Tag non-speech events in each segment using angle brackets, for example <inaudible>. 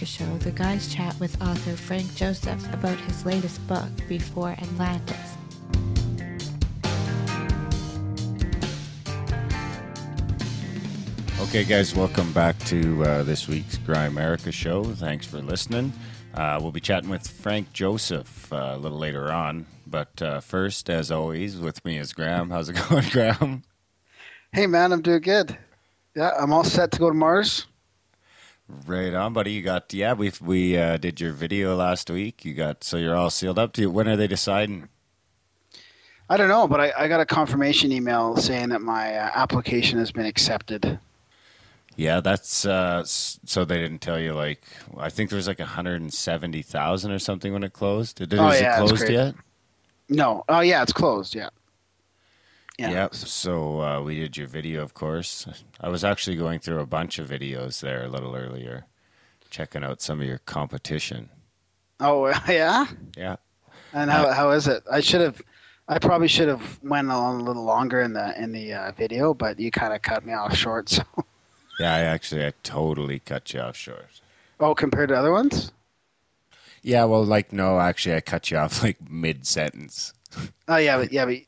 On the show, the guys chat with author Frank Joseph about his latest book, Before Atlantis. Okay, guys, welcome back to uh, this week's Grimerica show. Thanks for listening. Uh, we'll be chatting with Frank Joseph uh, a little later on. But uh, first, as always, with me is Graham. How's it <laughs> going, Graham? Hey, man, I'm doing good. Yeah, I'm all set to go to Mars. Right on, buddy. You got yeah. We we uh, did your video last week. You got so you're all sealed up. To you. When are they deciding? I don't know, but I, I got a confirmation email saying that my uh, application has been accepted. Yeah, that's uh, so they didn't tell you like I think there was like 170,000 or something when it closed. Did, Oh, is yeah, it it's closed yet? No, oh yeah, it's closed. Yeah. Yeah. Yep. So uh, we did your video, of course. I was actually going through a bunch of videos there a little earlier, checking out some of your competition. Oh <laughs> yeah. Yeah. And how how is it? I should have. I probably should have went on a little longer in the in the uh, video, but you kind of cut me off short. <laughs> So, Yeah, I actually I totally cut you off short. oh, compared to other ones. Yeah, well, like no, actually I cut you off <laughs> like mid sentence. Oh yeah, but yeah, but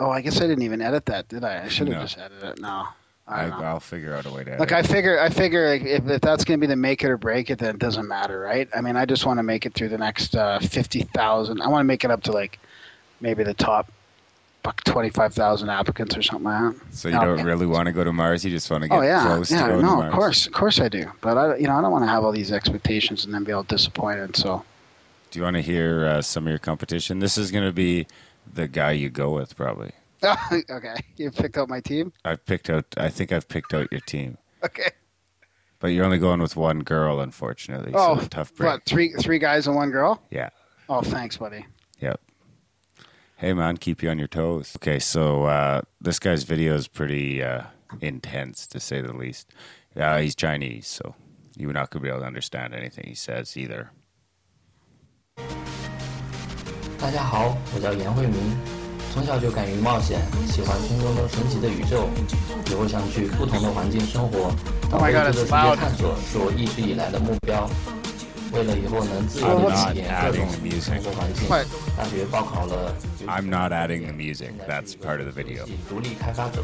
oh, I guess I didn't even edit that, did I? I should have No. just edited it. No, I I, I'll figure out a way to. Look, edit. I figure, I figure if, if that's going to be the make it or break it, then it doesn't matter, right? I mean, I just want to make it through the next uh, fifty thousand. I want to make it up to like maybe the top fuck, twenty-five thousand applicants or something like that. so you No. don't really want to go to Mars. You just want to get Oh yeah, close yeah, to going no, to Mars. of course, of course I do. But I, you know, I don't want to have all these expectations and then be all disappointed. So, Do you want to hear uh, some of your competition? This is going to be the guy you go with, probably. <laughs> okay, you picked out my team. I've picked out. I think I've picked out your team, Okay. but you're only going with one girl, unfortunately. Oh, so tough break. what? Three, three guys and one girl. Yeah. Oh, thanks, buddy. Yep. Hey man, keep you on your toes. Okay, so uh, this guy's video is pretty uh, intense to say the least. Uh, he's Chinese, so you're not gonna be able to understand anything he says either. 大家好，我叫严慧明，从小就敢于冒险，喜欢空中中神奇的宇宙，以后想去不同的环境生活，到未知的世界探索是我一直以来的目标。为了以后能自由 I'm 地 not 体验各 adding 种 the music. 生活环境 What?，大学报考了 I'm not adding the music. That's part of the video. 独立开发者。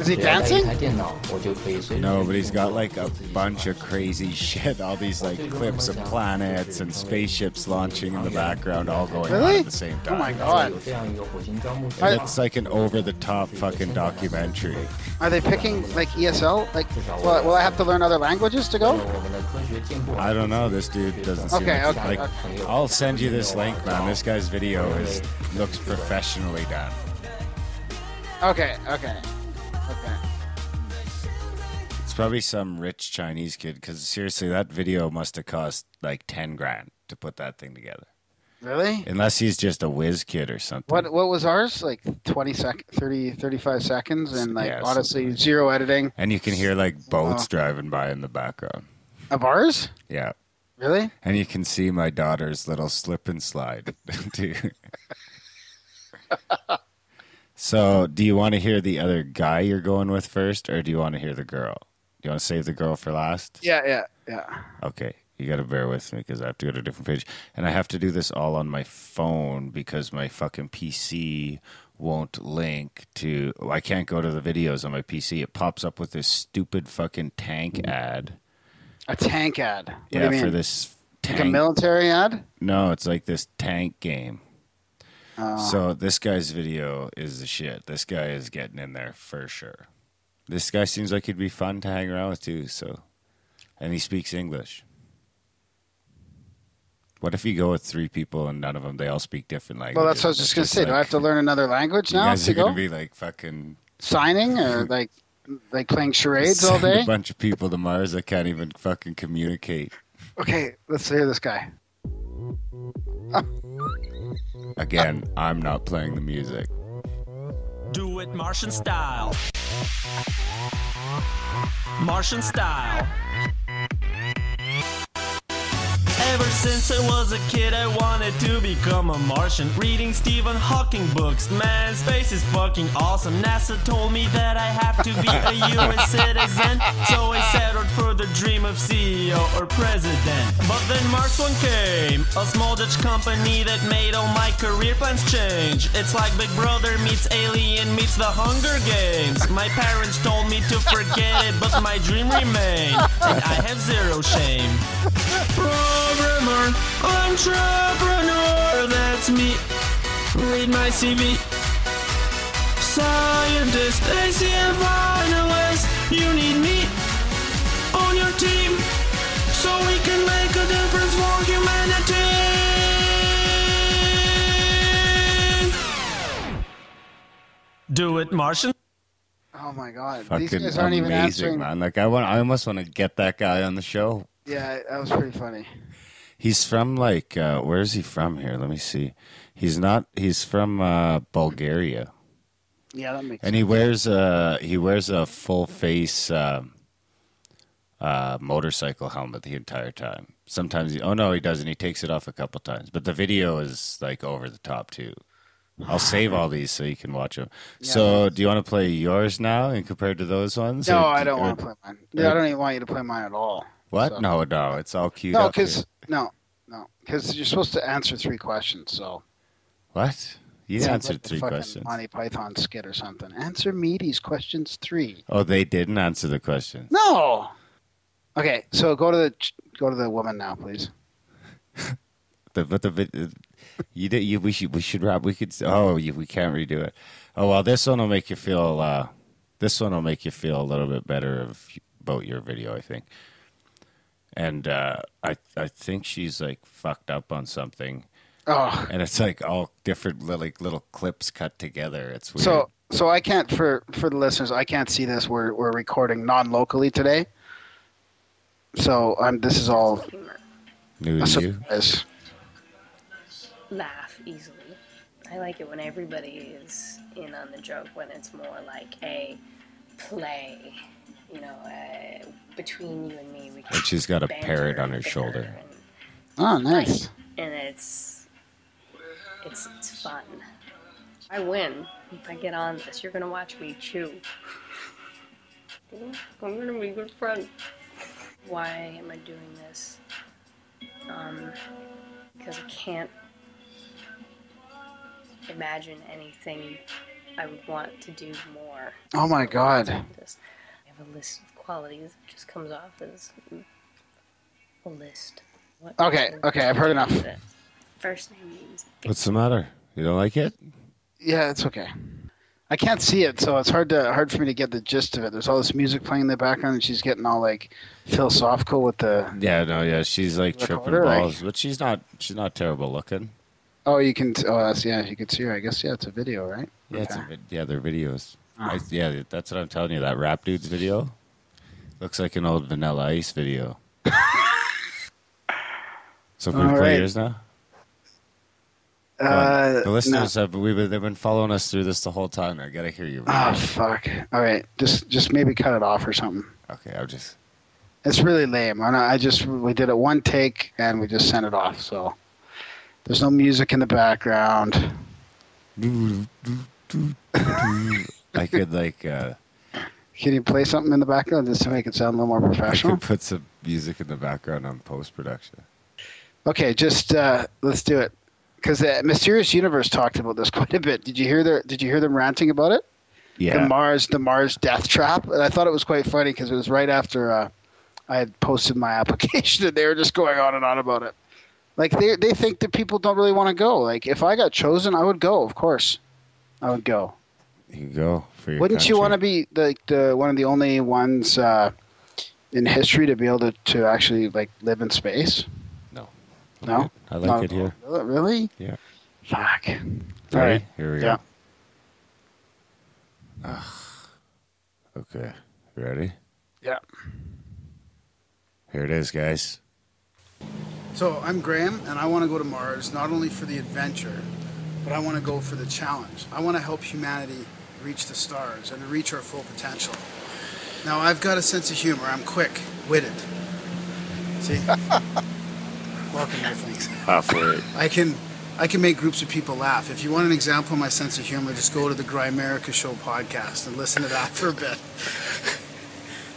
Is he 只要带一 dancing? 台电脑，我就可以随时 No, but he's got 随 like 地 a 自己 bunch of crazy <laughs> shit. All these like clips of planets and spaceships launching in the background, all going on Really? at the same Oh my time. god. 有这样一个火星招募计 I- 划。 It's like an over-the-top fucking documentary. Are they picking like ESL? Like, will, will I have to learn other languages to 为了 go? 我们的科学进步， I don't know. This dude doesn't seem Okay, like, okay, like okay. I'll send you this link, man. This guy's video is looks professionally done. Okay, okay, okay. It's probably some rich Chinese kid because seriously, that video must have cost like ten grand to put that thing together. Really? Unless he's just a whiz kid or something. What what was ours? Like 20 sec 30 35 seconds and like Yeah, honestly zero editing And you can hear like boats Wow. driving by in the background. of ours? Yeah. Really? And you can see my daughter's little slip and slide <laughs> so, do you want to hear the other guy you're going with first, or do you want to hear the girl? Do you want to save the girl for last? Yeah, yeah, yeah. Okay, you got to bear with me because I have to go to a different page, and I have to do this all on my phone because my fucking PC won't link to. I can't go to the videos on my PC. It pops up with this stupid fucking tank mm. ad. A tank ad. What yeah, you mean? for this like tank. a military ad? no, it's like this tank game. Oh. So this guy's video is the shit. This guy is getting in there for sure. This guy seems like he'd be fun to hang around with too. So, and he speaks English. What if you go with three people and none of them they all speak different languages? well, that's what I was just gonna say. Do I have to learn another language You now guys to are gonna be like fucking Signing or <laughs> like like playing charades all day? a bunch of people to Mars that can't even fucking communicate. Okay, let's hear this guy. <laughs> Again, I'm not playing the music. Do it Martian style. Martian style. Ever since I was a kid, I wanted to become a Martian. Reading Stephen Hawking books, man, space is fucking awesome. NASA told me that I have to be a US <laughs> citizen, so I settled for the dream of CEO or president. But then Mars One came, a small Dutch company that made all my career plans change. It's like Big Brother meets Alien meets the Hunger Games. My parents told me to forget it, but my dream remained, I have zero shame. Programmer, entrepreneur, that's me. Read my CV. Scientist, ACM finalist, you need me on your team so we can make a difference for humanity. Do it, Martian. Oh my god, Fucking these guys aren't even amazing, answering. man. Like I want, I almost want to get that guy on the show. Yeah, that was pretty funny. He's from like, uh, where is he from here? Let me see. He's not. He's from uh, Bulgaria, Yeah, that makes sense. and he wears a he wears a full face um, uh, motorcycle helmet the entire time. Sometimes, he, oh no, he doesn't. He takes it off a couple times, but the video is like over the top too. I'll <laughs> save all these so you can watch them. So, do you want to play yours now, and compared to those ones? No, or- I don't or- want to play mine. Yeah, I don't even want you to play mine at all. What? So- No, no, it's all cute. No, because no, no, because you're supposed to answer three questions. So what? You Sounds answered like three questions. Monty Python skit or something. Answer me these questions three. Oh, they didn't answer the questions. No. Okay, so go to the go to the woman now, please. <laughs> The, but the you did you we should we should wrap we could oh you, we can't redo it. Oh well, this one will make you feel. uh This one will make you feel a little bit better of, about your video, I think. And uh I I think she's like fucked up on something, Oh, and it's like all different little, like little clips cut together. It's weird. so so I can't for for the listeners, I can't see this. We're we're recording non-locally today. So I'm. This is all new to you. Surprise. Laugh easily. I like it when everybody is in on the joke, when it's more like a play, you know, uh, between you and me. We can And she's got a parrot on her bicker shoulder. And, Oh, nice. and it's, it's, it's fun. I win. If I get on this, you're gonna watch me chew. I'm gonna be good friend. Why am I doing this? Um, because I can't imagine anything I would want to do more. Oh my God. This- I have a list of qualities. It just comes off as a list. What Okay, okay, I've heard enough. First name means What's the matter? You don't like it? Yeah, it's okay. I can't see it, so it's hard to hard for me to get the gist of it. There's all this music playing in the background, and she's getting all like philosophical with the. Yeah, no, yeah, she's like The tripping color, like- balls, but she's not. She's not terrible looking. Oh, you can. Oh, that's yeah. You can see her. I guess yeah. It's a video, right? Yeah, it's a Okay. vid- yeah, they're videos. Ah. I, yeah, that's what I'm telling you. That rap dude's video looks like an old Vanilla Ice video. <laughs> so can we play right. yours now? Uh, the listeners have we've been, they've been following us through this the whole time. I gotta hear you. Oh fuck! All right, just just maybe cut it off or something. Okay, I'll just. It's really lame. I, I just we did it one take and we just sent it off. So there's no music in the background. I could like uh, Can you play something in the background just to make it sound a little more I professional? could put some music in the background on post production. Okay, just uh, let's do it. Because the Mysterious Universe talked about this <laughs> quite a bit. Did you hear their? Did you hear them ranting about it? Yeah. The Mars, the Mars Death Trap, and I thought it was quite funny because it was right after uh, I had posted my <laughs> application, and they were just going on and on about it. Like they they think that people don't really want to go. Like if I got chosen, I would go. Of course, I would go. you go for your. Wouldn't you want to be the, the one of the only ones uh, in history to be able to, to actually like live in space? No. No, I like No. it here. Really? Yeah. Fuck. Ready? All right. Here we Yeah. go. Okay. You ready? Yeah. Here it is, guys. So I'm Graham, and I want to go to Mars not only for the adventure, but I want to go for the challenge. I want to help humanity reach the stars and reach our full potential. Now I've got a sense of humor. I'm quick, witted. See? <laughs> Welcome, no thanks. Halfway. I can I can make groups of people laugh. If you want an example of my sense of humor, just go to the Grimerica Show podcast and listen to that for a bit.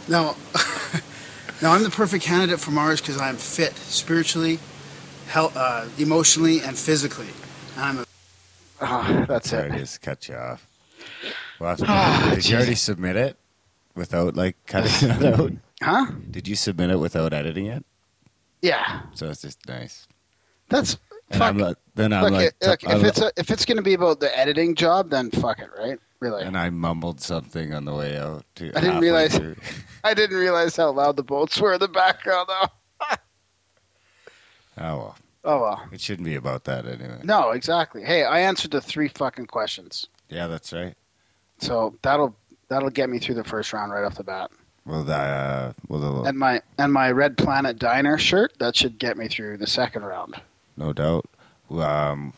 now, <laughs> now I'm the perfect candidate for Mars because I'm fit spiritually, hel- uh, emotionally, and physically. And I'm a Ah, that's Sorry it. to just cut you off. Well, Ah, did you already submit it without like cutting it <laughs> out? Huh? Did you submit it without editing it? Yeah. So it's just nice. That's And fuck. I'm like, then I'm Look, like, it- look, I if it's a, if it's gonna be about the editing job, then fuck it, right? Really. and I mumbled something on the way out. To I didn't realize- through. <laughs> I didn't realize how loud the bolts were in the background, though. <laughs> Oh well, Oh well. it shouldn't be about that anyway. No, exactly. Hey, I answered the three fucking questions, Yeah, that's right. so that'll that'll get me through the first round right off the bat. Well, the, uh, well, the, And my and my Red Planet Diner shirt that should get me through the second round. no doubt. Um,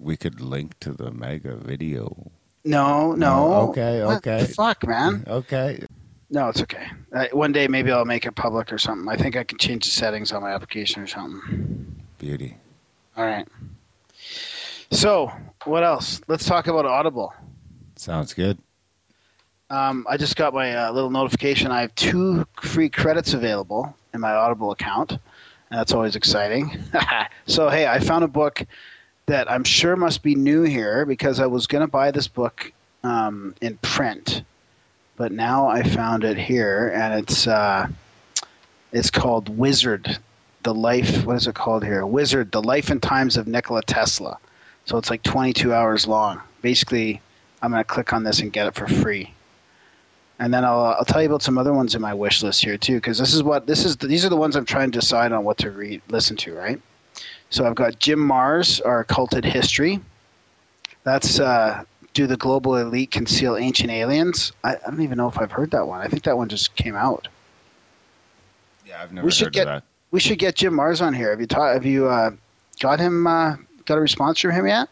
we could link to the mega video. No, no. No, okay, okay. fuck, man. Okay. No, it's okay. Uh, one day maybe I'll make it public or something. I think I can change the settings on my application or something. Beauty. All right. So, what else? Let's talk about Audible. Sounds good. Um, I just got my uh, little notification. I have two free credits available in my Audible account, and that's always exciting. <laughs> so, hey, I found a book that I'm sure must be new here because I was going to buy this book um, in print, but now I found it here, and it's uh, it's called Wizard: The Life. What is it called here? Wizard: The Life and Times of Nikola Tesla. So it's like 22 hours long. Basically, I'm going to click on this and get it for free and then I'll I'll tell you about some other ones in my wish list here too, because this is what this is. These are the ones I'm trying to decide on what to read, listen to, right? So I've got Jim Marrs, our occulted history. That's uh, do the global elite conceal ancient aliens? I, I don't even know if I've heard that one. I think that one just came out. Yeah, I've never We should heard get- of that. We should get Jim Marrs on here. Have you ta- Have you uh, got him? Uh, got a response from him yet?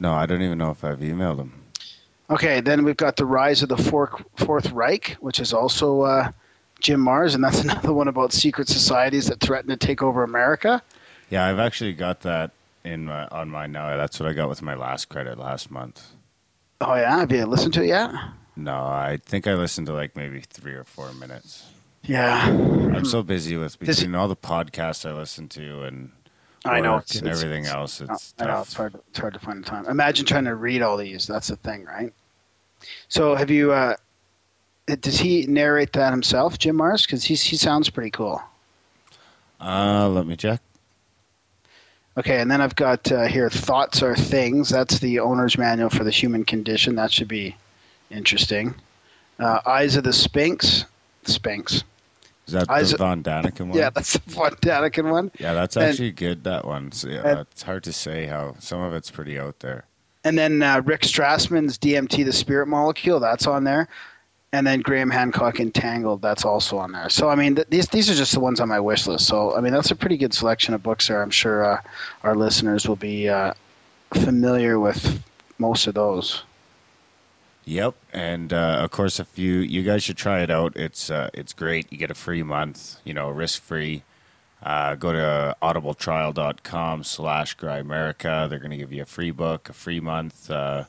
No, I don't even know if I've emailed him. Okay, then we've got the rise of the Fourth, Fourth Reich, which is also uh, Jim Marrs, and that's <laughs> another one about secret societies that threaten to take over America. Yeah, I've actually got that in my, on mine now. That's what I got with my last credit last month. Oh yeah, have you listened to it yet? No, I think I listened to like maybe three or four minutes. Yeah, I'm so busy with between all the podcasts I listen to and I know it's- and it's- everything it's- else. It's I know it's hard. It's hard to find the time. Imagine trying to read all these. That's the thing, right? So, have you? Uh, does he narrate that himself, Jim Marrs? Because he he sounds pretty cool. Uh, let me check. Okay, and then I've got uh, here thoughts are things. That's the owner's manual for the human condition. That should be interesting. Uh, Eyes of the Sphinx. Sphinx. Is that Eyes- the Von Daniken one? Yeah, that's the Von Daniken one. Yeah, that's And- actually good. That one. So, yeah, and- it's hard to say how some of it's pretty out there. And then uh, Rick Strassman's DMT, the spirit molecule, that's on there. And then Graham Hancock Entangled, that's also on there. So, I mean, th- these, these are just the ones on my wish list. So, I mean, that's a pretty good selection of books there. I'm sure uh, our listeners will be uh, familiar with most of those. Yep, and uh, of course, if you you guys should try it out. It's uh, it's great. You get a free month. You know, risk free. Uh, go to audibletrial.com slash Grimerica. They're going to give you a free book, a free month uh,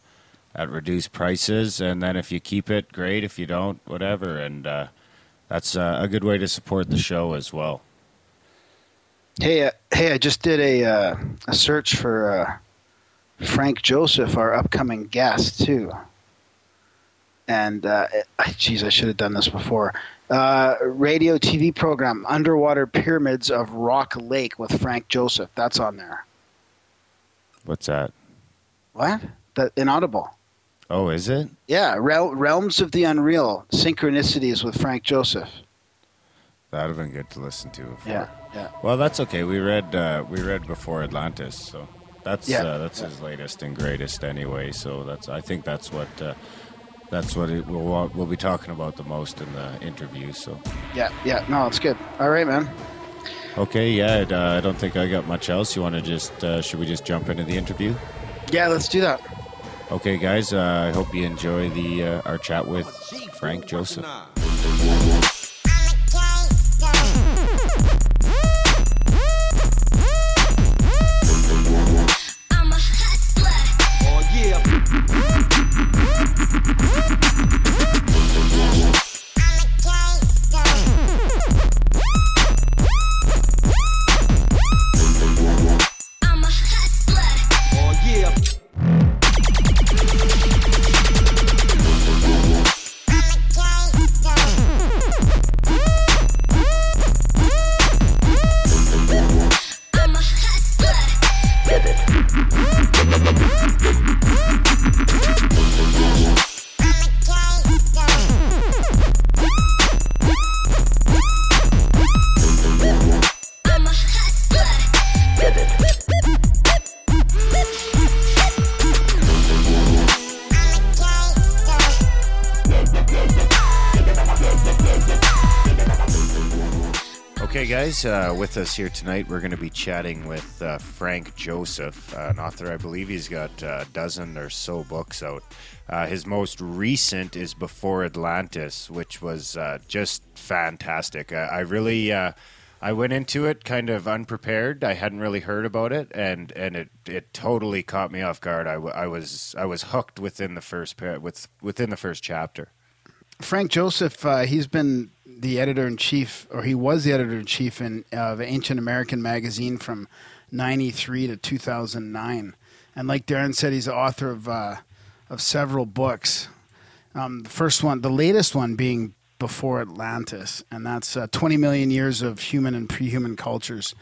at reduced prices. And then if you keep it, great. If you don't, whatever. And uh, that's uh, a good way to support the show as well. Hey, uh, hey! I just did a uh, a search for uh, Frank Joseph, our upcoming guest, too. And uh, I- I should have done this before. Uh, radio TV program Underwater Pyramids of Rock Lake with Frank Joseph. That's on there. What's that? What? That inaudible. Oh, is it? Yeah, Rel- Realms of the Unreal Synchronicities with Frank Joseph. That would have been good to listen to. Before. Yeah, yeah. Well, that's okay. We read uh, we read before Atlantis, so that's Yeah. uh, that's his latest and greatest anyway. So that's I think that's what uh, that's what it, we'll we'll be talking about the most in the interview. So Yeah, yeah. No, it's good. All right, man. okay, yeah. Uh, I don't think I got much else. You want to just uh, should we just jump into the interview? Yeah, let's do that. Okay, guys. Uh, I hope you enjoy the uh, our chat with Frank Joseph. Uh, with us here tonight, we're going to be chatting with uh, Frank Joseph, uh, an author. I believe he's got uh, a dozen or so books out. Uh, his most recent is Before Atlantis, which was uh, just fantastic. I, I really. I went into it kind of unprepared. I hadn't really heard about it, and, and it, it totally caught me off guard. I, w- I was I was hooked within the first with within the first chapter. Frank Joseph, he's been the editor in chief, or he was the editor in chief in uh, Ancient American magazine from '93 to 2009, and like Darren said, he's the author of uh, of several books. Um, the first one, the latest one, being Before Atlantis, and that's uh, 20 million years of human and pre-human cultures.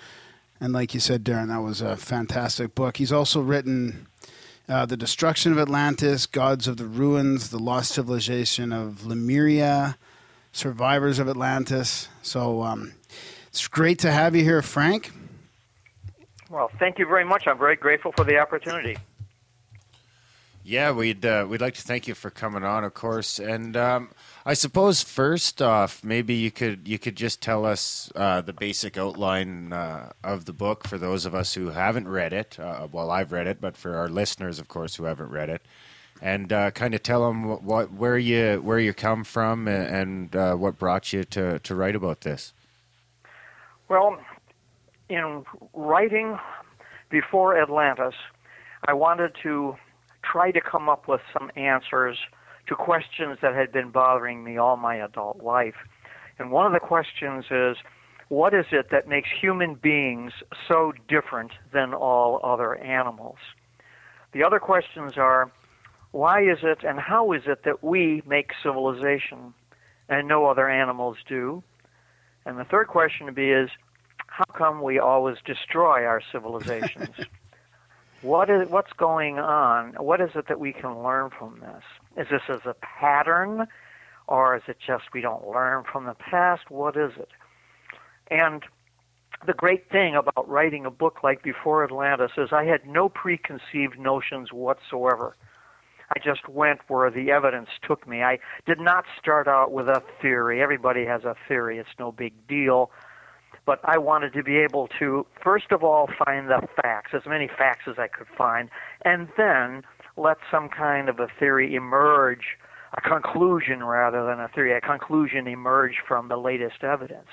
And like you said, Darren, that was a fantastic book. He's also written uh, The Destruction of Atlantis, Gods of the Ruins, The Lost Civilization of Lemuria, Survivors of Atlantis. So um, it's great to have you here, Frank. Well, thank you very much. I'm very grateful for the opportunity. Yeah, we'd uh, we'd like to thank you for coming on, of course. And um, I suppose first off, maybe you could you could just tell us uh, the basic outline uh, of the book for those of us who haven't read it. Uh, well, I've read it, but for our listeners, of course, who haven't read it, and uh, kind of tell them what, what, where you where you come from and, and uh, what brought you to to write about this. Well, in writing before Atlantis, I wanted to try to come up with some answers to questions that had been bothering me all my adult life. And one of the questions is what is it that makes human beings so different than all other animals? The other questions are why is it and how is it that we make civilization and no other animals do? And the third question to be is how come we always destroy our civilizations? <laughs> what is what's going on? What is it that we can learn from this? Is this as a pattern, or is it just we don't learn from the past? What is it? And the great thing about writing a book like Before Atlantis is I had no preconceived notions whatsoever. I just went where the evidence took me. I did not start out with a theory. Everybody has a theory, it's no big deal but I wanted to be able to, first of all, find the facts, as many facts as I could find, and then let some kind of a theory emerge, a conclusion rather than a theory, a conclusion emerge from the latest evidence.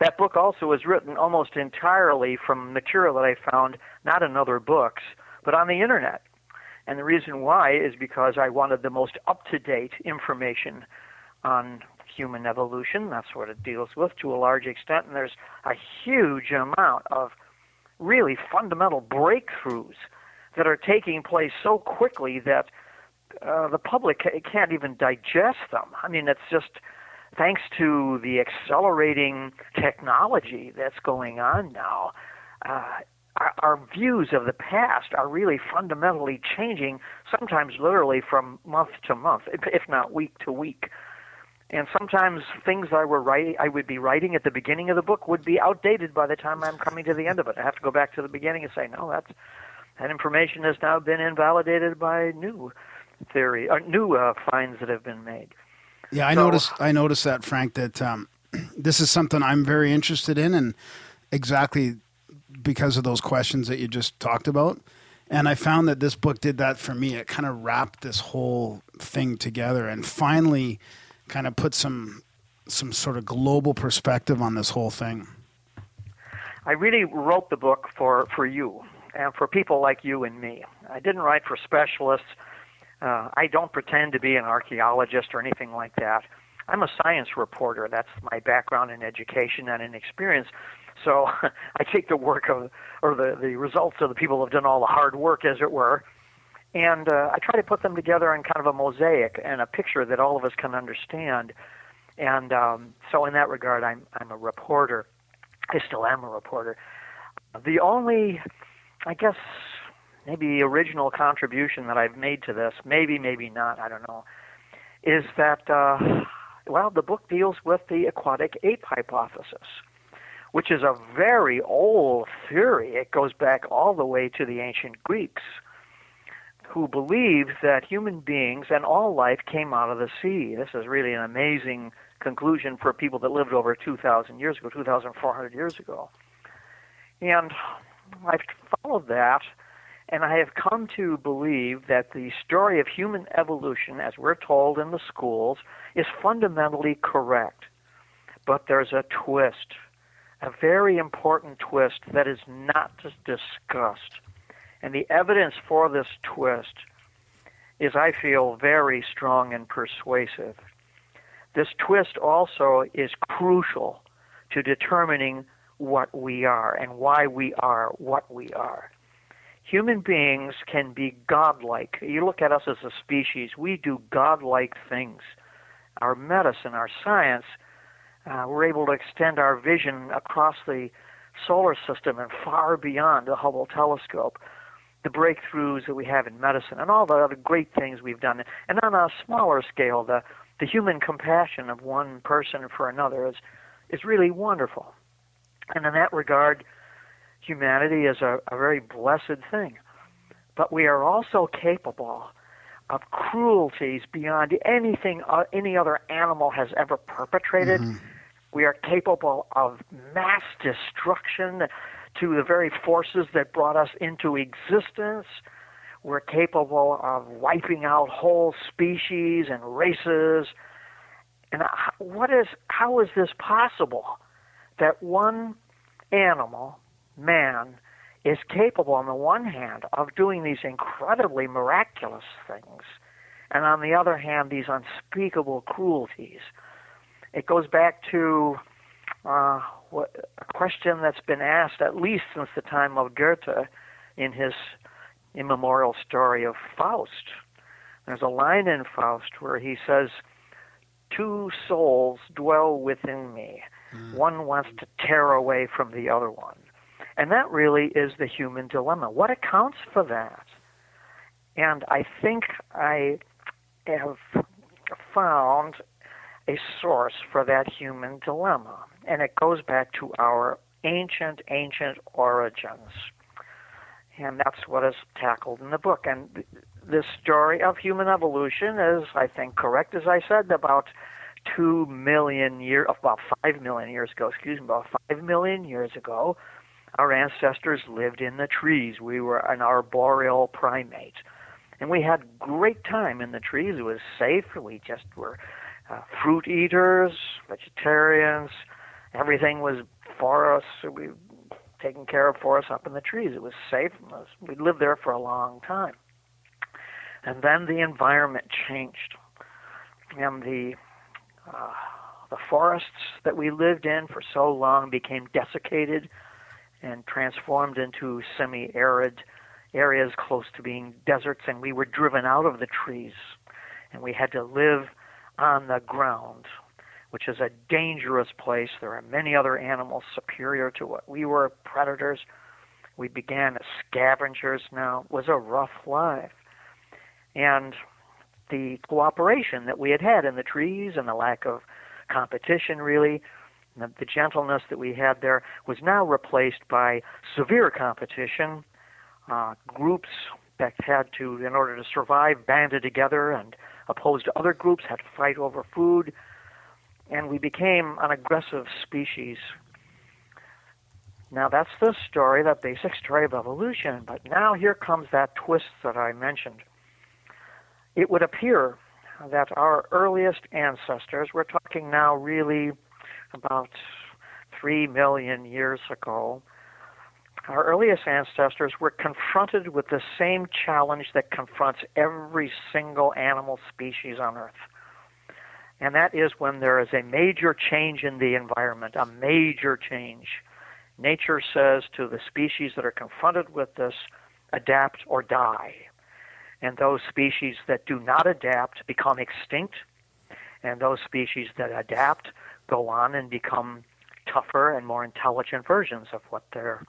That book also was written almost entirely from material that I found not in other books, but on the internet. And the reason why is because I wanted the most up to date information on human evolution. That's what it deals with to a large extent. And there's a huge amount of really fundamental breakthroughs that are taking place so quickly that uh, the public can't even digest them. I mean, it's just thanks to the accelerating technology that's going on now. Uh, our, our views of the past are really fundamentally changing, sometimes literally from month to month, if not week to week. And sometimes things I were writing, I would be writing at the beginning of the book would be outdated by the time I'm coming to the end of it. I have to go back to the beginning and say, no, that's that information has now been invalidated by new theory or new uh, finds that have been made. Yeah, I so, noticed. I noticed that, Frank. That um, <clears throat> this is something I'm very interested in, and exactly because of those questions that you just talked about. And I found that this book did that for me. It kind of wrapped this whole thing together, and finally kind of put some some sort of global perspective on this whole thing? I really wrote the book for, for you and for people like you and me. I didn't write for specialists. Uh, I don't pretend to be an archaeologist or anything like that. I'm a science reporter. That's my background in education and in experience. So <laughs> I take the work of, or the, the results of the people who have done all the hard work, as it were, and uh, I try to put them together in kind of a mosaic and a picture that all of us can understand. And um, so, in that regard, I'm I'm a reporter. I still am a reporter. The only, I guess, maybe original contribution that I've made to this, maybe, maybe not, I don't know, is that uh, well, the book deals with the aquatic ape hypothesis, which is a very old theory. It goes back all the way to the ancient Greeks who believed that human beings and all life came out of the sea. This is really an amazing conclusion for people that lived over 2,000 years ago, 2,400 years ago. And I've followed that, and I have come to believe that the story of human evolution, as we're told in the schools, is fundamentally correct. But there's a twist, a very important twist that is not discussed. And the evidence for this twist is, I feel, very strong and persuasive. This twist also is crucial to determining what we are and why we are what we are. Human beings can be godlike. You look at us as a species, we do godlike things. Our medicine, our science, uh, we're able to extend our vision across the solar system and far beyond the Hubble telescope. The breakthroughs that we have in medicine and all the other great things we've done. And on a smaller scale, the, the human compassion of one person for another is, is really wonderful. And in that regard, humanity is a, a very blessed thing. But we are also capable of cruelties beyond anything uh, any other animal has ever perpetrated. Mm-hmm. We are capable of mass destruction to the very forces that brought us into existence. We're capable of wiping out whole species and races. And what is how is this possible? That one animal, man, is capable, on the one hand, of doing these incredibly miraculous things, and on the other hand, these unspeakable cruelties. It goes back to uh, what, a question that's been asked at least since the time of Goethe in his immemorial story of Faust. There's a line in Faust where he says, Two souls dwell within me. One wants to tear away from the other one. And that really is the human dilemma. What accounts for that? And I think I have found a source for that human dilemma. And it goes back to our ancient, ancient origins. And that's what is tackled in the book. And th- this story of human evolution is, I think, correct, as I said, about two million years, about five million years ago, excuse me, about five million years ago, our ancestors lived in the trees. We were an arboreal primate. And we had great time in the trees. It was safe. We just were uh, fruit eaters, vegetarians. Everything was for us. We taken care of for us up in the trees. It was safe. We lived there for a long time. And then the environment changed. And the uh, the forests that we lived in for so long became desiccated and transformed into semi arid areas close to being deserts, and we were driven out of the trees. And we had to live on the ground, which is a dangerous place. There are many other animals superior to what we were predators. We began as scavengers now. It was a rough life. And the cooperation that we had had in the trees and the lack of competition, really, the, the gentleness that we had there was now replaced by severe competition. Uh, groups that had to, in order to survive, banded together and opposed other groups, had to fight over food, and we became an aggressive species. Now, that's the story, that basic story of evolution, but now here comes that twist that I mentioned it would appear that our earliest ancestors, we're talking now really about three million years ago, our earliest ancestors were confronted with the same challenge that confronts every single animal species on Earth. And that is when there is a major change in the environment, a major change. Nature says to the species that are confronted with this, adapt or die and those species that do not adapt become extinct, and those species that adapt go on and become tougher and more intelligent versions of what their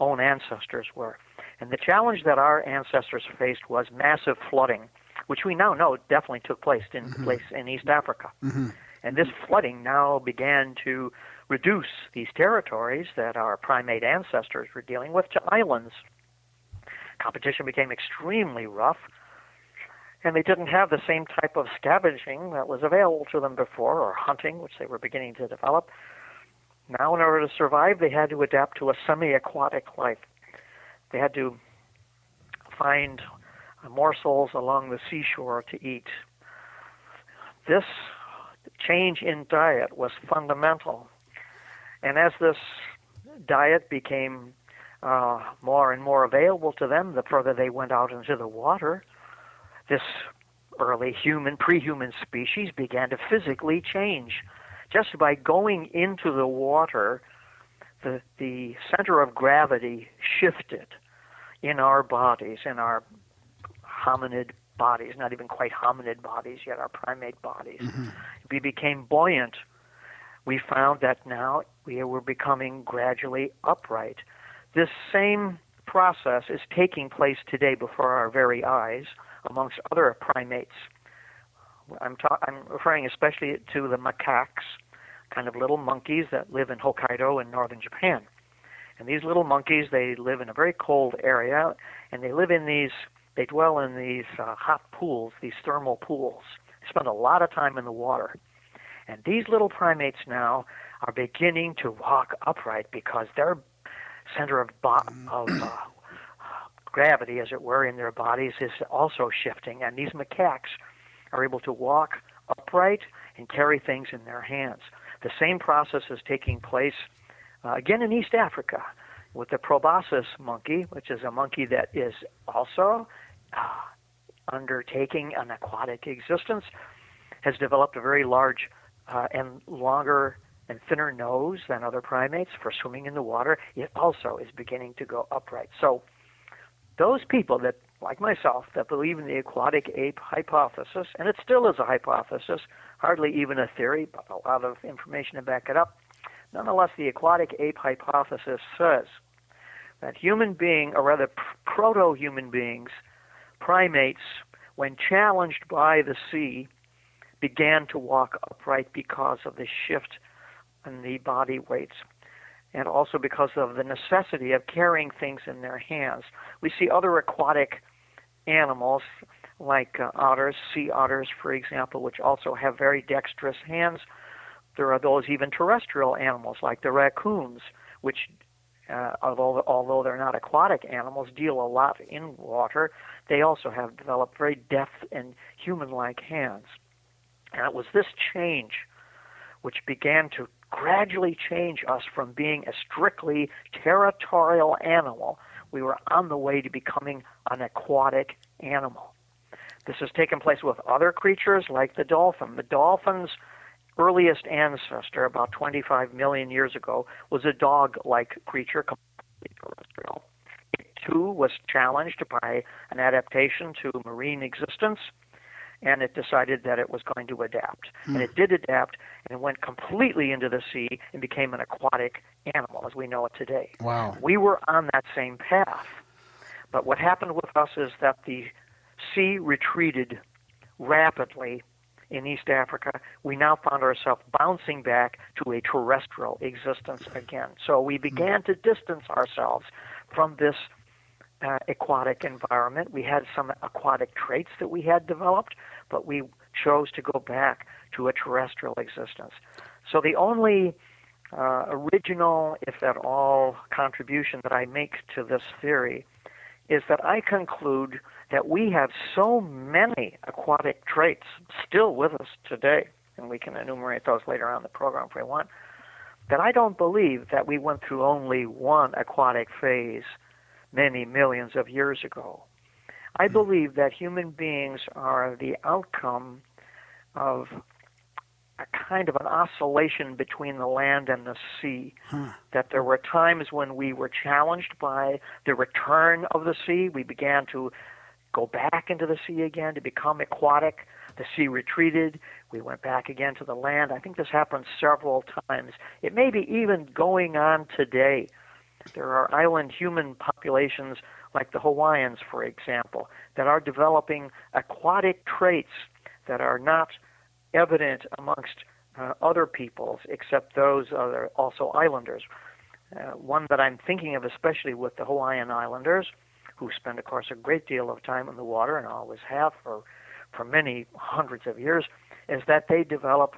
own ancestors were. And the challenge that our ancestors faced was massive flooding, which we now know definitely took place in Mm-hmm. place in East Africa. And this flooding now began to reduce these territories that our primate ancestors were dealing with to islands competition became extremely rough. And they didn't have the same type of scavenging that was available to them before, or hunting, which they were beginning to develop. Now, in order to survive, they had to adapt to a semi aquatic life. They had to find morsels along the seashore to eat. This change in diet was fundamental. And as this diet became uh, more and more available to them the further they went out into the water, this early human, pre human species began to physically change. Just by going into the water, the, the center of gravity shifted in our bodies, in our hominid bodies, not even quite hominid bodies yet, our primate bodies. Mm-hmm. We became buoyant. We found that now we were becoming gradually upright. This same process is taking place today before our very eyes amongst other primates. I'm, ta- I'm referring especially to the macaques, kind of little monkeys that live in Hokkaido in northern Japan. And these little monkeys, they live in a very cold area, and they live in these, they dwell in these uh, hot pools, these thermal pools. They spend a lot of time in the water. And these little primates now are beginning to walk upright because their center of, bo- of uh, gravity, as it were, in their bodies is also shifting. And these macaques are able to walk upright and carry things in their hands. The same process is taking place uh, again in East Africa with the proboscis monkey, which is a monkey that is also uh, undertaking an aquatic existence, has developed a very large uh, and longer and thinner nose than other primates for swimming in the water. It also is beginning to go upright. So, those people that, like myself, that believe in the aquatic ape hypothesis, and it still is a hypothesis, hardly even a theory, but a lot of information to back it up. Nonetheless, the aquatic ape hypothesis says that human being, or rather proto human beings, primates, when challenged by the sea, began to walk upright because of the shift in the body weights and also because of the necessity of carrying things in their hands. We see other aquatic animals like uh, otters, sea otters, for example, which also have very dexterous hands. There are those even terrestrial animals like the raccoons, which, uh, although although they're not aquatic animals, deal a lot in water. They also have developed very deft and human-like hands. And it was this change which began to gradually change us from being a strictly territorial animal. We were on the way to becoming an aquatic animal. This has taken place with other creatures like the dolphin. The dolphin's earliest ancestor, about 25 million years ago, was a dog like creature, completely terrestrial. It too was challenged by an adaptation to marine existence and it decided that it was going to adapt. And it did adapt and it went completely into the sea and became an aquatic animal as we know it today. Wow. We were on that same path. But what happened with us is that the sea retreated rapidly in East Africa. We now found ourselves bouncing back to a terrestrial existence again. So we began to distance ourselves from this uh, aquatic environment. We had some aquatic traits that we had developed, but we chose to go back to a terrestrial existence. So the only uh, original, if at all, contribution that I make to this theory is that I conclude that we have so many aquatic traits still with us today, and we can enumerate those later on in the program if we want, that I don't believe that we went through only one aquatic phase many millions of years ago. I mm-hmm. believe that human beings are the outcome of a kind of an oscillation between the land and the sea. That there were times when we were challenged by the return of the sea. We began to go back into the sea again to become aquatic. The sea retreated. We went back again to the land. I think this happened several times. It may be even going on today. There are island human populations like the Hawaiians, for example, that are developing aquatic traits that are not evident amongst uh, other peoples except those other also islanders. Uh, one that I'm thinking of, especially with the Hawaiian Islanders, who spend, of course, a great deal of time in the water and always have for for many hundreds of years is that they develop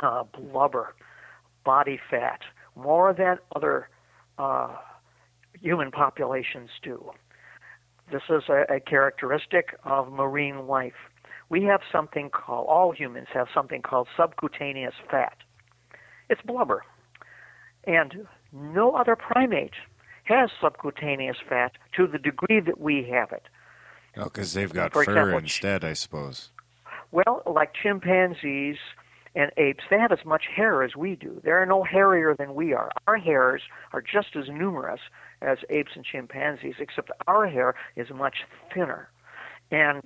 uh, blubber, body fat, more than other uh, human populations do. This is a, a characteristic of marine life. We have something called, all humans have something called subcutaneous fat. It's blubber. And no other primate has subcutaneous fat to the degree that we have it. Oh, because they've got For fur example, instead, I suppose. Well, like chimpanzees and apes, they have as much hair as we do. They are no hairier than we are. Our hairs are just as numerous as apes and chimpanzees, except our hair is much thinner. And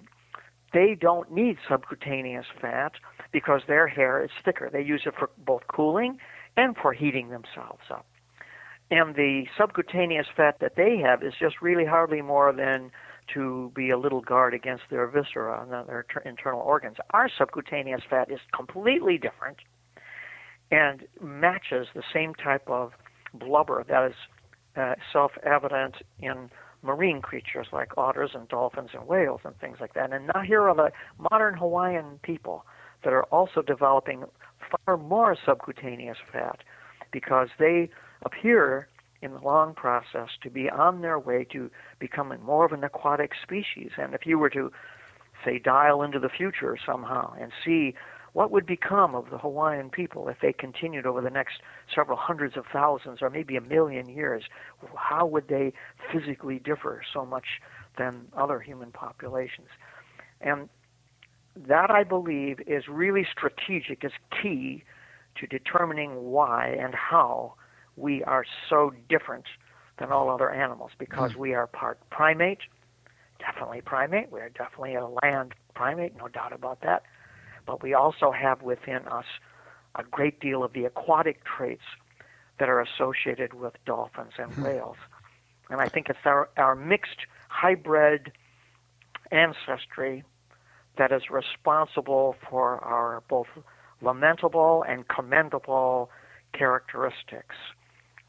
they don't need subcutaneous fat because their hair is thicker. They use it for both cooling and for heating themselves up. And the subcutaneous fat that they have is just really hardly more than to be a little guard against their viscera and their internal organs. Our subcutaneous fat is completely different and matches the same type of blubber that is uh, self evident in marine creatures like otters and dolphins and whales and things like that. And now here are the modern Hawaiian people that are also developing far more subcutaneous fat because they appear in the long process to be on their way to becoming more of an aquatic species. And if you were to, say, dial into the future somehow and see what would become of the Hawaiian people if they continued over the next several hundreds of thousands or maybe a million years, how would they physically differ so much than other human populations? And that, I believe, is really strategic, is key to determining why and how we are so different than all other animals because hmm. we are part primate, definitely primate. We are definitely a land primate, no doubt about that. But we also have within us a great deal of the aquatic traits that are associated with dolphins and hmm. whales. And I think it's our, our mixed hybrid ancestry that is responsible for our both lamentable and commendable characteristics.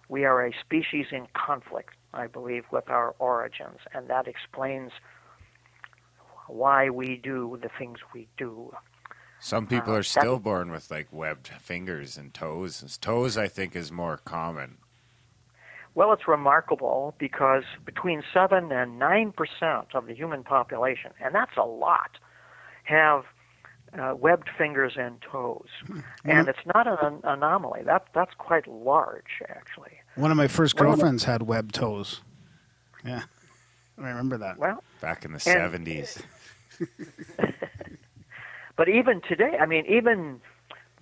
We are a species in conflict, I believe, with our origins, and that explains why we do the things we do. Some people Uh, are still born with like webbed fingers and toes. Toes, I think, is more common. Well, it's remarkable because between 7 and 9% of the human population, and that's a lot, have uh, webbed fingers and toes. And it's not an an anomaly. That, that's quite large, actually. One of my first Well, girlfriends had webbed toes. Yeah, I remember that. Well, Back in the And- 70s. <laughs> But even today, I mean, even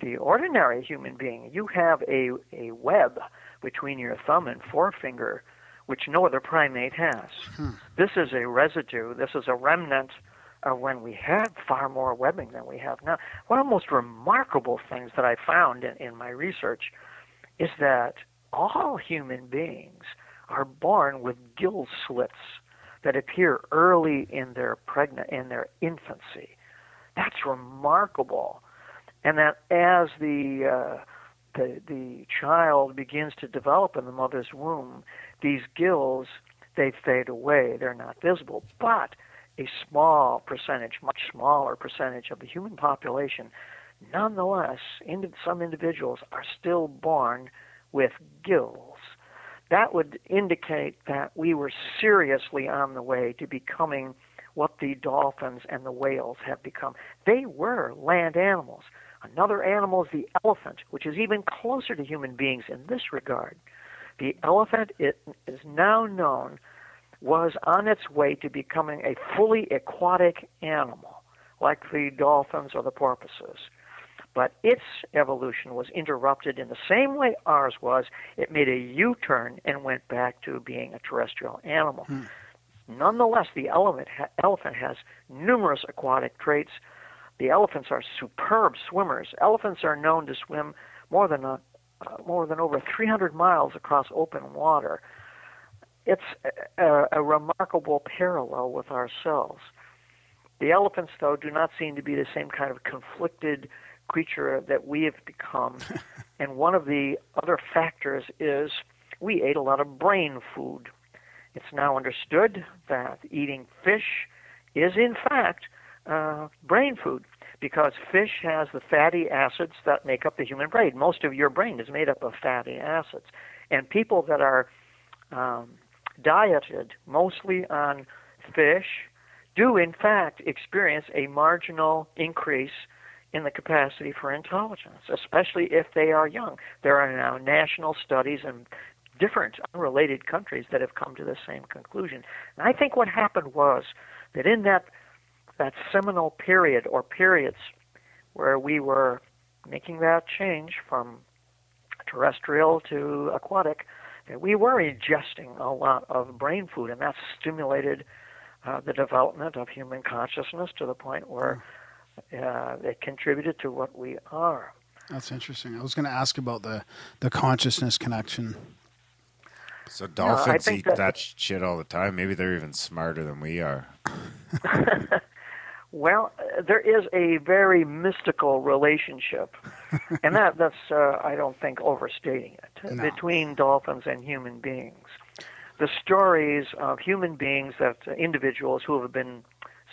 the ordinary human being, you have a, a web between your thumb and forefinger, which no other primate has. This is a residue, this is a remnant of when we had far more webbing than we have now. One of the most remarkable things that I found in, in my research is that all human beings are born with gill slits that appear early in their pregnant in their infancy. That's remarkable, and that as the uh, the the child begins to develop in the mother's womb, these gills they fade away. They're not visible, but a small percentage, much smaller percentage of the human population, nonetheless, some individuals are still born with gills. That would indicate that we were seriously on the way to becoming what the dolphins and the whales have become. They were land animals. Another animal is the elephant, which is even closer to human beings in this regard. The elephant is now known was on its way to becoming a fully aquatic animal, like the dolphins or the porpoises. But its evolution was interrupted in the same way ours was. It made a U turn and went back to being a terrestrial animal. Nonetheless, the elephant, ha- elephant has numerous aquatic traits. The elephants are superb swimmers. Elephants are known to swim more than a, uh, more than over 300 miles across open water. It's a, a, remarkable parallel with ourselves. The elephants, though, do not seem to be the same kind of conflicted creature that we have become. <laughs> and one of the other factors is we ate a lot of brain food. It's now understood that eating fish is, in fact, uh, brain food because fish has the fatty acids that make up the human brain. Most of your brain is made up of fatty acids. And people that are um, dieted mostly on fish do, in fact, experience a marginal increase in the capacity for intelligence, especially if they are young. There are now national studies in different unrelated countries that have come to the same conclusion. And I think what happened was that in that that seminal period or periods where we were making that change from terrestrial to aquatic, that we were ingesting a lot of brain food, and that stimulated uh, the development of human consciousness to the point where uh, it contributed to what we are. That's interesting. I was going to ask about the the consciousness connection. So dolphins think eat that- that shit all the time. Maybe they're even smarter than we are. <laughs> Well, uh, there is a very mystical relationship, <laughs> and that that's uh, I don't think overstating it No. between dolphins and human beings. The stories of human beings that uh, individuals who have been,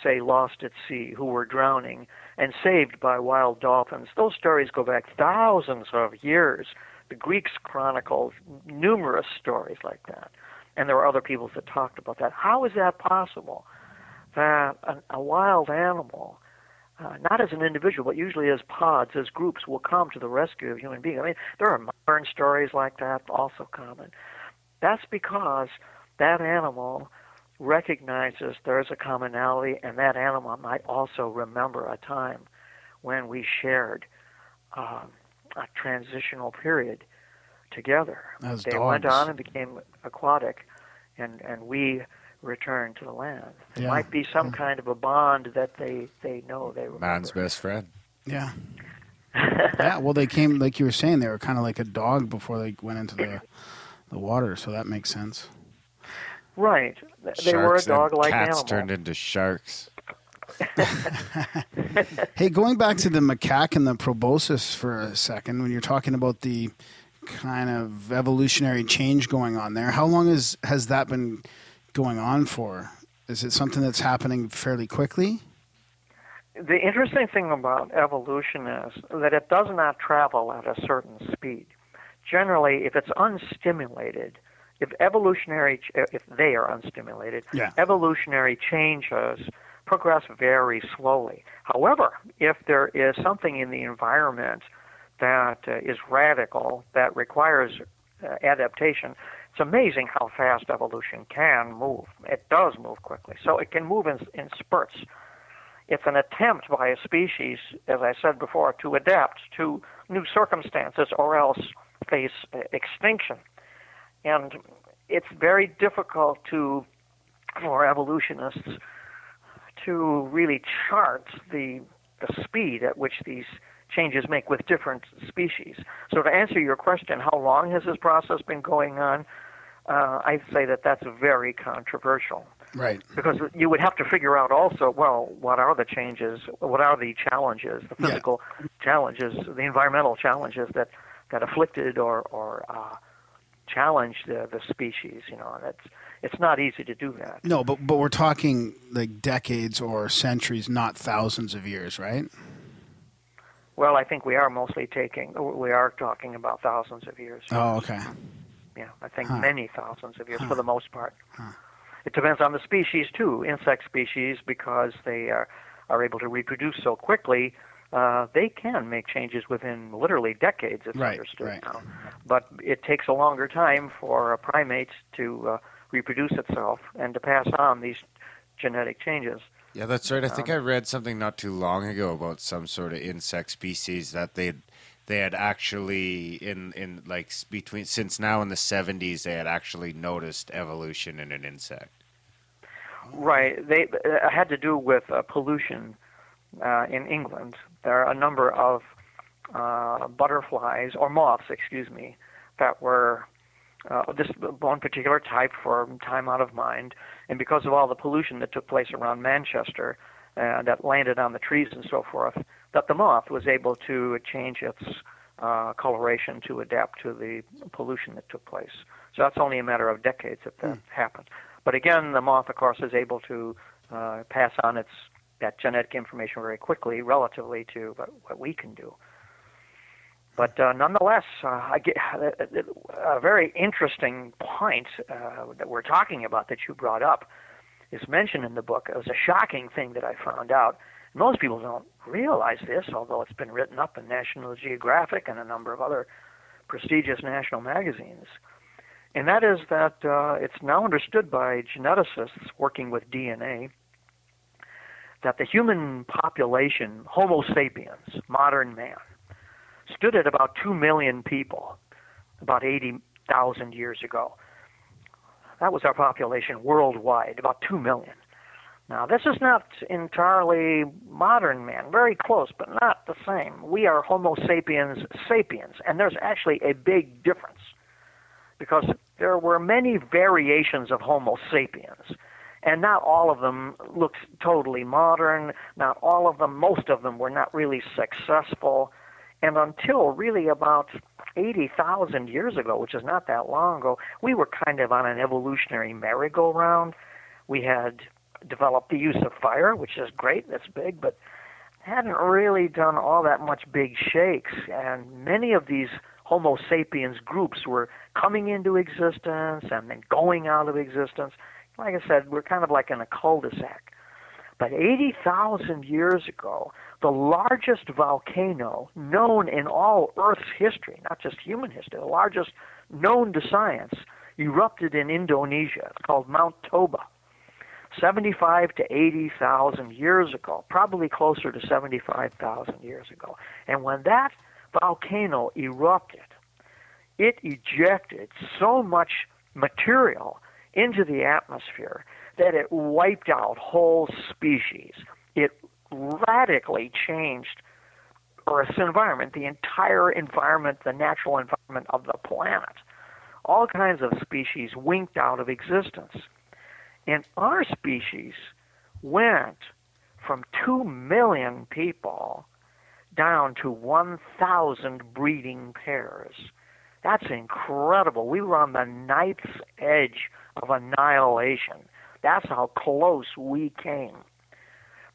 say, lost at sea, who were drowning and saved by wild dolphins. Those stories go back thousands of years. The Greeks chronicled numerous stories like that, and there were other peoples that talked about that. How is that possible? That a, a wild animal, uh, not as an individual, but usually as pods, as groups, will come to the rescue of human beings. I mean, there are modern stories like that, also common. That's because that animal recognizes there's a commonality, and that animal might also remember a time when we shared um, a transitional period together. As they went on and became aquatic, and, and we returned to the land. It Yeah. might be some kind of a bond that they, they know they were Man's best friend. Yeah. <laughs> yeah. Well, they came like you were saying. They were kind of like a dog before they went into the the water, so that makes sense. Right. They were a dog-like cats animal. turned into sharks. <laughs> Hey, going back to the macaque and the proboscis for a second, when you're talking about the kind of evolutionary change going on there, how long is has that been going on for? Is it something that's happening fairly quickly? The interesting thing about evolution is that it does not travel at a certain speed. Generally, if it's unstimulated, if evolutionary, if they are unstimulated, Yeah. evolutionary changes progress very slowly. However, if there is something in the environment that uh, is radical, that requires uh, adaptation, it's amazing how fast evolution can move. It does move quickly. So it can move in, in spurts. It's an attempt by a species, as I said before, to adapt to new circumstances or else face uh, extinction. And it's very difficult to, for evolutionists, to really chart the the speed at which these changes make with different species. So to answer your question, how long has this process been going on? Uh, I'd say that that's very controversial Right. because you would have to figure out also, well, what are the changes? What are the challenges, the Yeah. physical challenges, the environmental challenges that that afflicted or or uh, challenged the, the species? You know, that's it's not easy to do that. No, but but we're talking like decades or centuries, not thousands of years, right? Well, I think we are mostly taking, we are talking about thousands of years. Oh, okay. Yeah, I think Huh. many thousands of years Huh. for the most part. It depends on the species too. Insect species, because they are are able to reproduce so quickly, uh, they can make changes within literally decades. It's Right, understood right. now, but it takes a longer time for a primate to uh, reproduce itself and to pass on these genetic changes. Yeah, that's right. I think Um, I read something not too long ago about some sort of insect species that they they had actually in in like between since now in the 70s they had actually noticed evolution in an insect. Right. They it had to do with uh, pollution uh, in England. There are a number of uh, butterflies or moths, excuse me, that were uh, this one particular type for time out of mind, and because of all the pollution that took place around Manchester, uh, that landed on the trees and so forth, that the moth was able to change its uh, coloration to adapt to the pollution that took place. So that's only a matter of decades that that happened. But again, the moth, of course, is able to uh, pass on its that genetic information very quickly, relatively to what, what we can do. But uh, nonetheless, uh, I get a very interesting point uh, that we're talking about that you brought up is mentioned in the book. It was a shocking thing that I found out. Most people don't realize this, although it's been written up in National Geographic and a number of other prestigious national magazines. And that is that uh, it's now understood by geneticists working with DNA that the human population, Homo sapiens, modern man, stood at about 2 million people about 80,000 years ago. That was our population worldwide, about 2 million. Now, this is not entirely modern man, very close, but not the same. We are Homo sapiens sapiens, and there's actually a big difference because there were many variations of Homo sapiens, and not all of them looked totally modern. Not all of them, most of them were not really successful. And until really about 80,000 years ago, which is not that long ago, we were kind of on an evolutionary merry-go-round. We had developed the use of fire, which is great, that's big, but hadn't really done all that much big shakes. And many of these Homo sapiens groups were coming into existence and then going out of existence. Like I said, we're kind of like in a cul-de-sac. But 80,000 years ago, the largest volcano known in all Earth's history, not just human history, the largest known to science, erupted in Indonesia. It's called Mount Toba. 75 to 80,000 years ago, probably closer to 75,000 years ago. And when that volcano erupted, it ejected so much material into the atmosphere that it wiped out whole species. It radically changed Earth's environment, the entire environment, the natural environment of the planet. All kinds of species winked out of existence. And our species went from 2 million people down to 1,000 breeding pairs. That's incredible. We were on the knife's edge of annihilation. That's how close we came.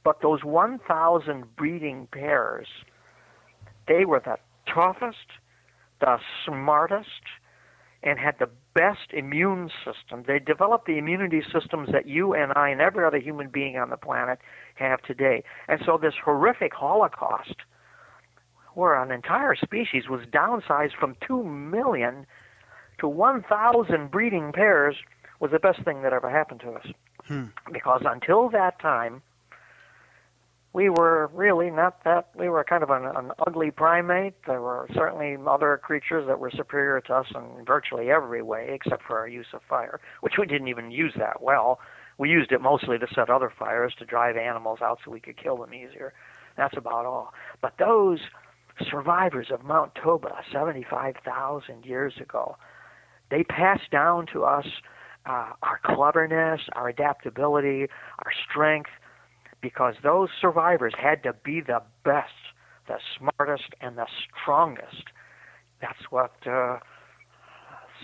But those 1,000 breeding pairs, they were the toughest, the smartest, and had the best immune system. They developed the immunity systems that you and I and every other human being on the planet have today. And so this horrific Holocaust, where an entire species was downsized from 2 million to 1,000 breeding pairs, was the best thing that ever happened to us. Hmm. Because until that time, we were really not that. We were kind of an, an ugly primate. There were certainly other creatures that were superior to us in virtually every way, except for our use of fire, which we didn't even use that well. We used it mostly to set other fires to drive animals out so we could kill them easier. That's about all. But those survivors of Mount Toba 75,000 years ago, they passed down to us uh, our cleverness, our adaptability, our strength, because those survivors had to be the best, the smartest, and the strongest. That's what uh,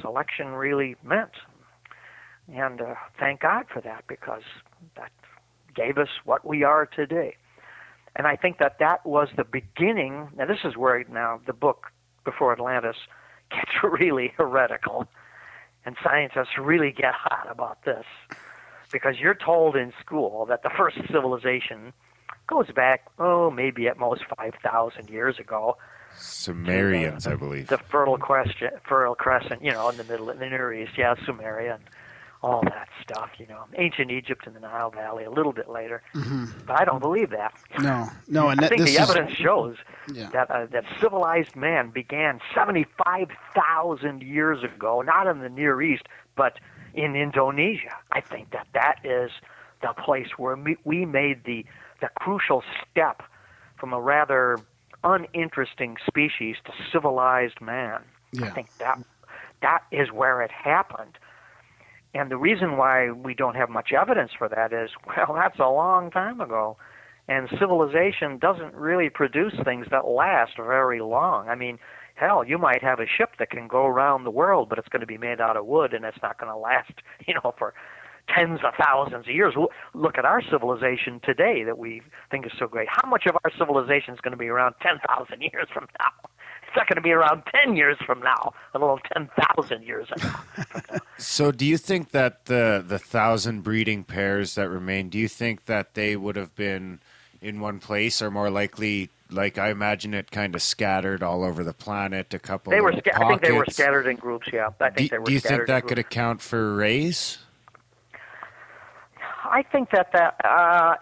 selection really meant. And uh, thank God for that because that gave us what we are today. And I think that that was the beginning. Now, this is where now the book Before Atlantis gets <laughs> really heretical, and scientists really get hot about this because you're told in school that the first civilization goes back, oh, maybe at most 5,000 years ago. Sumerians, uh, I believe. The Fertile Crescent, Fertile Crescent, you know, in the middle of the Near East, yeah, Sumeria, and all that stuff, you know. Ancient Egypt and the Nile Valley a little bit later. Mm-hmm. But I don't believe that. No, no, and I that, think this the is, evidence shows Yeah. that uh, that civilized man began 75,000 years ago, not in the Near East, but in Indonesia. I think that that is the place where we, we made the the crucial step from a rather uninteresting species to civilized man. I think that that is where it happened. And the reason why we don't have much evidence for that is, <laughs> well, that's a long time ago. And civilization doesn't really produce things that last very long. I mean, hell, you might have a ship that can go around the world, but it's going to be made out of wood and it's not going to last, <laughs> you know, for tens of thousands of years. Look at our civilization today that we think is so great. How much of our civilization is going to be around 10,000 <laughs> years from now? It's not going to be around 10 years from now, let alone 10,000 years from now. <laughs> So, do you think that the the thousand breeding pairs that remain, do you think that they would have been in one place, or more likely, like I imagine it, kind of scattered all over the planet? A couple. They were. little Sca- I think they were scattered in groups. Yeah, I think Do, they were. do you think that could account for race? I think that that uh,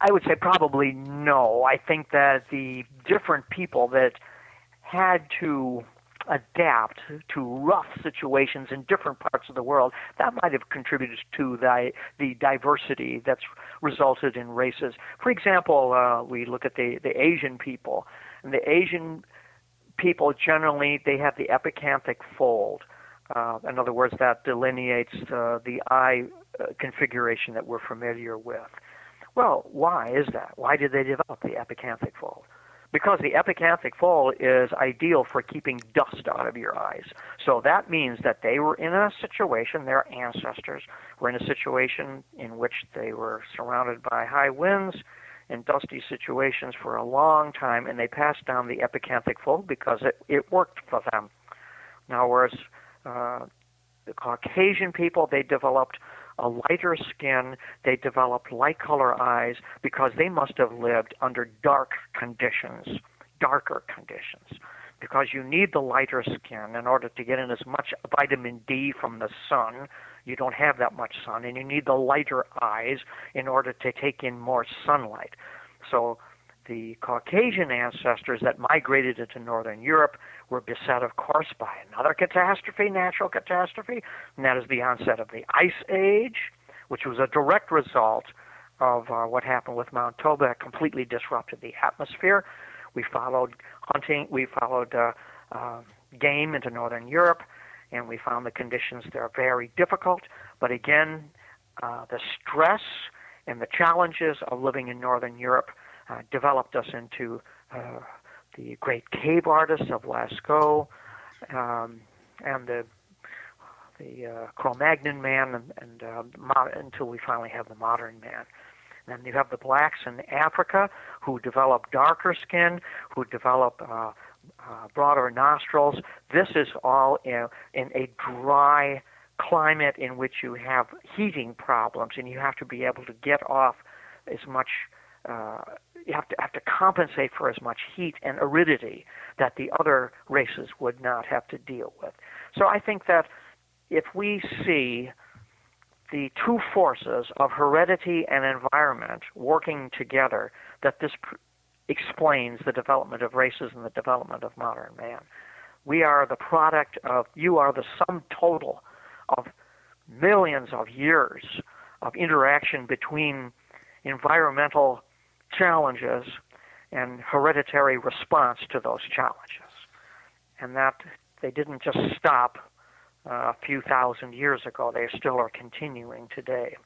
I would say probably no. I think that the different people that had to adapt to rough situations in different parts of the world that might have contributed to the the diversity that's resulted in races. For example, uh, we look at the the Asian people, and the Asian people generally they have the epicanthic fold. Uh, in other words, that delineates uh, the eye uh, configuration that we're familiar with. Well, why is that? Why did they develop the epicanthic fold? Because the epicanthic fold is ideal for keeping dust out of your eyes. So that means that they were in a situation, their ancestors were in a situation in which they were surrounded by high winds and dusty situations for a long time, and they passed down the epicanthic fold because it, it worked for them. Now, whereas uh, the Caucasian people, they developed a lighter skin, they developed light color eyes because they must have lived under dark conditions, darker conditions. Because you need the lighter skin in order to get in as much vitamin D from the sun. You don't have that much sun, and you need the lighter eyes in order to take in more sunlight. So the Caucasian ancestors that migrated into northern Europe were beset, of course, by another catastrophe, natural catastrophe, and that is the onset of the Ice Age, which was a direct result of uh, what happened with Mount Toba. It completely disrupted the atmosphere. We followed hunting, we followed uh, uh, game into northern Europe, and we found the conditions there very difficult. But again, uh, the stress and the challenges of living in northern Europe uh, developed us into uh, the great cave artists of Lascaux um, and the the uh, Cro-Magnon man, and, and uh, until we finally have the modern man. Then you have the blacks in Africa who develop darker skin, who develop uh, uh, broader nostrils. This is all in, in a dry climate in which you have heating problems, and you have to be able to get off as much. Uh, you have to have to compensate for as much heat and aridity that the other races would not have to deal with. So I think that if we see the two forces of heredity and environment working together, that this pr- explains the development of races and the development of modern man. We are the product of, you are the sum total of millions of years of interaction between environmental challenges and hereditary response to those challenges. And that they didn't just stop uh, a few thousand years ago, they still are continuing today.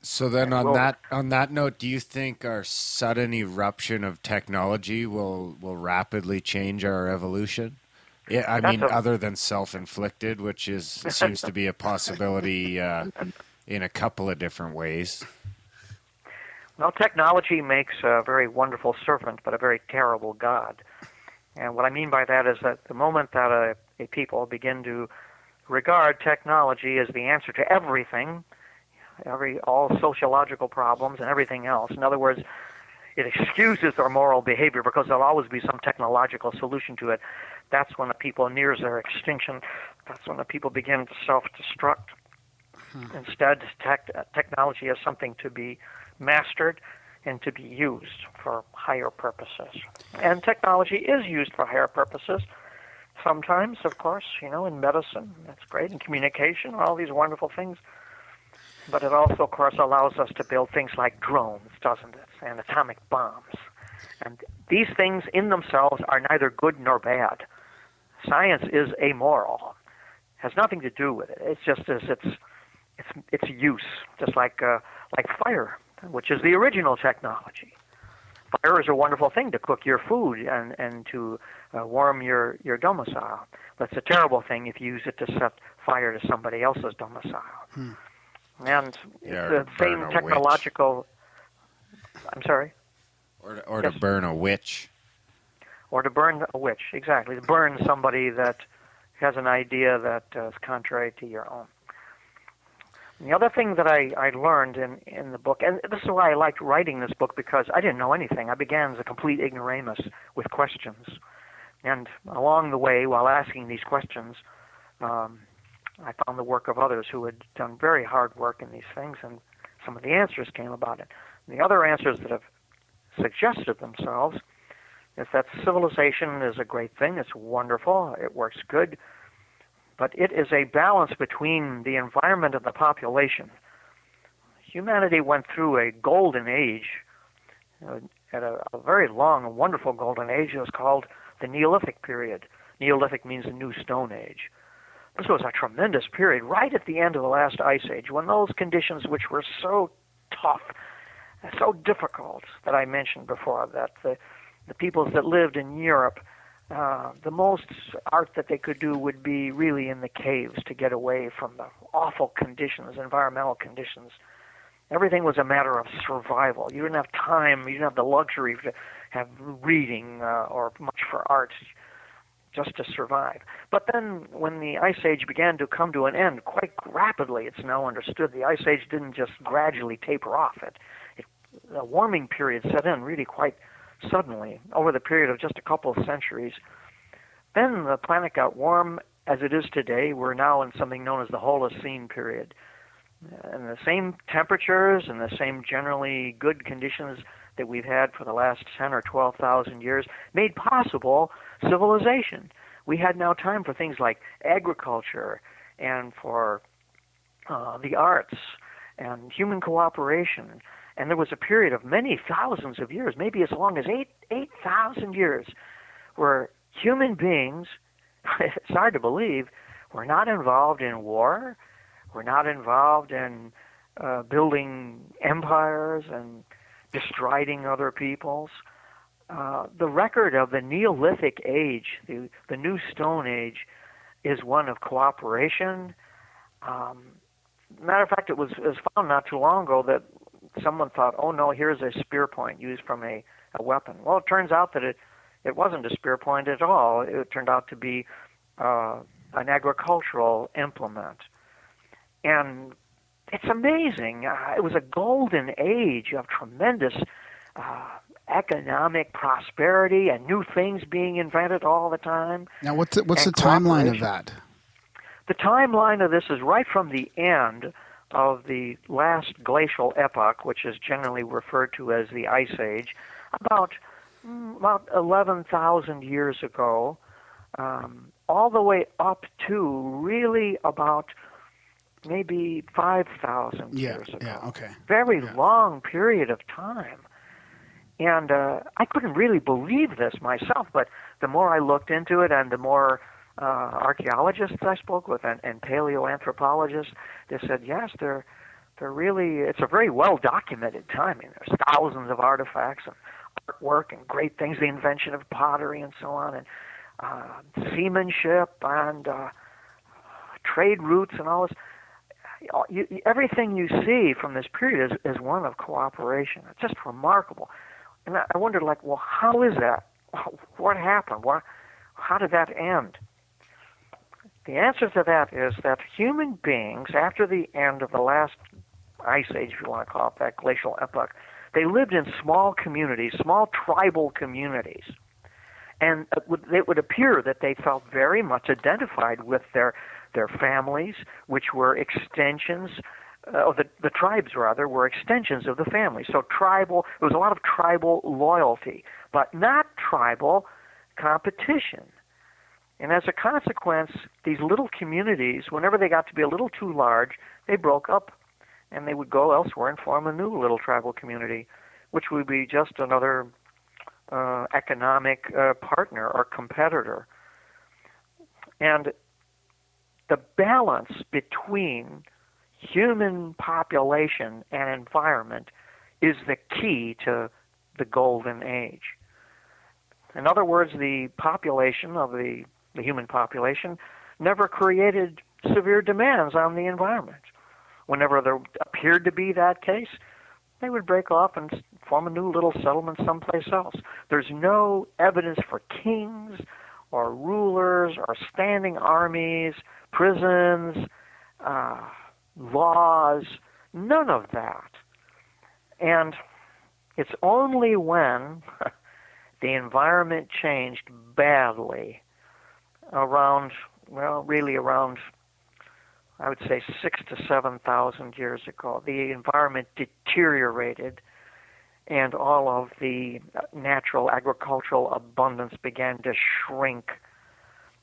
So then, And on we'll- that on that note, do you think our sudden eruption of technology will will rapidly change our evolution? Yeah, I mean, a- other than self-inflicted, which is seems to be a possibility uh, in a couple of different ways. Well, technology makes a very wonderful servant, but a very terrible God. And what I mean by that is that the moment that a, a people begin to regard technology as the answer to everything, every all sociological problems and everything else. In other words, it excuses their moral behavior because there'll always be some technological solution to it. That's when the people nears their extinction. That's when the people begin to self-destruct. Hmm. Instead, tech, technology is something to be mastered and to be used for higher purposes. And technology is used for higher purposes. Sometimes, of course, you know, in medicine, that's great, in communication, all these wonderful things. But it also, of course, allows us to build things like drones, doesn't it? And atomic bombs. And these things in themselves are neither good nor bad. Science is amoral. It Has nothing to do with it. It's just as its its its use, just like uh, like fire, which is the original technology. Fire is a wonderful thing to cook your food and and to uh, warm your your domicile. But it's a terrible thing if you use it to set fire to somebody else's domicile. and Yeah, the same a witch. technological. I'm sorry. Or to, or to burn a witch. or to burn a witch exactly to burn somebody that has an idea that uh, is contrary to your own the other thing that I, I learned in, in the book, and this is why I liked writing this book because I didn't know anything. I began as a complete ignoramus with questions. And along the way, while asking these questions, um, I found the work of others who had done very hard work in these things, and some of the answers came about it. And the other answers that have suggested themselves is that civilization is a great thing, it's wonderful, it works good, but it is a balance between the environment and the population. Humanity went through a golden age, uh, at a, a very long and wonderful golden age. Was called the Neolithic period. Neolithic means the New Stone Age. This was a tremendous period, right at the end of the last ice age, when those conditions, which were so tough, so difficult, that I mentioned before, that the the peoples that lived in Europe uh, the most art that they could do would be really in the caves to get away from the awful conditions, environmental conditions. Everything was a matter of survival. You didn't have time, you didn't have the luxury to have reading uh, or much for art just to survive. But then when the Ice Age began to come to an end quite rapidly, it's now understood the Ice Age didn't just gradually taper off. It, it the warming period set in really quite suddenly over the period of just a couple of centuries. Then the planet got warm as it is today. We're now in something known as the Holocene period. And the same temperatures and the same generally good conditions that we've had for the last 10 or 12,000 years made possible civilization. We had now time for things like agriculture and for uh, the arts and human cooperation and there was a period of many thousands of years, maybe as long as eight eight thousand years, where human beings, <laughs> it's hard to believe, were not involved in war, were not involved in uh, building empires and bestriding other peoples. Uh, the record of the Neolithic age, the, the New Stone Age, is one of cooperation. Um, matter of fact, it was, it was found not too long ago that someone thought, oh no, here's a spear point used from a, a weapon. Well, it turns out that it, it wasn't a spear point at all. It turned out to be uh, an agricultural implement. And it's amazing. Uh, it was a golden age of tremendous uh, economic prosperity and new things being invented all the time. Now, what's the, what's the timeline of that? The timeline of this is right from the end of the last glacial epoch, which is generally referred to as the Ice Age, about mm, about 11,000 years ago, um, all the way up to really about maybe 5,000 Yeah, years ago. yeah, okay. Very Yeah. long period of time. And uh, I couldn't really believe this myself, but the more I looked into it and the more uh, archaeologists I spoke with and, and paleoanthropologists, they said, yes, they're, they're really, it's a very well documented time. I mean, there's thousands of artifacts and artwork and great things, the invention of pottery and so on, and uh, seamanship and uh, trade routes and all this. You, everything you see from this period is, is one of cooperation. It's just remarkable. And I I wondered, like, well, how is that? What happened? What, how did that end? The answer to that is that human beings, after the end of the last ice age, if you want to call it that glacial epoch, they lived in small communities, small tribal communities. And it would, it would appear that they felt very much identified with their, their families, which were extensions, uh, or the, the tribes rather, were extensions of the family. So tribal, there was a lot of tribal loyalty, but not tribal competition. And as a consequence, these little communities, whenever they got to be a little too large, they broke up and they would go elsewhere and form a new little tribal community, which would be just another uh, economic uh, partner or competitor. And the balance between human population and environment is the key to the golden age. In other words, the population of the, the human population never created severe demands on the environment. whenever there appeared to be that case, they would break off and form a new little settlement someplace else. There's no evidence for kings or rulers or standing armies, prisons, uh, laws, none of that. And it's only when <laughs> the environment changed badly around, well, really around, I would say six to seven thousand years ago, the environment deteriorated and all of the natural agricultural abundance began to shrink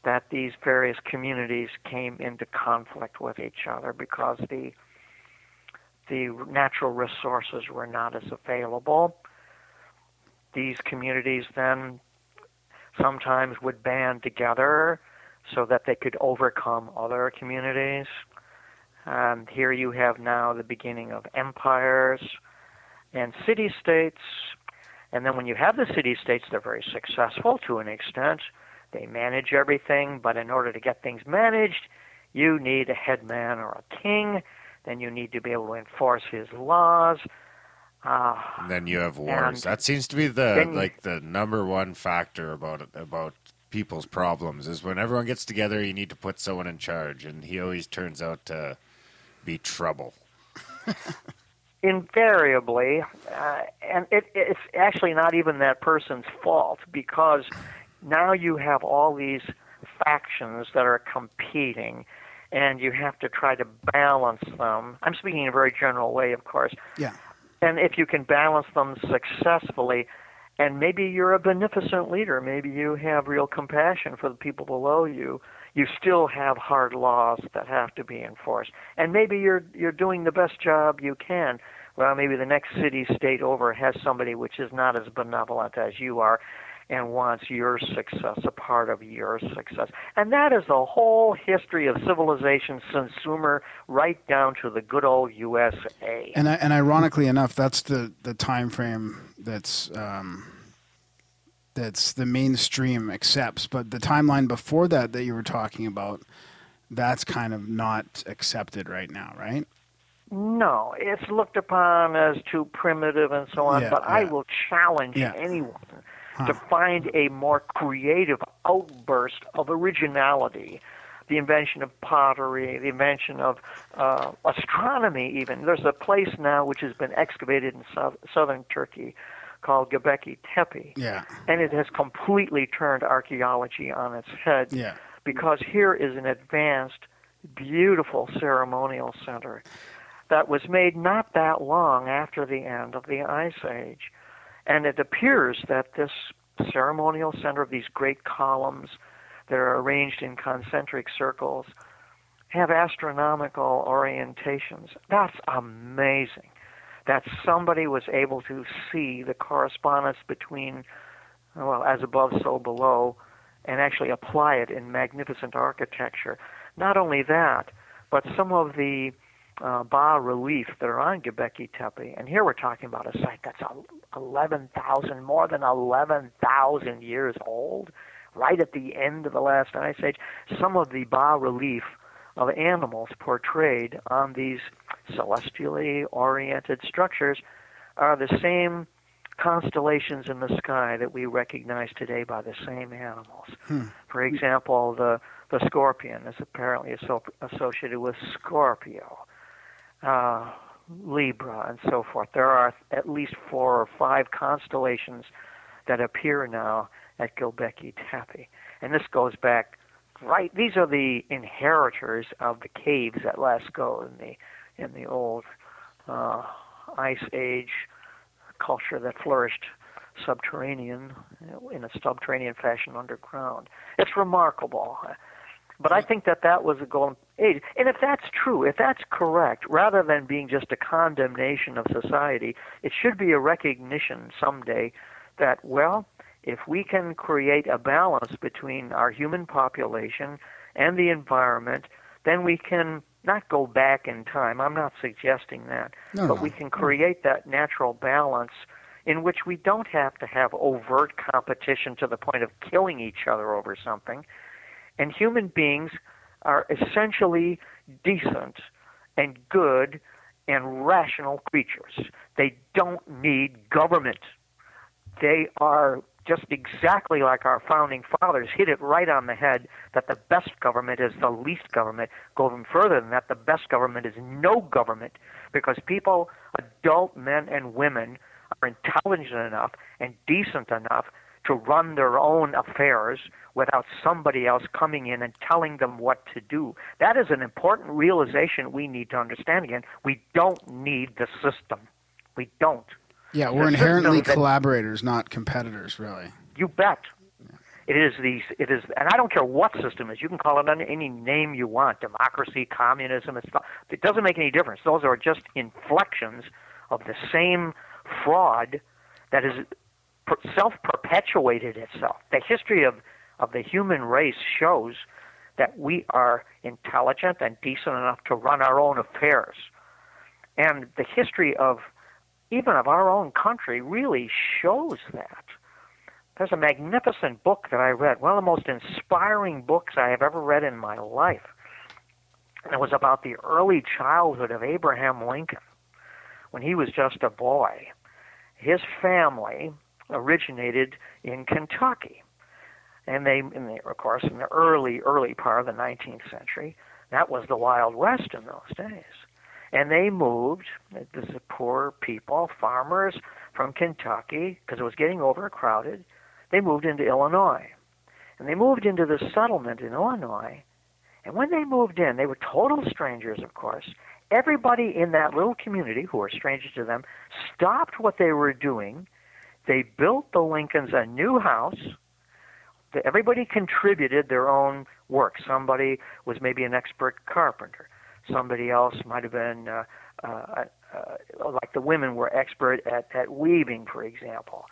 that these various communities came into conflict with each other because the the natural resources were not as available. These communities then sometimes would band together so that they could overcome other communities. And here you have now the beginning of empires and city states. And then when you have the city states, they're very successful to an extent. They manage everything, but in order to get things managed, you need a headman or a king. Then you need to be able to enforce his laws. Uh, And then you have wars. That seems to be the then like the number one factor about about people's problems is when everyone gets together, you need to put someone in charge, and he always turns out to be trouble. <laughs> invariably, uh, and it, it's actually not even that person's fault because now you have all these factions that are competing, and you have to try to balance them. I'm speaking in a very general way, of course. Yeah. And if you can balance them successfully, and maybe you're a beneficent leader, maybe you have real compassion for the people below you, you still have hard laws that have to be enforced. And maybe you're you're doing the best job you can. Well, maybe the next city state over has somebody which is not as benevolent as you are and wants your success, a part of your success. And that is the whole history of civilization since Sumer right down to the good old USA. And and ironically enough, that's the the time frame that's um, that's the mainstream accepts. But the timeline before that that you were talking about, that's kind of not accepted right now, right? No, it's looked upon as too primitive and so on, Yeah, but I will challenge Yeah. anyone Huh. to find a more creative outburst of originality. The invention of pottery, the invention of uh, astronomy, even. There's a place now which has been excavated in sou- southern Turkey called Göbekli Tepe, Yeah. and it has completely turned archaeology on its head Yeah. because here is an advanced, beautiful ceremonial center that was made not that long after the end of the Ice Age. And it appears that this ceremonial center of these great columns that are arranged in concentric circles have astronomical orientations. That's amazing. That somebody was able to see the correspondence between, well, as above, so below, and actually apply it in magnificent architecture. Not only that, but some of the uh, bas relief that are on Göbekli Tepe, and here we're talking about a site that's 11,000, more than 11,000 years old, right at the end of the last ice age. Some of the bas relief of animals portrayed on these celestially oriented structures are the same constellations in the sky that we recognize today by the same animals. For example, the the scorpion is apparently asso- associated with Scorpio, uh, Libra, and so forth. There are at least four or five constellations that appear now at Göbekli Tepe, and this goes back right. These are the inheritors of the caves at Lascaux in the in the old uh, Ice Age culture that flourished subterranean in a subterranean fashion underground. It's remarkable. But I think that that was a golden age. And if that's true, if that's correct, rather than being just a condemnation of society, it should be a recognition someday that, well, if we can create a balance between our human population and the environment, then we can not go back in time. I'm not suggesting that. No, but no. we can create that natural balance in which we don't have to have overt competition to the point of killing each other over something. And human beings are essentially decent and good and rational creatures. They don't need government. They are just exactly like our founding fathers hit it right on the head that the best government is the least government. Go even further than that, the best government is no government because people, adult men and women, are intelligent enough and decent enough to run their own affairs without somebody else coming in and telling them what to do. That is an important realization we need to understand again. We don't need the system. We don't. Yeah, we're The inherently that- collaborators, not competitors, really. You bet. It is the it is, and I don't care what system is. You can call it under any name you want: democracy, communism. It doesn't make any difference. Those are just inflections of the same fraud that has per- self-perpetuated itself. The history of of the human race shows that we are intelligent and decent enough to run our own affairs, and the history of even of our own country really shows that. There's a magnificent book that I read, one of the most inspiring books I have ever read in my life. And it was about the early childhood of Abraham Lincoln when he was just a boy. His family originated in Kentucky. And they, the, of course, in the early, early part of the 19th century, that was the Wild West in those days. And they moved, this is poor people, farmers from Kentucky, because it was getting overcrowded they moved into Illinois. And they moved into this settlement in Illinois. And when they moved in, they were total strangers, of course. Everybody in that little community who were strangers to them stopped what they were doing. They built the Lincolns a new house. Everybody contributed their own work. Somebody was maybe an expert carpenter. Somebody else might have been, uh, uh, uh, like the women were expert at, at weaving, for example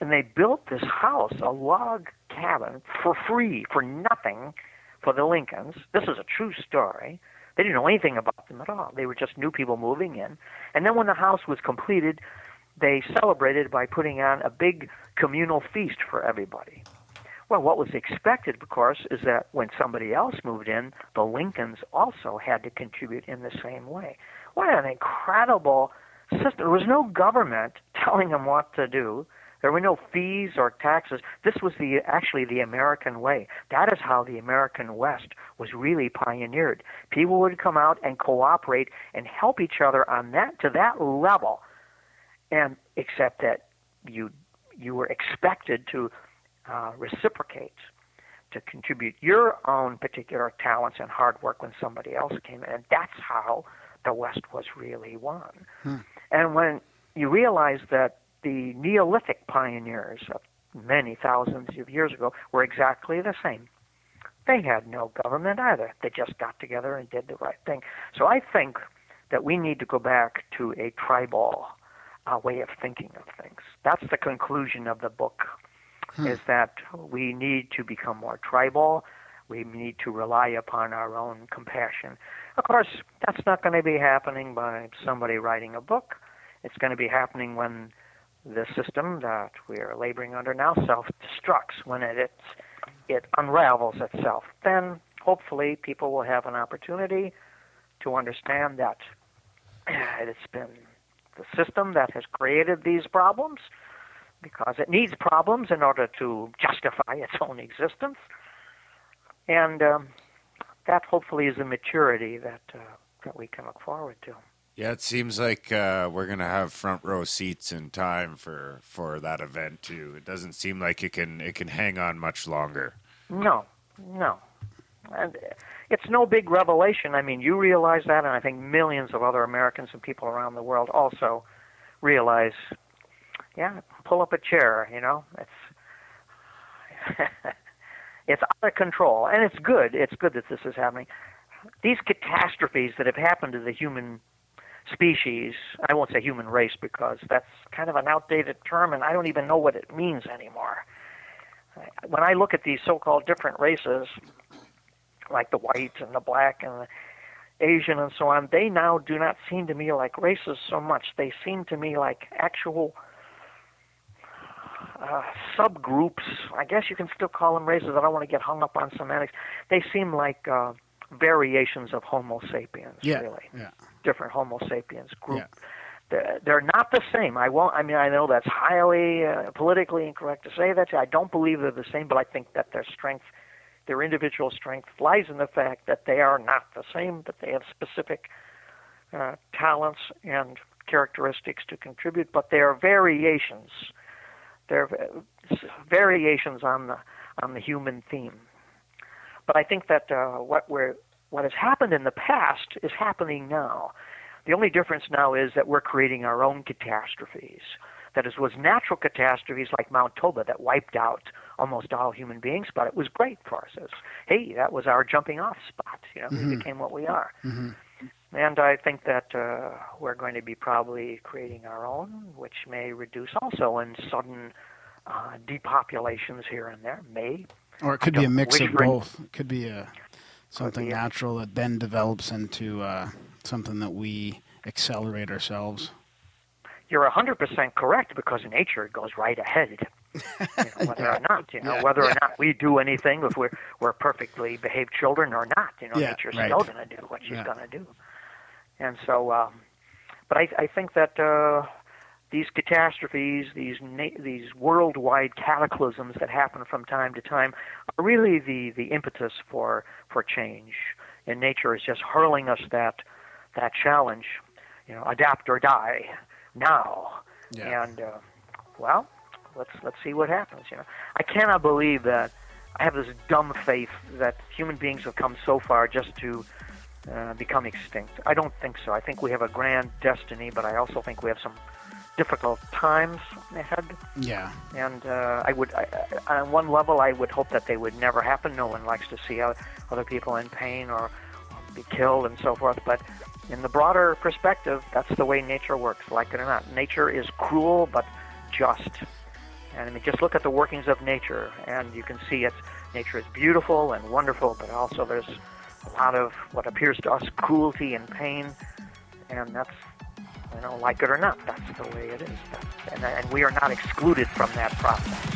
and they built this house, a log cabin, for free, for nothing, for the Lincolns. This is a true story. They didn't know anything about them at all. They were just new people moving in. And then when the house was completed, they celebrated by putting on a big communal feast for everybody. Well, what was expected, of course, is that when somebody else moved in, the Lincolns also had to contribute in the same way. What an incredible system. There was no government <laughs> telling them what to do. There were no fees or taxes. This was the actually the American way. That is how the American West was really pioneered. People would come out and cooperate and help each other on that to that level, and except that you you were expected to uh, reciprocate, to contribute your own particular talents and hard work when somebody else came in, and that's how the West was really won. And when you realize that the Neolithic pioneers of many thousands of years ago were exactly the same. They had no government either. They just got together and did the right thing. So I think that we need to go back to a tribal uh, way of thinking of things. That's the conclusion of the book. Is that we need to become more tribal. We need to rely upon our own compassion. Of course, that's not going to be happening by somebody writing a book. It's going to be happening when the system that we are laboring under now self-destructs, when it it's, it unravels itself. Then hopefully people will have an opportunity to understand that it's been the system that has created these problems because it needs problems in order to justify its own existence. And um, that hopefully is a maturity that uh, that we can look forward to. Yeah, it seems like uh, we're gonna have front row seats in time for for that event too. It doesn't seem like it can it can hang on much longer. No, no. And it's no big revelation. I mean, you realize that, and I think millions of other Americans and people around the world also realize. Yeah, pull up a chair. You know, it's <laughs> it's out of control, and it's good. It's good that this is happening. These catastrophes that have happened to the human species, I won't say human race because that's kind of an outdated term, and I don't even know what it means anymore. When I look at these so-called different races, like the white and the black and the Asian and so on, they now do not seem to me like races so much. They seem to me like actual uh, subgroups. I guess you can still call them races. I don't want to get hung up on semantics. They seem like uh, variations of Homo sapiens, Yeah. really Yeah. different Homo sapiens group. Yeah. They're, they're not the same. I won't. I mean, I know that's highly uh, politically incorrect to say that. I don't believe they're the same, but I think that their strength, their individual strength, lies in the fact that they are not the same. That they have specific uh, talents and characteristics to contribute, but they are variations. They're variations on the on the human theme. But I think that uh, what we're what has happened in the past is happening now. The only difference now is that we're creating our own catastrophes. That is, was natural catastrophes like Mount Toba that wiped out almost all human beings, but it was great for us. Was, hey, that was our jumping off spot. You know, we became what we are. And I think that uh, we're going to be probably creating our own, which may reduce also in sudden uh, depopulations here and there. May Or it could be a mix of both. It could be a something be natural that then develops into uh, something that we accelerate ourselves. you're 100% correct because nature goes right ahead. You <laughs> know, whether or not, you know, Yeah, whether yeah. or not we do anything, if we're we're perfectly behaved children or not, you know, Yeah, nature's right. still going to do what she's Yeah. going to do. And so, um, but I, I think that uh, these catastrophes, these na- these worldwide cataclysms that happen from time to time, are really the the impetus for for change. And nature is just hurling us that that challenge, you know, adapt or die now. Yeah. And uh, well, let's let's see what happens. You know, I cannot believe that I have this dumb faith that human beings have come so far just to uh, become extinct. I don't think so. I think we have a grand destiny, but I also think we have some difficult times ahead. Yeah. And uh, I would, I, I, on one level, I would hope that they would never happen. No one likes to see other people in pain or be killed and so forth. But in the broader perspective, that's the way nature works, like it or not. Nature is cruel but just. And I mean, just look at the workings of nature, and you can see it's nature is beautiful and wonderful, but also there's a lot of what appears to us cruelty and pain, and that's you know, like it or not, that's the way it is. And, and we are not excluded from that process.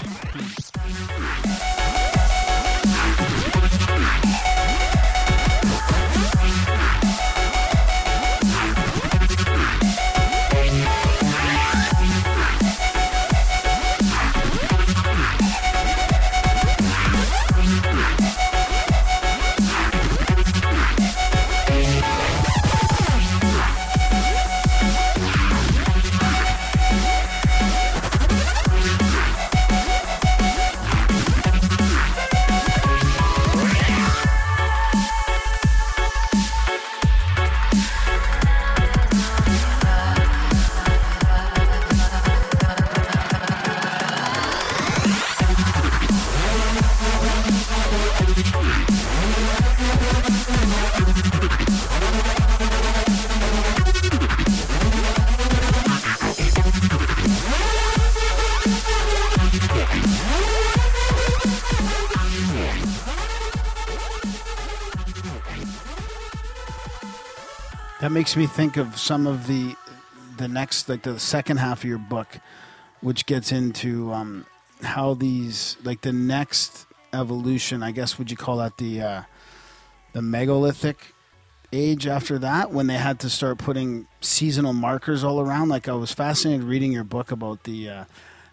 Makes me think of some of the the next like the second half of your book, which gets into um, how these like the next evolution. I guess would you call that the uh, the megalithic age after that when they had to start putting seasonal markers all around. Like I was fascinated reading your book about the uh,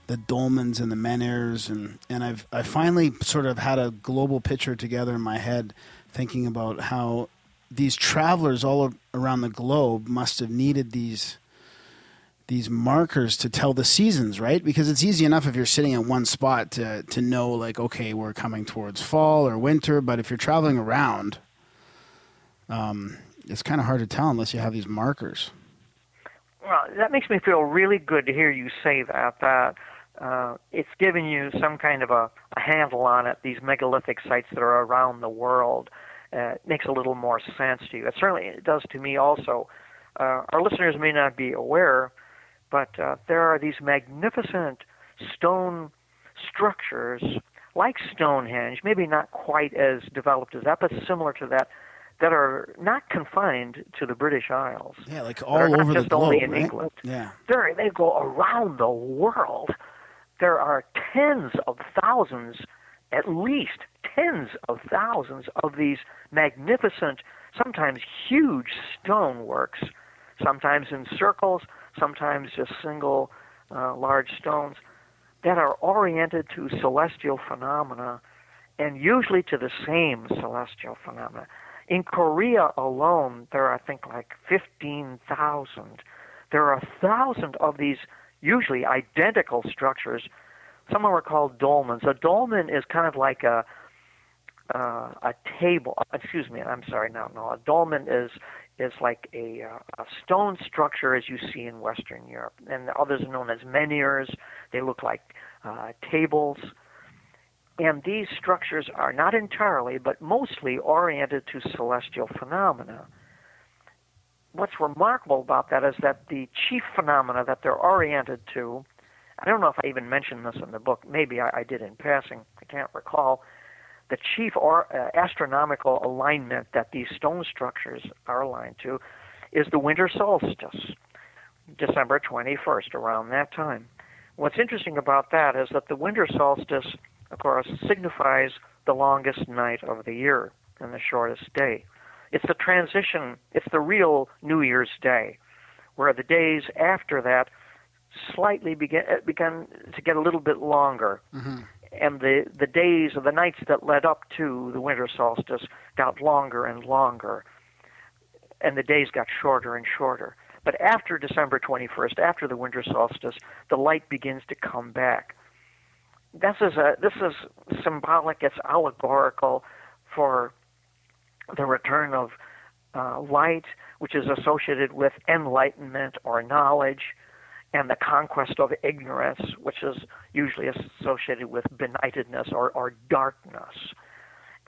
the dolmens and the menhirs and and I've I finally sort of had a global picture together in my head, thinking about how these travelers all around the globe must have needed these these markers to tell the seasons, right? Because it's easy enough if you're sitting at one spot to to know like okay, we're coming towards fall or winter, but if you're traveling around um, it's kind of hard to tell unless you have these markers. Well, that makes me feel really good to hear you say that. That uh, it's giving you some kind of a, a handle on it. These megalithic sites that are around the world uh, makes a little more sense to you. It certainly it does to me also. Uh, our listeners may not be aware, but uh, there are these magnificent stone structures like Stonehenge, maybe not quite as developed as that, but similar to that, that are not confined to the British Isles. Yeah, like all not over the just only globe, in right? England. Yeah. They're, they go around the world. There are tens of thousands, at least tens of thousands of these magnificent, sometimes huge stoneworks, sometimes in circles, sometimes just single uh, large stones, that are oriented to celestial phenomena and usually to the same celestial phenomena. In Korea alone, there are, I think, like 15,000. There are a thousand of these usually identical structures. Some of them are called dolmens. A dolmen is kind of like a uh, a table. Excuse me. I'm sorry. No, no. A dolmen is is like a, uh, a stone structure as you see in Western Europe, and the others are known as menhirs. They look like uh, tables. And these structures are not entirely, but mostly oriented to celestial phenomena. What's remarkable about that is that the chief phenomena that they're oriented to, I don't know if I even mentioned this in the book, maybe I, I did in passing, I can't recall. The chief or, uh, astronomical alignment that these stone structures are aligned to is the winter solstice, December 21st, around that time. What's interesting about that is that the winter solstice of course, signifies the longest night of the year and the shortest day. It's the transition, it's the real New Year's Day, where the days after that slightly begin, uh, begin to get a little bit longer. Mm-hmm. And the, the days or the nights that led up to the winter solstice got longer and longer. And the days got shorter and shorter. But after December 21st, after the winter solstice, the light begins to come back this is a this is symbolic. It's allegorical for the return of uh, light, which is associated with enlightenment or knowledge, and the conquest of ignorance, which is usually associated with benightedness or, or darkness.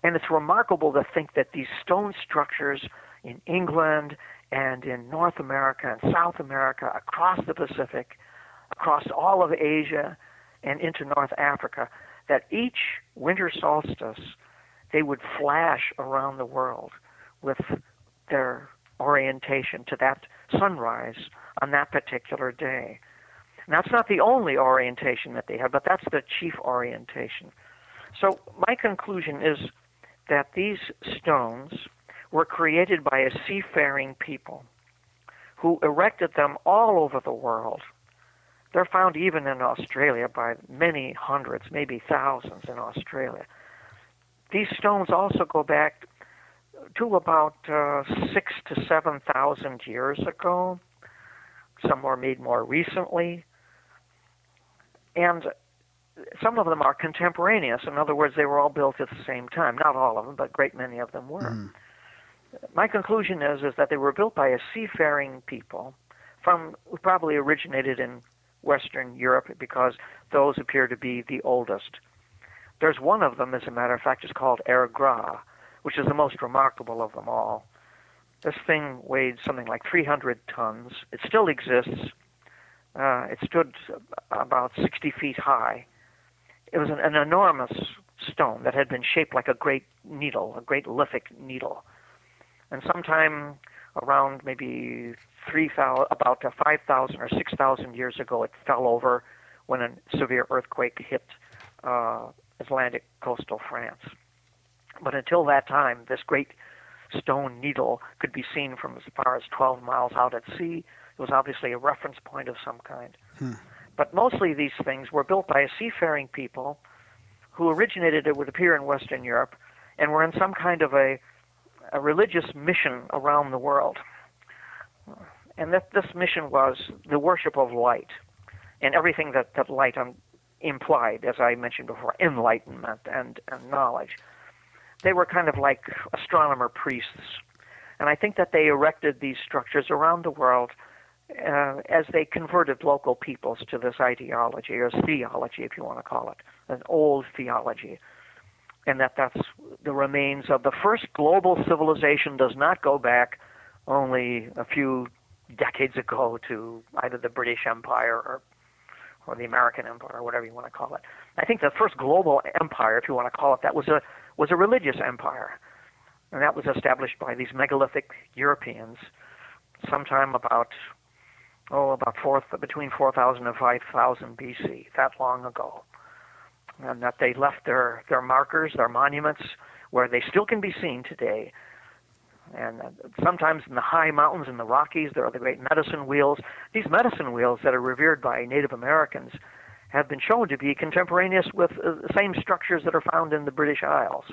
And it's remarkable to think that these stone structures in England and in North America and South America, across the Pacific, across all of Asia, and into North Africa, that each winter solstice they would flash around the world with their orientation to that sunrise on that particular day. That's not the only orientation that they have, but that's the chief orientation. So my conclusion is that these stones were created by a seafaring people who erected them all over the world they're found even in Australia by many hundreds, maybe thousands in Australia. These stones also go back to about uh, six to seven thousand years ago. Some were made more recently, and some of them are contemporaneous. In other words, they were all built at the same time. Not all of them, but a great many of them were. Mm. My conclusion is is that they were built by a seafaring people from probably originated in Western Europe because those appear to be the oldest. There's one of them, as a matter of fact, is called Air Gras, which is the most remarkable of them all. This thing weighed something like 300 tons. It still exists. Uh, it stood about 60 feet high. It was an, an enormous stone that had been shaped like a great needle, a great lithic needle. And sometime around maybe 3,000, about 5,000 or 6,000 years ago, it fell over when a severe earthquake hit uh, Atlantic coastal France. But until that time, this great stone needle could be seen from as far as 12 miles out at sea. It was obviously a reference point of some kind. Hmm. But mostly these things were built by a seafaring people who originated, it would appear, in Western Europe and were in some kind of a, a religious mission around the world and that this mission was the worship of light and everything that, that light um, implied, as I mentioned before, enlightenment and, and knowledge. They were kind of like astronomer priests. And I think that they erected these structures around the world uh, as they converted local peoples to this ideology or theology, if you want to call it, an old theology. And that that's the remains of the first global civilization does not go back only a few decades ago to either the British Empire or or the American Empire, or whatever you want to call it. I think the first global empire, if you want to call it that, was a was a religious empire, and that was established by these megalithic Europeans, sometime about oh about fourth between 4,000 and 5,000 BC, that long ago. and that they left their, their markers, their monuments, where they still can be seen today. And sometimes in the high mountains in the Rockies, there are the great medicine wheels. These medicine wheels that are revered by Native Americans have been shown to be contemporaneous with uh, the same structures that are found in the British Isles.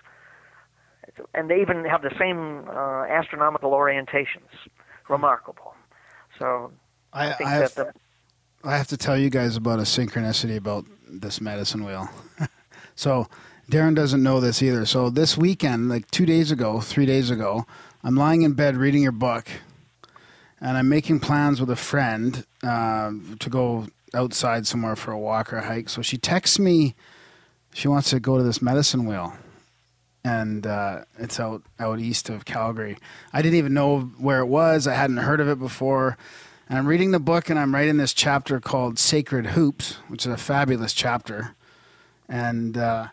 And they even have the same uh, astronomical orientations. Remarkable. So I, I think I have, that the, I have to tell you guys about a synchronicity about this medicine wheel. <laughs> so Darren doesn't know this either. So this weekend, like two days ago, three days ago, I'm lying in bed reading your book, and I'm making plans with a friend uh, to go outside somewhere for a walk or a hike. So she texts me. She wants to go to this medicine wheel, and uh, it's out out east of Calgary. I didn't even know where it was. I hadn't heard of it before. And I'm reading the book, and I'm writing this chapter called "Sacred Hoops," which is a fabulous chapter. And uh,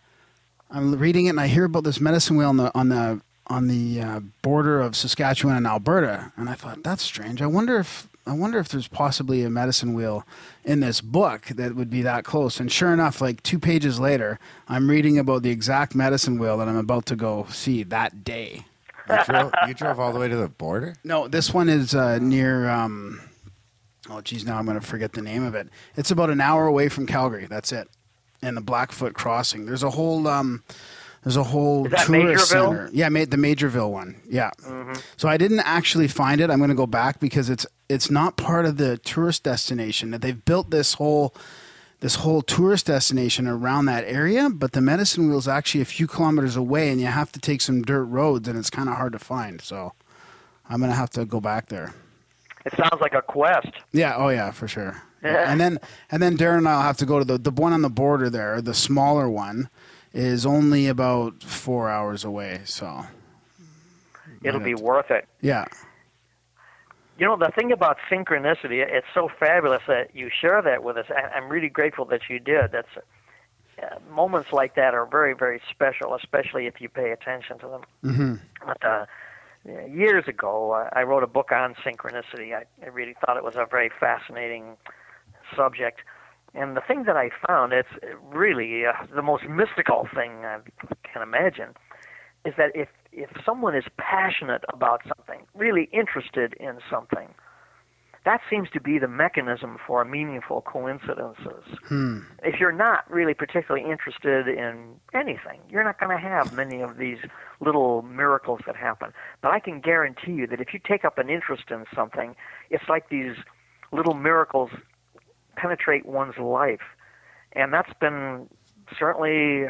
I'm reading it, and I hear about this medicine wheel on the on the on the uh, border of Saskatchewan and Alberta, and I thought that's strange. I wonder if I wonder if there's possibly a medicine wheel in this book that would be that close. And sure enough, like two pages later, I'm reading about the exact medicine wheel that I'm about to go see that day. You drove, you drove all the way to the border? No, this one is uh, near. Um, oh, geez, now I'm going to forget the name of it. It's about an hour away from Calgary. That's it, and the Blackfoot Crossing. There's a whole. Um, there's a whole tourist Majorville? center. Yeah, ma- the Majorville one. Yeah. Mm-hmm. So I didn't actually find it. I'm going to go back because it's it's not part of the tourist destination. That they've built this whole this whole tourist destination around that area, but the medicine wheel is actually a few kilometers away, and you have to take some dirt roads, and it's kind of hard to find. So I'm going to have to go back there. it sounds like a quest. Yeah. Oh, yeah, for sure. Yeah. and then and then Darren and I'll have to go to the the one on the border there. The smaller one is only about four hours away. So It'll be worth it. yeah, You know, the thing about synchronicity, it's so fabulous that you share that with us. I'm really grateful that you did. That's uh, moments like that are very, very special, especially if you pay attention to them. hmm But uh, years ago, I wrote a book on synchronicity. I, I really thought it was a very fascinating subject. And the thing that I found, it's really uh, the most mystical thing I can imagine, is that if if someone is passionate about something, really interested in something, that seems to be the mechanism for meaningful coincidences. Hmm. If you're not really particularly interested in anything, you're not going to have many of these little miracles that happen. But I can guarantee you that if you take up an interest in something, it's like these little miracles penetrate one's life. And that's been certainly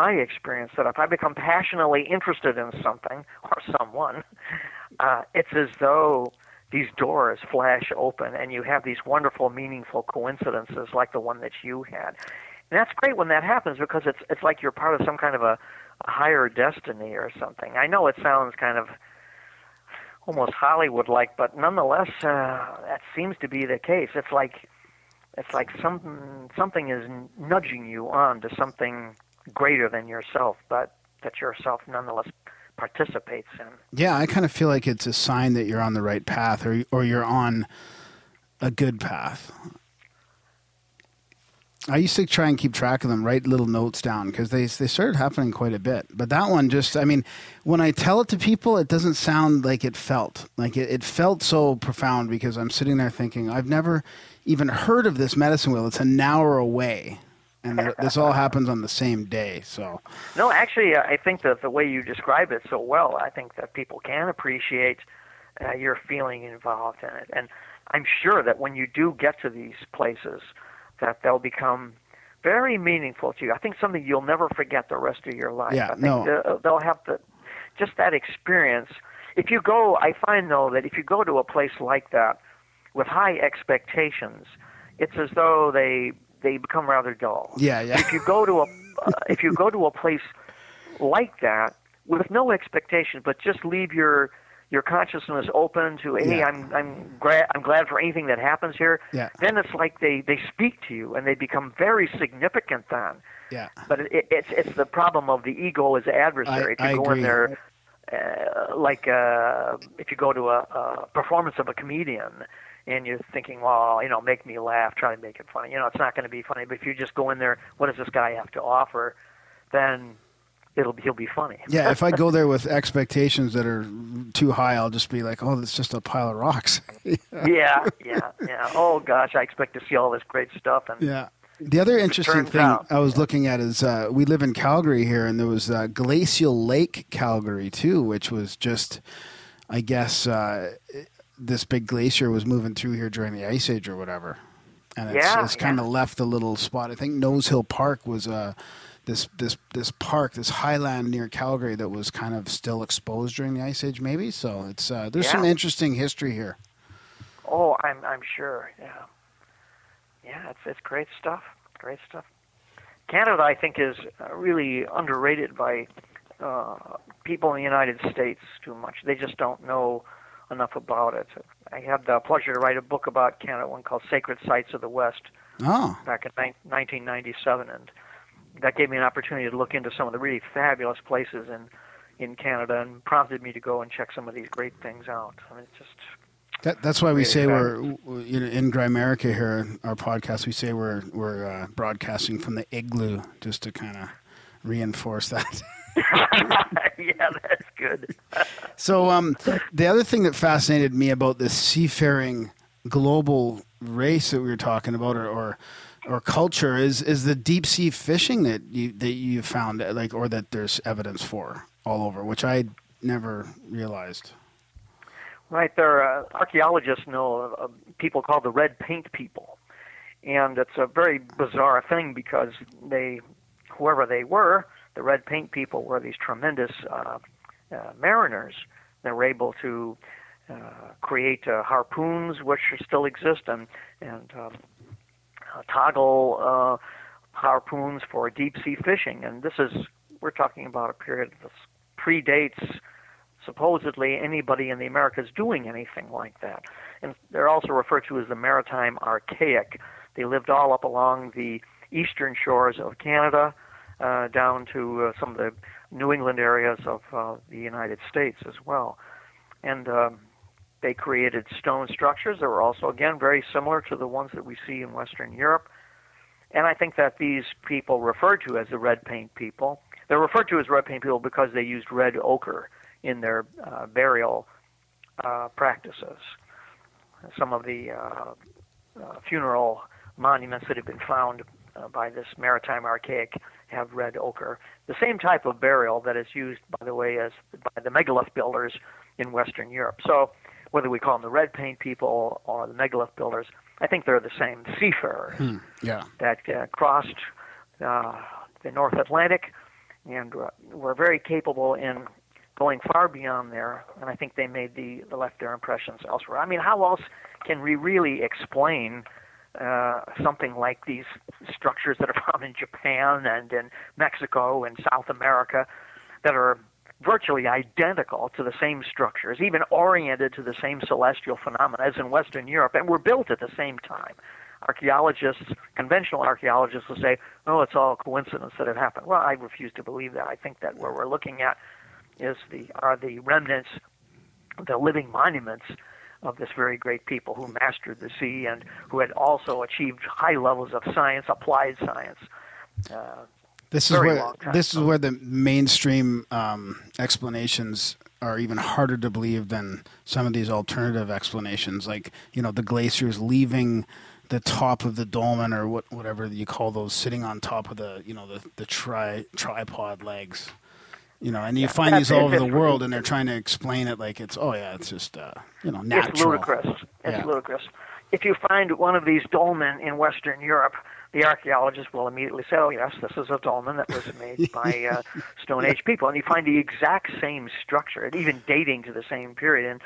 my experience that if I become passionately interested in something or someone, uh, it's as though these doors flash open and you have these wonderful, meaningful coincidences like the one that you had. And that's great when that happens because it's it's like you're part of some kind of a, a higher destiny or something. I know it sounds kind of almost Hollywood like, but nonetheless, uh, that seems to be the case. It's like it's like something something is nudging you on to something greater than yourself, but that yourself nonetheless participates in. yeah. I kind of feel like it's a sign that you're on the right path, or or you're on a good path. I used to try and keep track of them, write little notes down because they they started happening quite a bit. But that one just, I mean, when I tell it to people, it doesn't sound like it felt. Like it, it felt so profound because I'm sitting there thinking, I've never even heard of this medicine wheel. It's an hour away, and this all happens on the same day. So No, actually, uh, I think that the way you describe it so well, I think that people can appreciate uh, your feeling involved in it. And I'm sure that when you do get to these places, that they'll become very meaningful to you. I think something you'll never forget the rest of your life. Yeah, I think no. they'll have the, just that experience. If you go, I find though that if you go to a place like that with high expectations, it's as though they they become rather dull yeah, yeah, if you go to a uh, if you go to a place like that with no expectation, but just leave your your consciousness open to hey, Yeah. I'm I'm glad I'm glad for anything that happens here. Yeah. Then it's like they they speak to you and they become very significant then. yeah. But it, it's it's the problem of the ego as adversary I- to I go agree. in there uh, like uh, if you go to a, a performance of a comedian and you're thinking, well, you know, make me laugh, try to make it funny. You know, it's not going to be funny. But if you just go in there, what does this guy have to offer? Then it'll he'll be funny. Yeah, if I go there <laughs> with expectations that are too high, I'll just be like, "Oh, it's just a pile of rocks." <laughs> yeah, yeah, yeah. Oh gosh, I expect to see all this great stuff, and yeah. The other interesting thing out- I was looking at is uh, we live in Calgary here, and there was uh, Glacial Lake, Calgary, too, which was just, I guess, uh, this big glacier was moving through here during the Ice Age or whatever, and it's, Yeah, it's kind of left a little spot. I think Nose Hill Park was uh, this this this park, this highland near Calgary that was kind of still exposed during the Ice Age, maybe. So it's uh, there's some interesting history here. Oh, I'm I'm sure. Yeah, yeah. It's it's great stuff. Great stuff. Canada, I think, is uh, really underrated by uh, people in the United States too much. They just don't know enough about it. I had the pleasure to write a book about Canada, one called "Sacred Sites of the West," Oh, back in nine- 1997, and that gave me an opportunity to look into some of the really fabulous places in in Canada, and prompted me to go and check some of these great things out. I mean, it's just That, that's why we say we're you know in Grimerica here, our podcast. We say we're we're uh, broadcasting from the igloo, just to kind of reinforce that. <laughs> yeah, that's good. <laughs> so, um, the other thing that fascinated me about this seafaring global race that we were talking about, or or, or culture, is is the deep sea fishing that you that you found, like, or that there's evidence for all over, which I never realized. Right there, uh, archaeologists know of people called the red paint people, and it's a very bizarre thing because they, whoever they were, the red paint people were these tremendous uh, uh, mariners. They were able to uh, create uh, harpoons, which still exist, and and um, uh, toggle uh, harpoons for deep sea fishing. And this is we're talking about a period that predates supposedly anybody in the Americas doing anything like that. And they're also referred to as the maritime archaic. They lived all up along the eastern shores of Canada, uh, down to uh, some of the New England areas of uh, the United States as well. And um, they created stone structures that were also, again, very similar to the ones that we see in Western Europe. And I think that these people referred to as the red paint people, they're referred to as red paint people because they used red ochre in their uh, burial uh, practices. Some of the uh, uh, funeral monuments that have been found uh, by this maritime archaic have red ochre. The same type of burial that is used, by the way, as by the megalith builders in Western Europe. So whether we call them the red paint people or the megalith builders, I think they're the same seafarers Hmm. Yeah. that uh, crossed uh, the North Atlantic and uh, were very capable in going far beyond there. And I think they made the, the left their impressions elsewhere. I mean, how else can we really explain uh, something like these structures that are <laughs> found in Japan and in Mexico and South America that are virtually identical to the same structures, even oriented to the same celestial phenomena as in Western Europe, and were built at the same time. Archaeologists, conventional archaeologists, will say, "Oh, it's all coincidence that it happened." Well, I refuse to believe that. I think that what we're looking at is the are the remnants, the living monuments of this very great people who mastered the sea and who had also achieved high levels of science, applied science. Uh, This is where this is where the mainstream um, explanations are even harder to believe than some of these alternative explanations. Like you know, the glaciers leaving the top of the dolmen or what whatever you call those, sitting on top of the you know the the tri tripod legs. You know, and you find these all over the world, and they're trying to explain it like it's oh yeah, it's just uh, you know natural. It's ludicrous. It's Yeah. ludicrous. If you find one of these dolmen in Western Europe, the archaeologist will immediately say, "Oh yes, this is a dolmen that was made <laughs> by uh, Stone Age people," and you find the exact same structure, even dating to the same period. And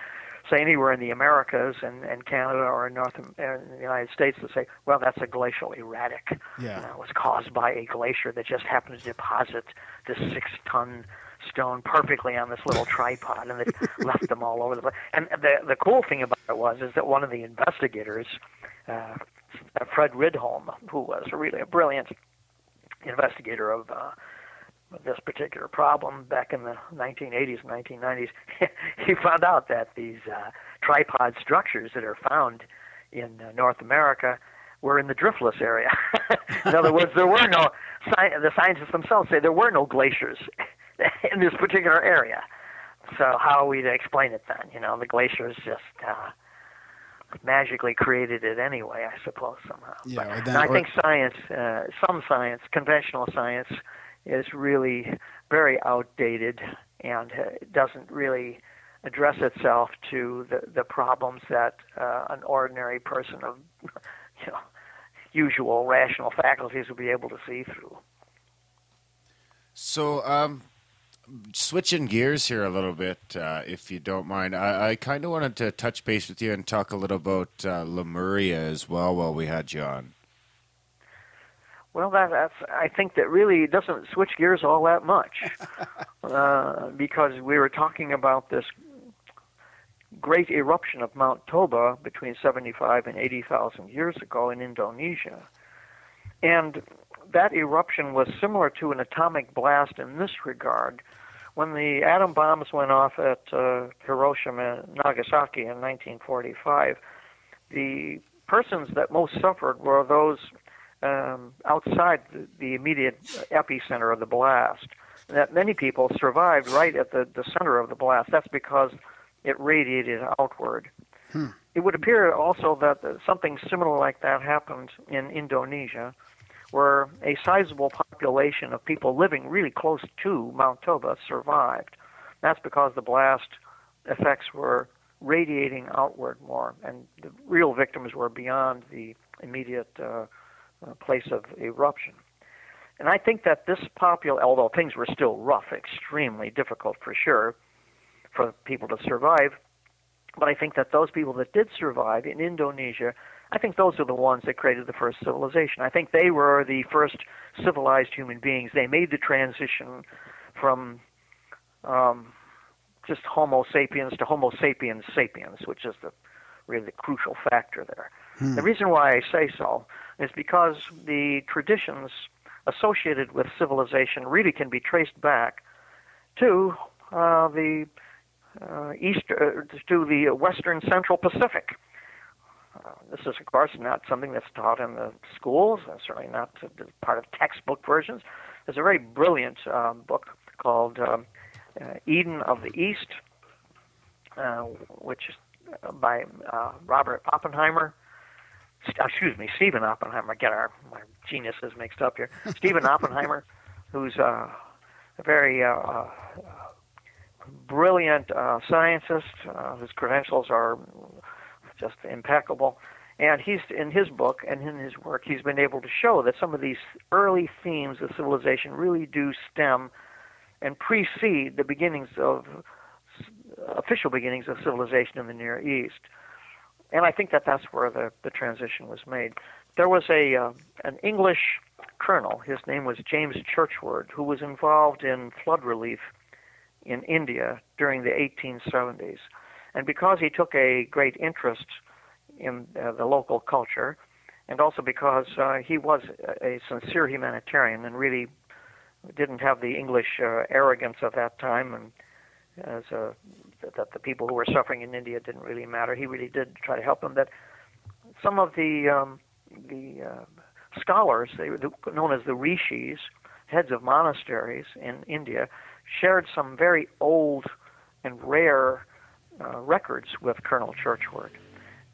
say anywhere in the Americas and, and Canada or in North uh, in the United States, to say, "Well, that's a glacial erratic. Yeah. You know, it was caused by a glacier that just happened to deposit this six-ton." Stone perfectly on this little tripod and it <laughs> left them all over the place. And the the cool thing about it was is that one of the investigators, uh, Fred Rydholm, who was really a brilliant investigator of uh, this particular problem back in the 1980s and 1990s, he found out that these uh, tripod structures that are found in uh, North America were in the driftless area. <laughs> in other words, there were no the scientists themselves say there were no glaciers <laughs> in this particular area. So how are we to explain it then? You know, the glaciers just uh, magically created it anyway, I suppose somehow. Yeah, But- or and then- I think science, uh, some science, conventional science, is really very outdated and uh, doesn't really address itself to the, the problems that uh, an ordinary person of <laughs> you know usual rational faculties would be able to see through. So, um, switching gears here a little bit, uh, if you don't mind, I, I kind of wanted to touch base with you and talk a little about uh, Lemuria as well while we had you on. Well, that, that's I think that really doesn't switch gears all that much, <laughs> uh, because we were talking about this great eruption of Mount Toba between 75 and 80,000 years ago in Indonesia, and that eruption was similar to an atomic blast in this regard. When the atom bombs went off at uh, Hiroshima and Nagasaki in 1945, the persons that most suffered were those um, outside the, the immediate epicenter of the blast. That many people survived right at the, the center of the blast. That's because it radiated outward. It would appear also that something similar like that happened in Indonesia, where a sizable population of people living really close to Mount Toba survived. That's because the blast effects were radiating outward more, and the real victims were beyond the immediate uh, uh, place of eruption. And I think that this popular, although things were still rough, extremely difficult for sure for people to survive, but I think that those people that did survive in Indonesia, I think those are the ones that created the first civilization. I think they were the first civilized human beings. They made the transition from um, just Homo sapiens to Homo sapiens sapiens, which is the really the crucial factor there. The reason why I say so is because the traditions associated with civilization really can be traced back to uh, the uh, east uh, to the Western Central Pacific. Uh, this is, of course, not something that's taught in the schools. and certainly not part of textbook versions. There's a very brilliant um, book called um, uh, Eden of the East, uh, which is uh, by uh, Robert Oppenheimer. St- excuse me, Stephen Oppenheimer. Get our my geniuses mixed up here. <laughs> Stephen Oppenheimer, who's uh, a very uh, uh, brilliant uh, scientist uh, whose credentials are just impeccable. And he's in his book and in his work, he's been able to show that some of these early themes of civilization really do stem and precede the beginnings of official beginnings of civilization in the Near East. And I think that that's where the, the transition was made. There was a uh, an English colonel. His name was James Churchward, who was involved in flood relief in India during the 1870s. And because he took a great interest in uh, the local culture, and also because uh, he was a a sincere humanitarian and really didn't have the English uh, arrogance of that time, and as uh, that the people who were suffering in India didn't really matter. He really did try to help them. That some of the um, the uh, scholars, they were known as the rishis, heads of monasteries in India, shared some very old and rare uh, records with Colonel Churchward.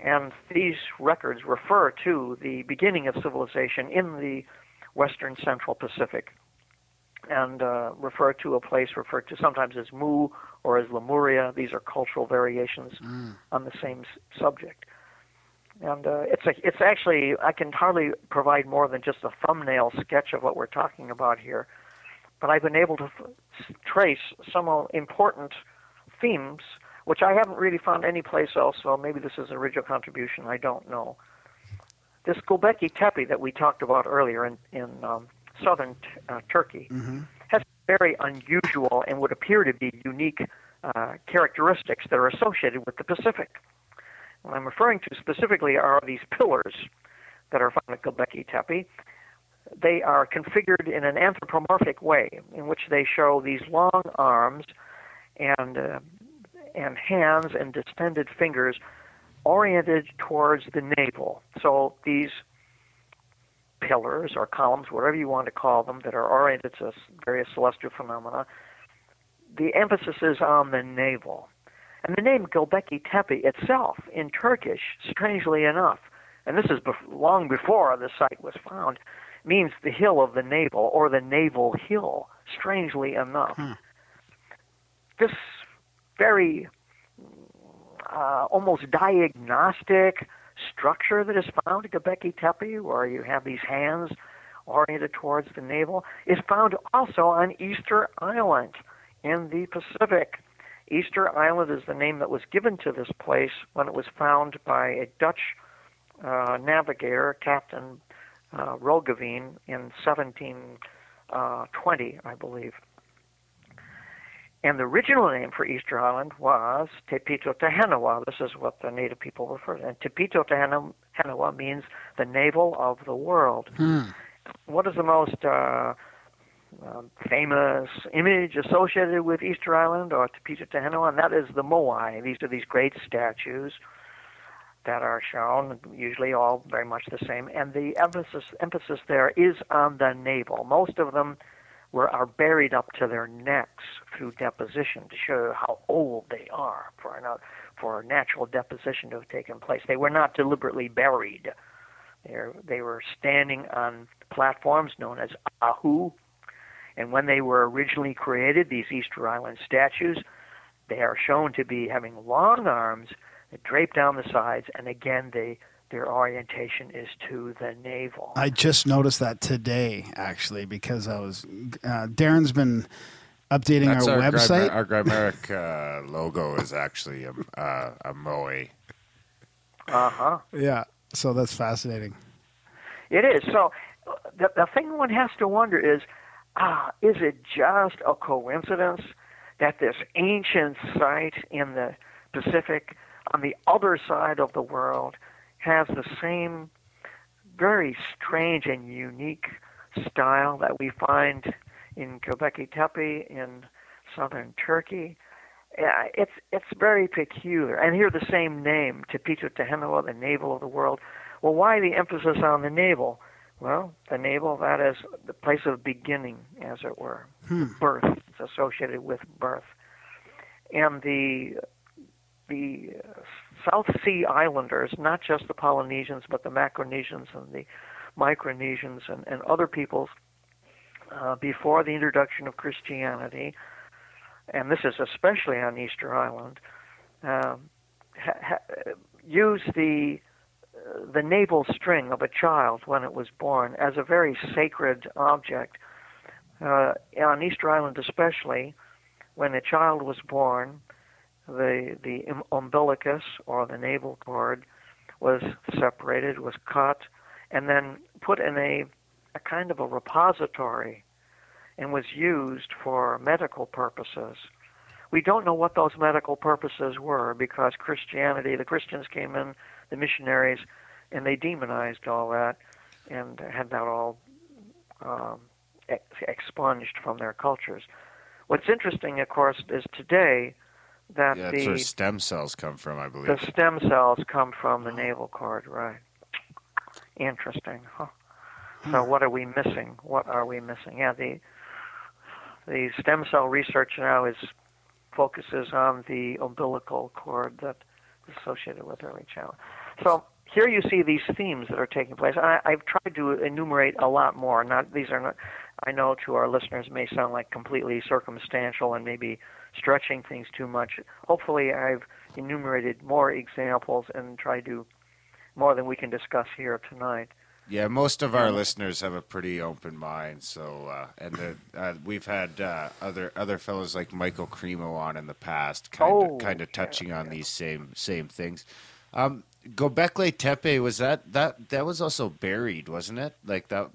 And these records refer to the beginning of civilization in the western central Pacific and uh, refer to a place referred to sometimes as Mu or as Lemuria. These are cultural variations on the same s- subject. And uh, it's a, it's actually I can hardly provide more than just a thumbnail sketch of what we're talking about here, but I've been able to f- trace some important themes which I haven't really found any place else. So maybe this is an original contribution. I don't know. This Gobekli Tepe that we talked about earlier in in um, southern t- uh, Turkey has very unusual and would appear to be unique uh, characteristics that are associated with the Pacific. What I'm referring to specifically are these pillars that are found at Göbekli Tepe. they are configured in an anthropomorphic way, in which they show these long arms and uh, and hands and distended fingers oriented towards the navel. So these pillars or columns, whatever you want to call them, that are oriented to various celestial phenomena, the emphasis is on the navel. And the name Göbekli Tepe itself in Turkish, strangely enough, and this is bef- long before the site was found, means the hill of the navel or the navel hill, strangely enough. Hmm. This very uh, almost diagnostic structure that is found at Göbekli Tepe, where you have these hands oriented towards the navel, is found also on Easter Island in the Pacific. Easter Island is the name that was given to this place when it was found by a Dutch uh, navigator, Captain uh, in 1720, I believe. And the original name for Easter Island was Tepito Tehenua. This is what the native people refer to. And Tepito Tehenua means the navel of the world. What is the most uh, uh, famous image associated with Easter Island or Tepito Tehenua? And that is the Moai. These are these great statues that are shown, usually all very much the same. And the emphasis emphasis there is on the navel. Most of them were are buried up to their necks through deposition to show how old they are for an, uh, for natural deposition to have taken place. They were not deliberately buried. They they were standing on platforms known as ahu, and when they were originally created, these Easter Island statues, they are shown to be having long arms that drape down the sides, and again they their orientation is to the navel. I just noticed that today, actually, because I was uh, Darren's been updating That's our, our, website. Grimerica, our Grimerica <laughs> uh, logo is actually a, uh, a moe. Uh huh. yeah, so that's fascinating. It is. So the, the thing one has to wonder is, ah, is it just a coincidence that this ancient site in the Pacific, on the other side of the world, has the same very strange and unique style that we find in Göbekli Tepe in southern Turkey? It's it's very peculiar. And here the same name, Tepito Tehenua, the navel of the world. Well, why the emphasis on the navel? Well, the navel, that is the place of beginning, as it were. Hmm. Birth. It's associated with birth. And the the South Sea Islanders, not just the Polynesians, but the Macronesians and the Micronesians and, and other peoples, uh, before the introduction of Christianity, and this is especially on Easter Island, um, ha- ha- use the the navel string of a child when it was born as a very sacred object. Uh, on Easter Island, especially, when a child was born, the the um- umbilicus or the navel cord was separated, was cut, and then put in a a kind of a repository, and was used for medical purposes. We don't know what those medical purposes were because Christianity, the Christians came in, the missionaries, and they demonized all that and had that all um, expunged from their cultures. What's interesting, of course, is today that Yeah, that's where the stem cells come from, I believe. the stem cells come from the navel cord, right? Interesting. Huh? So hmm. what are we missing? What are we missing? Yeah, the the stem cell research now is focuses on the umbilical cord that is associated with early childhood. So here you see these themes that are taking place. I, I've tried to enumerate a lot more. Not these are not. I know to our listeners may sound like completely circumstantial and maybe stretching things too much. Hopefully, I've enumerated more examples and tried to more than we can discuss here tonight. Yeah, most of our listeners have a pretty open mind. So, uh, and the, uh, we've had uh, other other fellows like Michael Cremo on in the past, kind Oh, of kind of touching on these same same things. Um, Gobekli Tepe was that that that was also buried, wasn't it? Like that.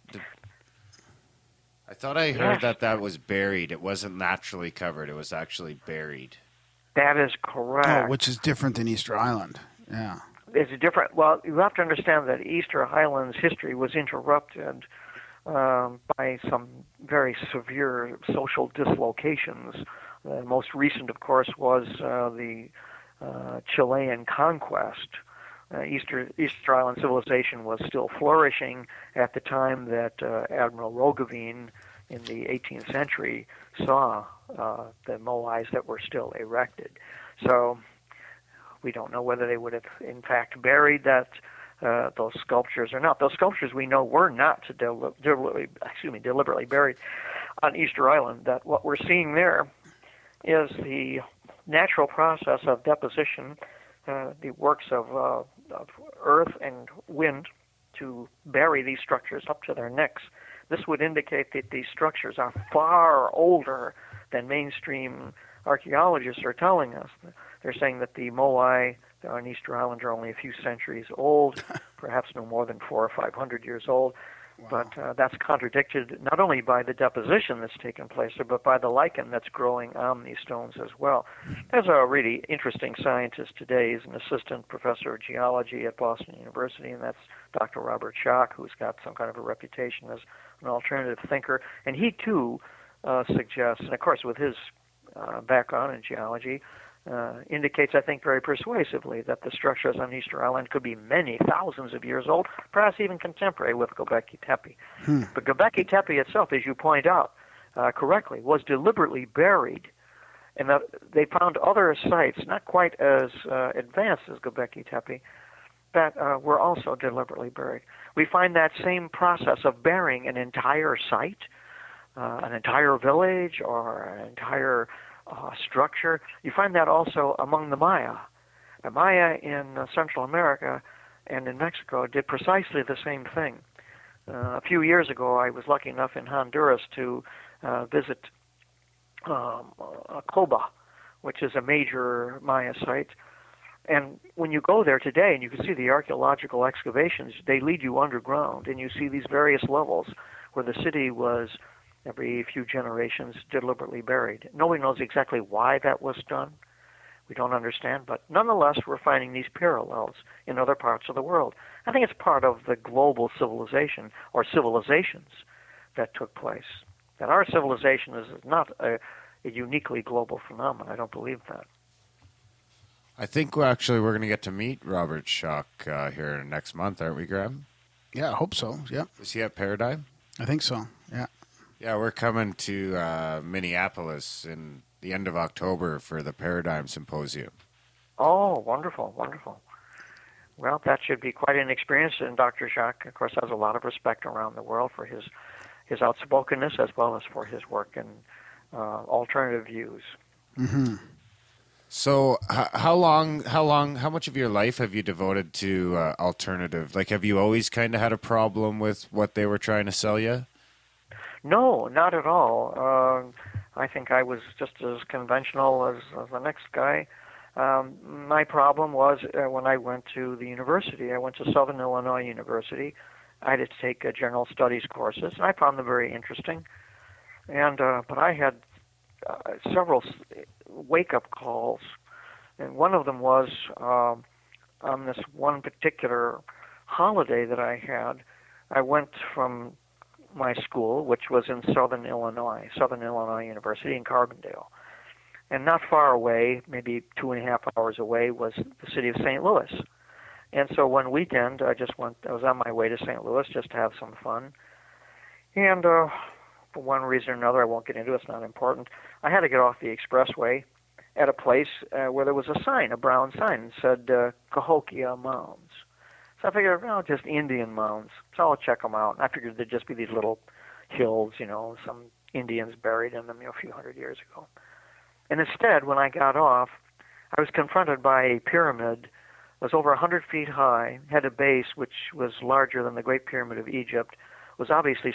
The- I thought I heard Yes. that that was buried. It wasn't naturally covered. It was actually buried. That is correct. Oh, which is different than Easter Island. Yeah. It's different. Well, you have to understand that Easter Island's history was interrupted um, by some very severe social dislocations. The most recent, of course, was uh, the uh, Chilean conquest. Uh, Easter, Easter Island civilization was still flourishing at the time that uh, Admiral Roggeveen in the 18th century saw uh, the moais that were still erected. So we don't know whether they would have, in fact, buried that uh, those sculptures or not. Those sculptures we know were not del- deliberately, excuse me, deliberately buried on Easter Island. That what we're seeing there is the natural process of deposition, uh, the works of, uh, of earth and wind to bury these structures up to their necks. This would indicate that these structures are far older than mainstream archaeologists are telling us. They're saying that the moai on Easter Island are only a few centuries old, <laughs> perhaps no more than four or five hundred years old. But uh, that's contradicted not only by the deposition that's taken place but by the lichen that's growing on these stones as well. There's a really interesting scientist today. He's an assistant professor of geology at Boston University, and that's Dr. Robert Schoch, who's got some kind of a reputation as an alternative thinker. And he too uh, suggests, and of course with his uh, background in geology, uh, indicates, I think, very persuasively that the structures on Easter Island could be many thousands of years old, perhaps even contemporary with Göbekli Tepe. But Göbekli Tepe itself, as you point out uh, correctly, was deliberately buried, and they found other sites not quite as uh, advanced as Göbekli Tepe that uh, were also deliberately buried. We find that same process of burying an entire site, uh, an entire village, or an entire uh, structure. You find that also among the Maya. The Maya in uh, Central America and in Mexico did precisely the same thing. Uh, a few years ago, I was lucky enough in Honduras to uh, visit um, uh, Copán, which is a major Maya site. And when you go there today and you can see the archaeological excavations, they lead you underground and you see these various levels where the city was every few generations deliberately buried. Nobody knows exactly why that was done. We don't understand, but nonetheless, we're finding these parallels in other parts of the world. I think it's part of the global civilization or civilizations that took place. That our civilization is not a, a uniquely global phenomenon. I don't believe that. I think we're actually we're going to get to meet Robert Schoch uh, here next month, aren't we, Graham? Yeah, I hope so. Yeah, Is he at Paradigm? I think so. Yeah. Yeah, we're coming to uh, Minneapolis in the end of October for the Paradigm Symposium. Oh, wonderful, wonderful. Well, that should be quite an experience. And Dr. Schoch, of course, has a lot of respect around the world for his his outspokenness as well as for his work in uh, alternative views. Mm-hmm. So, h- how long, how long, how much of your life have you devoted to uh, alternative? Like, have you always kind of had a problem with what they were trying to sell you? No, not at all. Uh, I think I was just as conventional as, as the next guy. Um, my problem was uh, when I went to the university. I went to Southern Illinois University. I had to take uh, general studies courses, and I found them very interesting. And uh, but I had uh, several wake-up calls, and one of them was um on this one particular holiday that I had. I went from my school, which was in Southern Illinois, Southern Illinois University in Carbondale. And not far away, maybe two and a half hours away, was the city of St. Louis. And so one weekend, I just went, I was on my way to St. Louis just to have some fun. And uh, for one reason or another, I won't get into it, it's not important, I had to get off the expressway at a place uh, where there was a sign, a brown sign, that said uh, Cahokia Mounds. So I figured, well, just Indian mounds. So I'll check them out. And I figured there'd just be these little hills, you know, some Indians buried in them you know, a few hundred years ago. And instead, when I got off, I was confronted by a pyramid that was over a 100 feet high, had a base which was larger than the Great Pyramid of Egypt, was obviously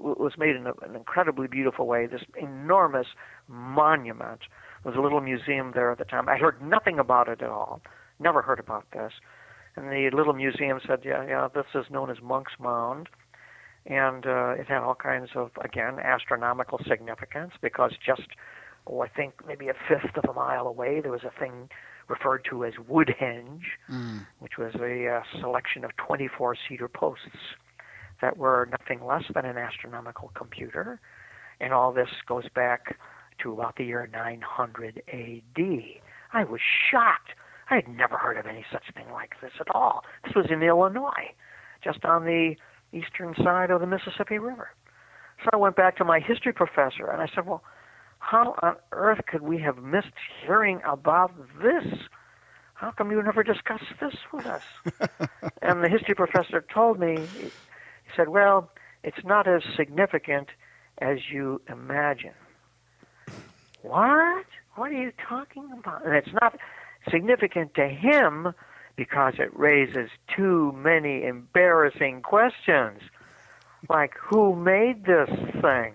was made in an incredibly beautiful way. This enormous monument was a little museum there at the time. I heard nothing about it at all. Never heard about this. And the little museum said, yeah, yeah, this is known as Monk's Mound. And uh, it had all kinds of, again, astronomical significance because just, oh, I think maybe a fifth of a mile away, there was a thing referred to as Woodhenge, Mm. which was a uh, selection of 24 cedar posts that were nothing less than an astronomical computer. And all this goes back to about the year 900 AD. I was shocked. I had never heard of any such thing like this at all. This was in Illinois, just on the eastern side of the Mississippi River. So I went back to my history professor and I said, Well, how on earth could we have missed hearing about this? How come you never discussed this with us? <laughs> and the history professor told me, he said, Well, it's not as significant as you imagine. <laughs> What? What are you talking about? And it's not significant to him because it raises too many embarrassing questions. Like, who made this thing?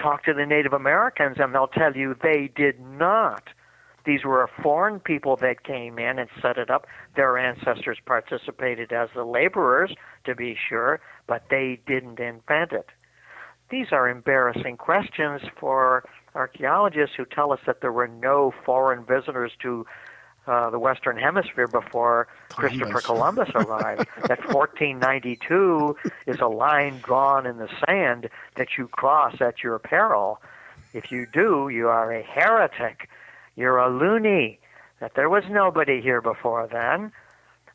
Talk to the Native Americans and they'll tell you they did not. These were foreign people that came in and set it up. Their ancestors participated as the laborers, to be sure, but they didn't invent it. These are embarrassing questions for archaeologists who tell us that there were no foreign visitors to uh, the Western Hemisphere before Christopher Columbus arrived. <laughs> that 1492 is a line drawn in the sand that you cross at your peril. If you do, you are a heretic. You're a loony. That there was nobody here before then.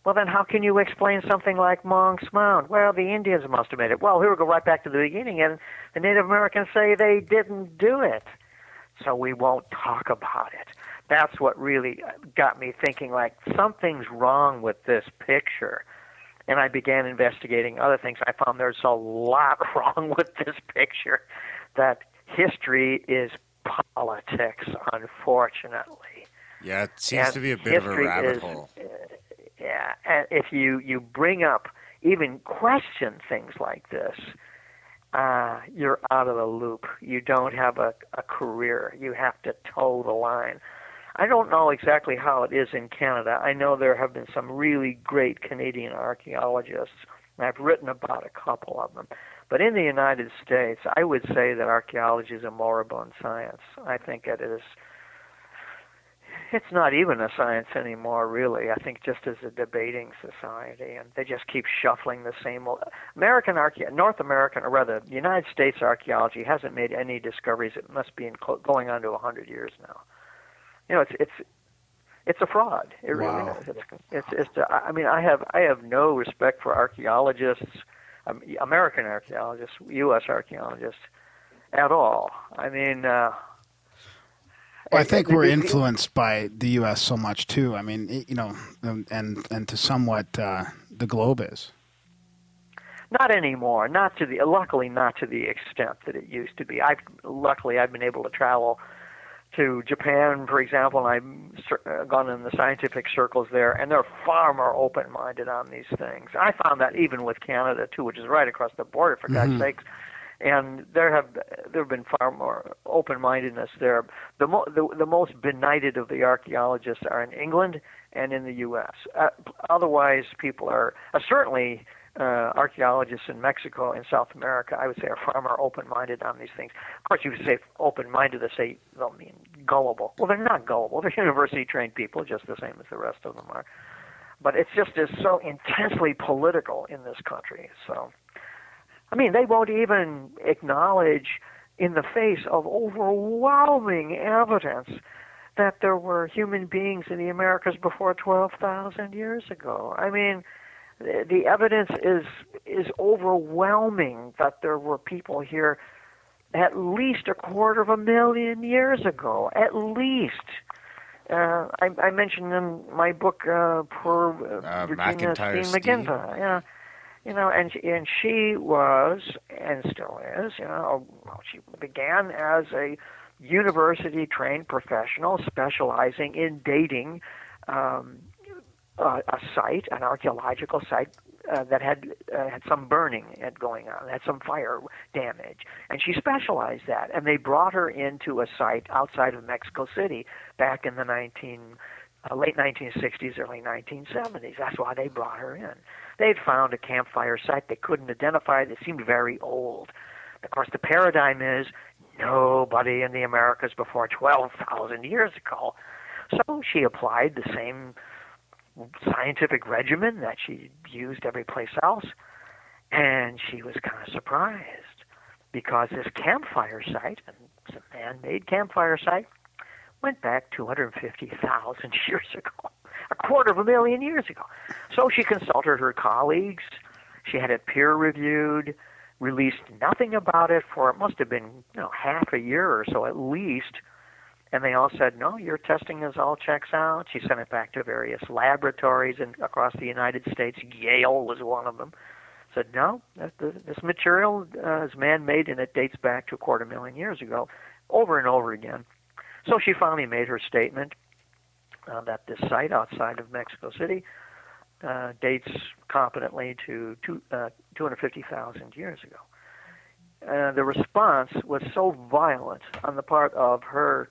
Well, then how can you explain something like Monk's Mound? Well, the Indians must have made it. Well, here we go right back to the beginning, and the Native Americans say they didn't do it. So we won't talk about it. That's what really got me thinking like something's wrong with this picture. And I began investigating other things. I found there's a lot <laughs> wrong with this picture. That history is politics, unfortunately. Yeah, it seems And to be a bit of a rabbit is- hole. Uh, yeah, and if you you bring up even question things like this, uh, you're out of the loop. You don't have a, a career. You have to toe the line. I don't know exactly how it is in Canada. I know there have been some really great Canadian archaeologists, and I've written about a couple of them. But in the United States, I would say that archaeology is a moribund science. I think it is it's not even a science anymore, really. I think just as a debating society, and they just keep shuffling the same old. American archae, North American, or rather, United States archaeology hasn't made any discoveries. It must be in clo- going on to a hundred years now. You know, it's it's it's a fraud. It really Wow. is. It's it's. it's I mean, I have I have no respect for archaeologists, um, American archaeologists, U.S. archaeologists, at all. I mean. Uh, Well, I think we're influenced by the U.S. so much too. I mean, you know, um, and and to somewhat uh, the globe is. Not anymore. Not to the luckily not to the extent that it used to be. I've luckily I've been able to travel to Japan, for example, and I've uh, gone in the scientific circles there, and they're far more open-minded on these things. I found that even with Canada too, which is right across the border, for God's sakes. And there have there have been far more open-mindedness there. The, mo- the the most benighted of the archaeologists are in England and in the U.S. Uh, otherwise, people are uh, certainly uh, archaeologists in Mexico and South America, I would say, are far more open-minded on these things. Of course, you could say open-minded to say they'll mean gullible. Well, they're not gullible. They're <laughs> university-trained people, just the same as the rest of them are. But it's just is so intensely political in this country. So, I mean, they won't even acknowledge, in the face of overwhelming evidence, that there were human beings in the Americas before 12,000 years ago. I mean, the evidence is is overwhelming that there were people here at least a quarter of a million years ago, at least. Uh, I, I mentioned in my book, uh, poor uh, Uh, Virginia McIntyre Steve. McGinty. Yeah, you know, and she- and she was and still is, you know, well, she began as a university trained professional specializing in dating um, a, a site, an archaeological site uh, that had uh, had some burning had going on, had some fire damage, and she specialized that. And they brought her into a site outside of Mexico City back in the 19 uh, late 1960s, early 1970s. That's why they brought her in. They'd found a campfire site they couldn't identify that seemed very old. Of course, the paradigm is nobody in the Americas before 12,000 years ago. So she applied the same scientific regimen that she used every place else. And she was kind of surprised because this campfire site, and it's a man made campfire site, went back 250,000 <laughs> years ago, a quarter of a million years ago. So she consulted her colleagues. She had it peer reviewed, released nothing about it for it must have been you know half a year or so at least. And they all said, "No, your testing is all checks out." She sent it back to various laboratories in, across the United States. Yale was one of them. Said, "No, this material uh, is man-made and it dates back to a quarter million years ago." Over and over again. So she finally made her statement uh, that this site outside of Mexico City uh, dates competently to two, uh, 250,000 years ago. Uh, the response was so violent on the part of her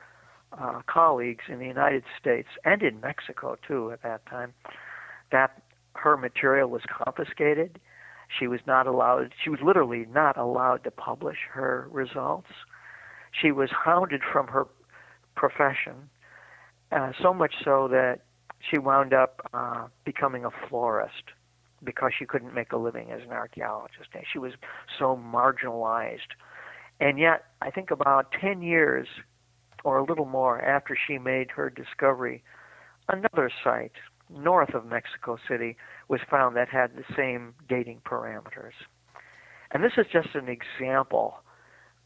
uh, colleagues in the United States and in Mexico too at that time that her material was confiscated. She was not allowed. She was literally not allowed to publish her results. She was hounded from her profession, uh, so much so that she wound up uh, becoming a florist because she couldn't make a living as an archaeologist. And she was so marginalized. And yet, I think about 10 years or a little more after she made her discovery, another site north of Mexico City was found that had the same dating parameters. And this is just an example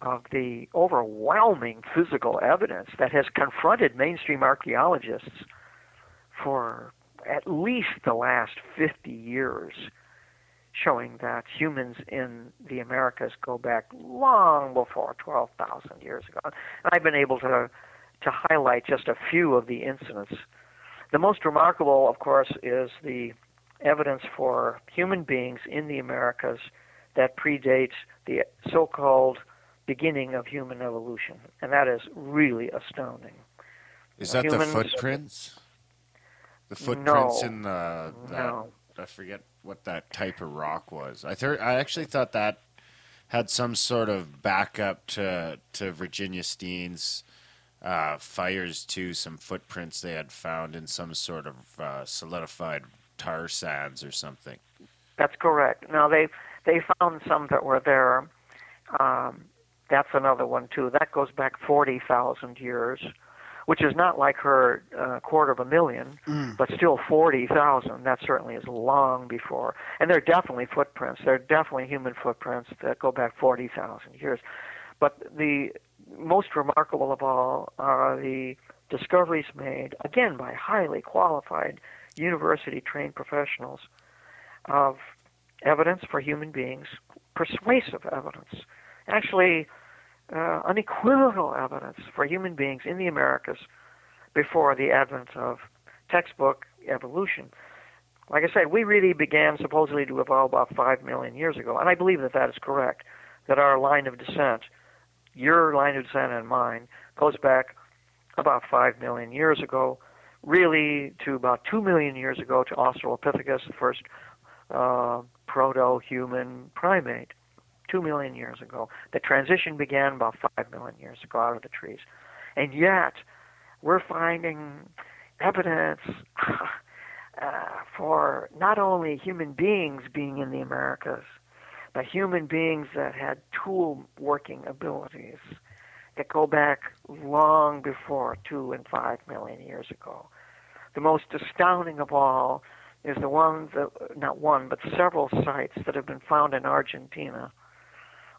of the overwhelming physical evidence that has confronted mainstream archaeologists for at least the last 50 years, showing that humans in the Americas go back long before 12,000 years ago. And I've been able to, to highlight just a few of the incidents. The most remarkable, of course, is the evidence for human beings in the Americas that predates the so called beginning of human evolution. And that is really astounding. Is that Humans- the footprints? The footprints No. in the that, No. I forget what that type of rock was. I thought I actually thought that had some sort of backup to to Virginia Steen's uh, fires too. some footprints they had found in some sort of uh, solidified tar sands or something. That's correct. Now they they found some that were there. Um, that's another one too. That goes back forty thousand years, which is not like her uh, quarter of a million, but still forty thousand. That certainly is long before. And they're definitely footprints. They're definitely human footprints that go back forty thousand years. But the most remarkable of all are the discoveries made again by highly qualified university trained professionals of evidence for human beings, persuasive evidence, actually uh, unequivocal evidence for human beings in the Americas before the advent of textbook evolution. Like I said, we really began supposedly to evolve about five million years ago, and I believe that that is correct. That our line of descent, your line of descent and mine, goes back about five million years ago, really to about two million years ago to Australopithecus, the first uh, proto-human primate, two million years ago. The transition began about five million years ago out of the trees, and yet we're finding evidence <laughs> uh, for not only human beings being in the Americas, but human beings that had tool working abilities that go back long before two and five million years ago. The most astounding of all is the one that, not one, but several sites that have been found in Argentina,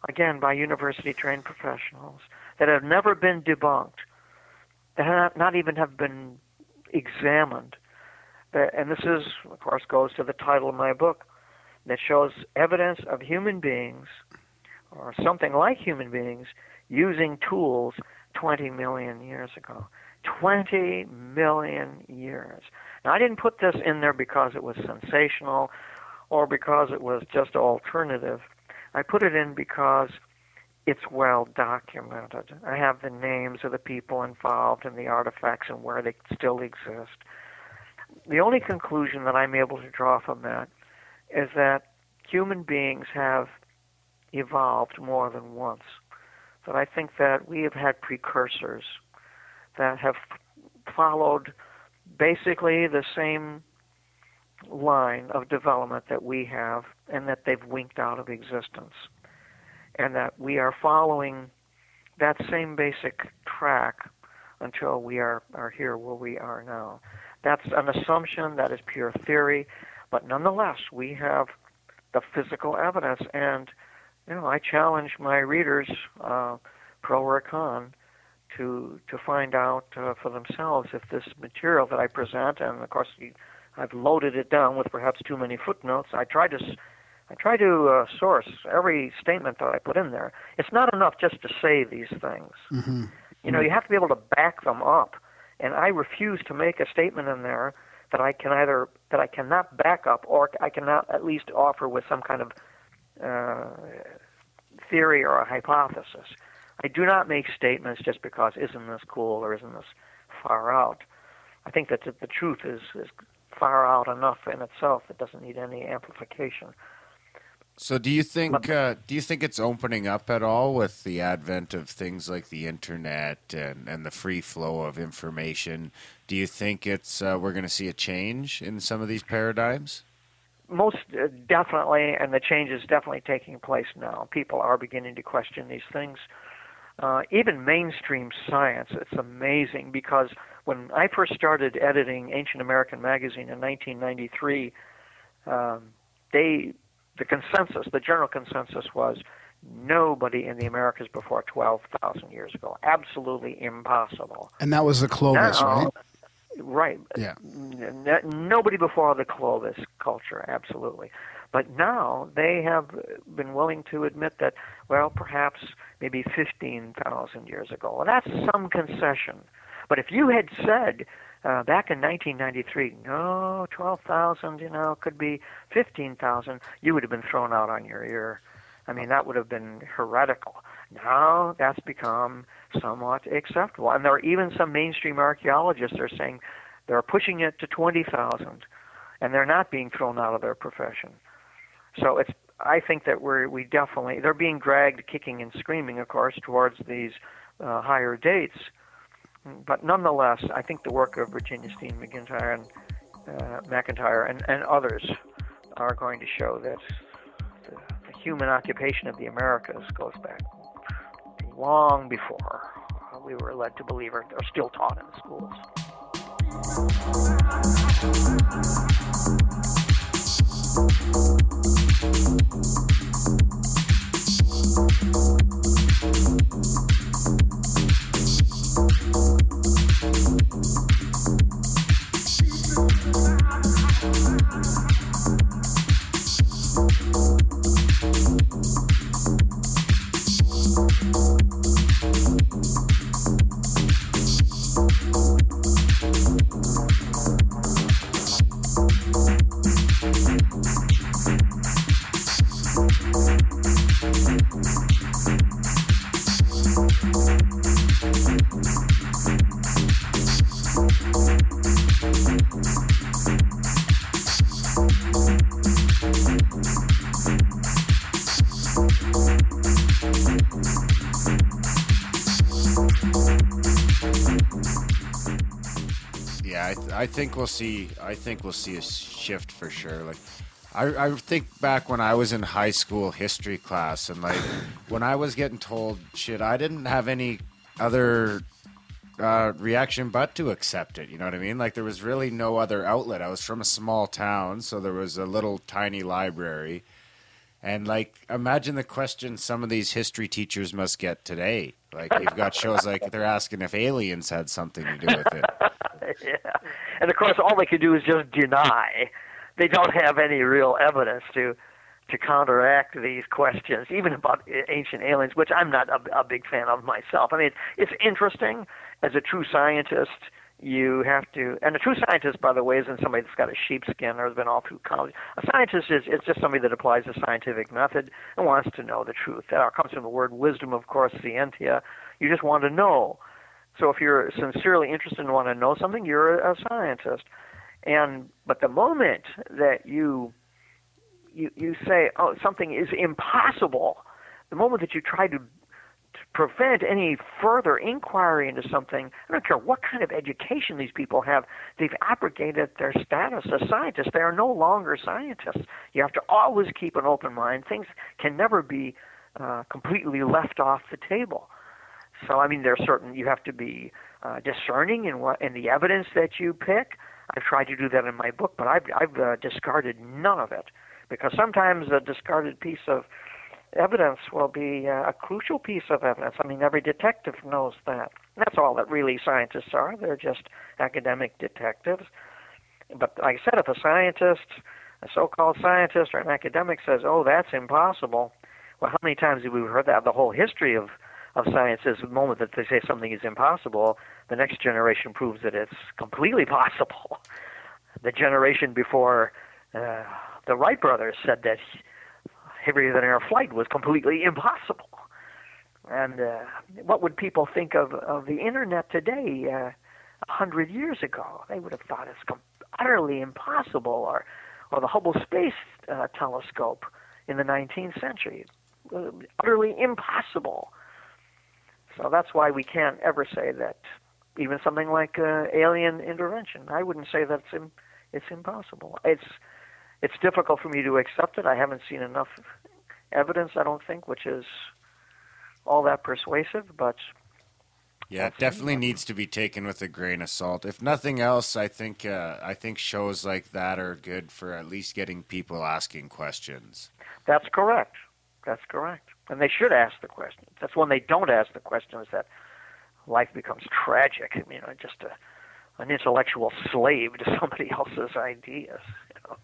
again by university trained professionals, that have never been debunked, that have not even have been examined. Uh, and this is, of course, goes to the title of my book that shows evidence of human beings, or something like human beings, using tools 20 million years ago. 20 million years. Now, I didn't put this in there because it was sensational or because it was just alternative. I put it in because it's well documented. I have the names of the people involved and the artifacts and where they still exist. The only conclusion that I'm able to draw from that is that human beings have evolved more than once. That I think that we have had precursors that have followed basically the same line of development that we have and that they've winked out of existence. And that we are following that same basic track until we are, are here where we are now. That's an assumption, that is pure theory, but nonetheless, we have the physical evidence. And, you know, I challenge my readers, uh, pro or con, to, to find out uh, for themselves if this material that I present, and of course, I've loaded it down with perhaps too many footnotes. I try to I try to uh, source every statement that I put in there. It's not enough just to say these things. Mm-hmm. You know, you have to be able to back them up. And I refuse to make a statement in there that I can either that I cannot back up or I cannot at least offer with some kind of uh, theory or a hypothesis. I do not make statements just because isn't this cool or isn't this far out. I think that the truth is, is far out enough in itself. It doesn't need any amplification. So, do you think uh, do you think it's opening up at all with the advent of things like the internet and, and the free flow of information? Do you think it's uh, we're going to see a change in some of these paradigms? Most uh, definitely, and the change is definitely taking place now. People are beginning to question these things. Uh, even mainstream science, it's amazing because when I first started editing Ancient American Magazine in 1993, um, they the consensus, the general consensus was nobody in the Americas before 12,000 years ago. Absolutely impossible. And that was the Clovis, now, right? Right. Yeah. N- nobody before the Clovis culture, absolutely. But now they have been willing to admit that, well, perhaps maybe 15,000 years ago. Well, that's some concession. But if you had said uh, back in 1993, no, 12,000, you know, could be 15,000, you would have been thrown out on your ear. I mean, that would have been heretical. Now that's become somewhat acceptable. And there are even some mainstream archaeologists that are saying they're pushing it to 20,000, and they're not being thrown out of their profession. So it's I think that we're we definitely they're being dragged kicking and screaming, of course, towards these uh, higher dates. But nonetheless, I think the work of Virginia Steen McIntyre and uh, McIntyre and, and others are going to show that the, the human occupation of the Americas goes back long before we were led to believe or, or still taught in the schools. I, think we'll see. I think we'll see a shift for sure. Like, I, I think back when I was in high school history class, and like when I was getting told shit, I didn't have any other uh, reaction but to accept it. You know what I mean? Like there was really no other outlet. I was from a small town, so there was a little tiny library. And like, imagine the question some of these history teachers must get today. Like, you've got shows like they're asking if aliens had something to do with it. <laughs> yeah. And of course, all they can do is just deny. They don't have any real evidence to to counteract these questions, even about ancient aliens, which I'm not a, a big fan of myself. I mean, it's interesting as a true scientist. You have to, and a true scientist, by the way, isn't somebody that's got a sheepskin or has been all through college. A scientist is, it's just somebody that applies the scientific method and wants to know the truth. That comes from the word wisdom, of course, scientia. You just want to know. So if you're sincerely interested and want to know something, you're a, scientist. And but the moment that you you you say, oh, something is impossible, the moment that you try to, to prevent any further inquiry into something. I don't care what kind of education these people have. They've abrogated their status as scientists. They are no longer scientists. You have to always keep an open mind. Things can never be uh, completely left off the table. So I mean, there's certain you have to be uh, discerning in what in the evidence that you pick. I've tried to do that in my book, but I've I've uh, discarded none of it because sometimes a discarded piece of evidence will be uh, a crucial piece of evidence. I mean, every detective knows that. That's all that really scientists are. They're just academic detectives. But like I said, if a scientist, a so-called scientist or an academic says, "Oh, that's impossible," well, how many times have we heard that? The whole history of of science is the moment that they say something is impossible, the next generation proves that it's completely <laughs> possible. The generation before uh, the Wright brothers said that heavier than air flight was completely <laughs> impossible. And uh, what would people think of, of the internet today uh, a hundred years ago? They would have thought it's com- utterly impossible, or or the Hubble Space uh, Telescope in the 19th century, uh, utterly impossible. So that's why we can't ever say that even something like uh, alien intervention. I wouldn't say that's Im- it's impossible. It's it's difficult for me to accept it. I haven't seen enough evidence, I don't think, which is all that persuasive, but yeah, it definitely needs to be taken with a grain of salt. If nothing else, I think uh, I think shows like that are good for at least getting people asking questions. That's correct. That's correct. And they should ask the questions. That's when they don't ask the questions is that life becomes tragic. I mean, just a, an intellectual slave to <laughs> somebody else's ideas. You know?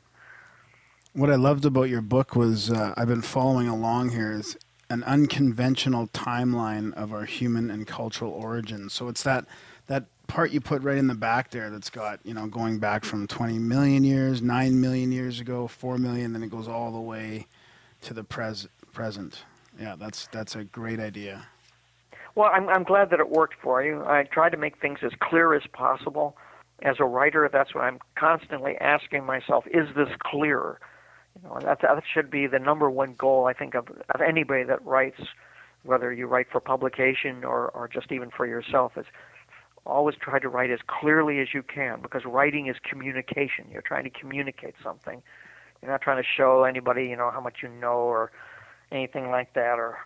What I loved about your book was uh, I've been following along here is an unconventional timeline of our human and cultural origins. So it's that that part you put right in the back there that's got you know going back from 20 million years, 9 million years ago, 4 million, then it goes all the way to the pres- present. Yeah, that's that's a great idea. Well, I'm I'm glad that it worked for you. I try to make things as clear as possible. As a writer, that's what I'm constantly asking myself: Is this clear? You know, that that should be the number one goal I think of of anybody that writes, whether you write for publication or or just even for yourself. Is always try to write as clearly as you can because writing is communication. You're trying to communicate something. You're not trying to show anybody, you know, how much you know or anything like that or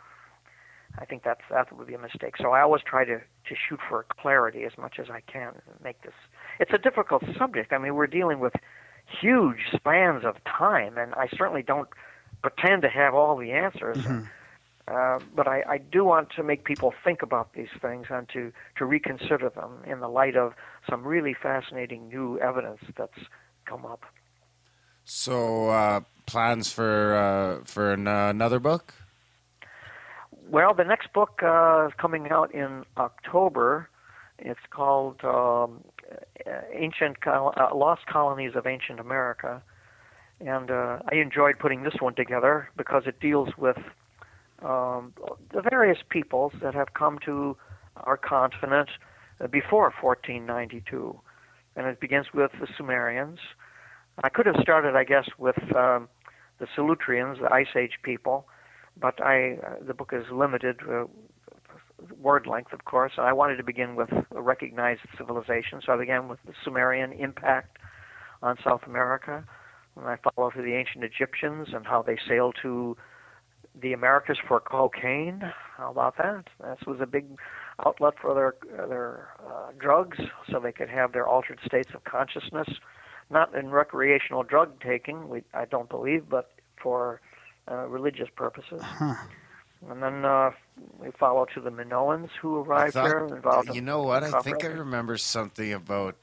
I think that's that would be a mistake. So I always try to to shoot for clarity as much as I can and make this. It's a difficult subject. I mean, we're dealing with huge spans of time, and I certainly don't pretend to have all the answers. Mm-hmm. Uh, but I, I do want to make people think about these things and to, to reconsider them in the light of some really fascinating new evidence that's come up. So, uh, plans for uh, for an, uh, another book? Well, the next book uh, is coming out in October. It's called um, "Ancient Col- uh, Lost Colonies of Ancient America," and uh, I enjoyed putting this one together because it deals with um, the various peoples that have come to our continent before 1492, and it begins with the Sumerians I could have started, I guess, with um, the Solutreans, the Ice Age people, but I uh, the book is limited uh, word length, of course, and I wanted to begin with a recognized civilization, so I began with the Sumerian impact on South America, and I followed through the ancient Egyptians and how they sailed to the Americas for cocaine. How about that? This was a big outlet for their their uh, drugs, so they could have their altered states of consciousness not in recreational drug taking, we, I don't believe, but for uh, religious purposes. Huh. And then uh, we follow to the Minoans who arrived thought, there. Involved you know what? I think I remember something about.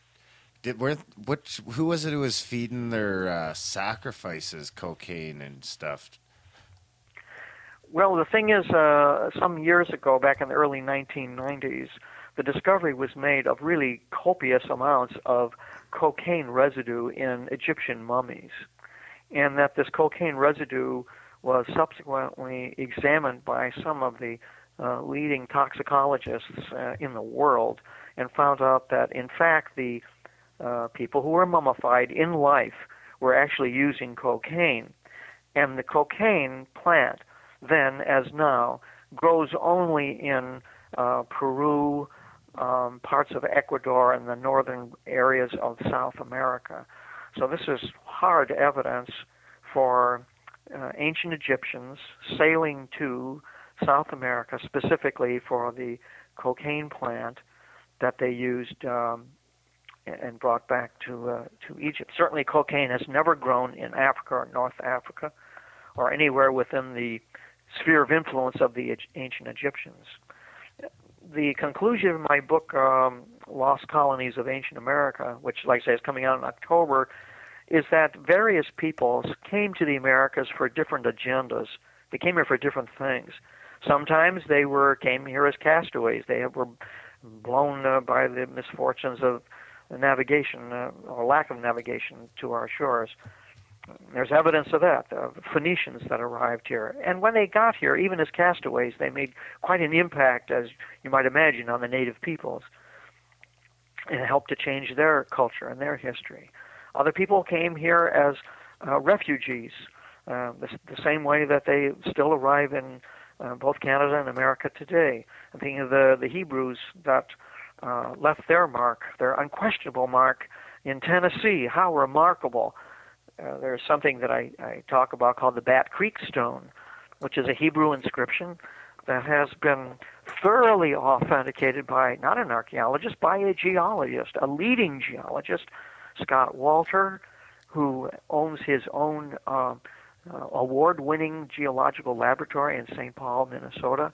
Did where which who was it who was feeding their uh, sacrifices cocaine and stuff? Well, the thing is, uh, some years ago, back in the early 1990s, the discovery was made of really copious amounts of cocaine residue in Egyptian mummies, and that this cocaine residue was subsequently examined by some of the uh, leading toxicologists uh, in the world and found out that, in fact, the uh, people who were mummified in life were actually using cocaine. And the cocaine plant, then as now, grows only in uh, Peru, um, parts of Ecuador, and the northern areas of South America. So this is hard evidence for uh, ancient Egyptians sailing to South America specifically for the cocaine plant that they used um, and brought back to uh, to Egypt. Certainly, cocaine has never grown in Africa or North Africa or anywhere within the sphere of influence of the ancient Egyptians. The conclusion of my book, um, Lost Colonies of Ancient America, which, like I say, is coming out in October, is that various peoples came to the Americas for different agendas. They came here for different things. Sometimes they were came here as castaways. They were blown uh, by the misfortunes of navigation uh, or lack of navigation to our shores. There's evidence of that, The Phoenicians that arrived here. And when they got here, even as castaways, they made quite an impact, as you might imagine, on the native peoples and helped to change their culture and their history. Other people came here as uh, refugees, uh, the, the same way that they still arrive in uh, both Canada and America today. I'm thinking of the, the Hebrews that uh, left their mark, their unquestionable mark, in Tennessee. How remarkable! Uh, there's something that I, I talk about called the Bat Creek Stone, which is a Hebrew inscription that has been thoroughly authenticated by not an archaeologist, by a geologist, a leading geologist, Scott Wolter, who owns his own uh, uh, award-winning geological laboratory in St. Paul, Minnesota.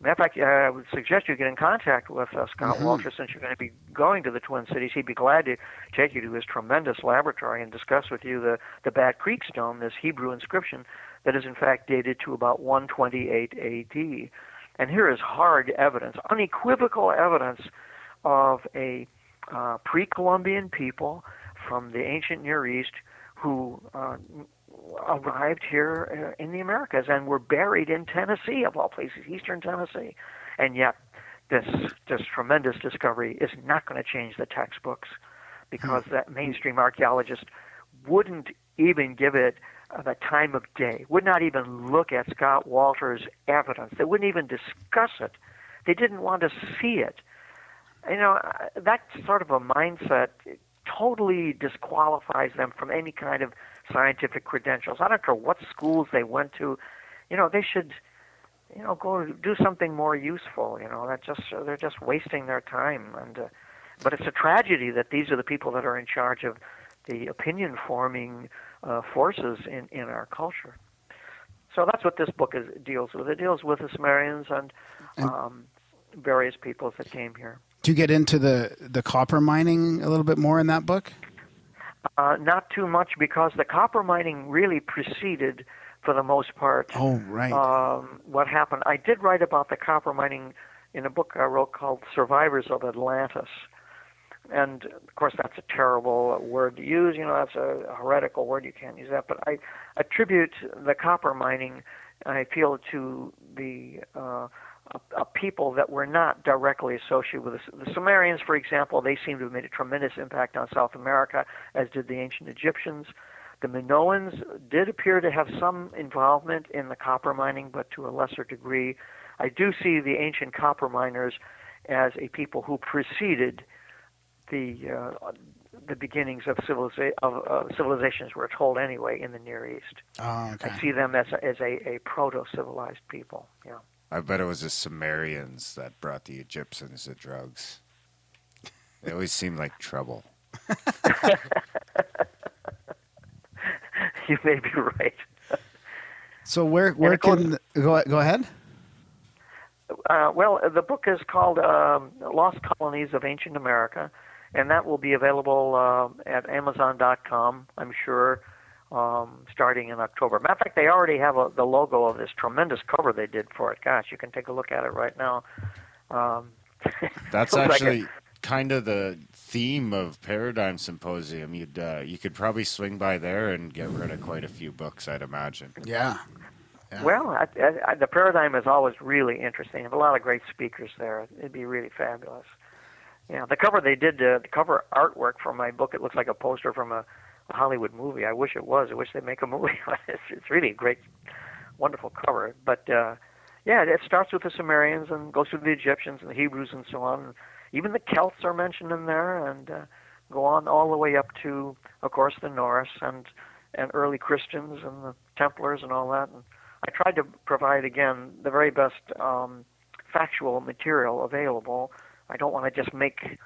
Matter of fact, uh, I would suggest you get in contact with uh, Scott Mhm. Wolter since you're going to be going to the Twin Cities. He'd be glad to take you to his tremendous laboratory and discuss with you the, the Bat Creek Stone, this Hebrew inscription that is in fact dated to about 128 AD. And here is hard evidence, unequivocal evidence of a uh, pre Columbian people from the ancient Near East who uh, arrived here uh, in the Americas and were buried in Tennessee, of all places, eastern Tennessee. And yet, this this tremendous discovery is not going to change the textbooks because that mainstream archaeologist wouldn't even give it uh, the time of day, would not even look at Scott Wolter's evidence. They wouldn't even discuss it. They didn't want to see it. You know, uh, that sort of a mindset totally disqualifies them from any kind of scientific credentials. I don't care what schools they went to. You know, they should, you know, go do something more useful. You know, that just they're just wasting their time. And uh, but it's a tragedy that these are the people that are in charge of the opinion forming uh, forces in in our culture. So that's what this book is, deals with. It deals with the Sumerians and, And- um, various peoples that came here. Do you get into the the copper mining a little bit more in that book? Uh, not too much because the copper mining really preceded, for the most part, Oh, right. um, what happened. I did write about the copper mining in a book I wrote called Survivors of Atlantis. And of course, that's a terrible word to use. You know, that's a heretical word. You can't use that. But I attribute the copper mining, I feel, to the uh, a, a people that were not directly associated with the, the Sumerians, for example. They seem to have made a tremendous impact on South America, as did the ancient Egyptians. The Minoans did appear to have some involvement in the copper mining, but to a lesser degree. I do see the ancient copper miners as a people who preceded the uh, the beginnings of, civiliza- of uh, civilizations we're told anyway in the Near East. Oh, okay. I see them as a, as a, a proto civilized people. Yeah. I bet it was the Sumerians that brought the Egyptians the drugs. They always seemed like trouble. <laughs> you may be right. So where where of course- can go go ahead? Uh, well, the book is called um, Lost Colonies of Ancient America, and that will be available uh, at Amazon.com, I'm sure, um, starting in October. Matter of fact, they already have a, the logo of this tremendous cover they did for it. Gosh, you can take a look at it right now. Um, <laughs> That's looks like a- actually kind of the theme of Paradigm Symposium. You'd uh, you could probably swing by there and get rid of quite a few books, I'd imagine. Yeah. Yeah. Well, I, I, I, the paradigm is always really interesting. Have a lot of great speakers there. It'd be really fabulous. Yeah, the cover they did uh, the cover artwork for my book. It looks like a poster from a, a Hollywood movie. I wish it was. I wish they'd make a movie. <laughs> it's, it's really a great, wonderful cover. But uh, yeah, it starts with the Sumerians and goes through the Egyptians and the Hebrews and so on. Even the Celts are mentioned in there, and uh, go on all the way up to, of course, the Norse and and early Christians and the Templars and all that. And I tried to provide again the very best um, factual material available. I don't want to just make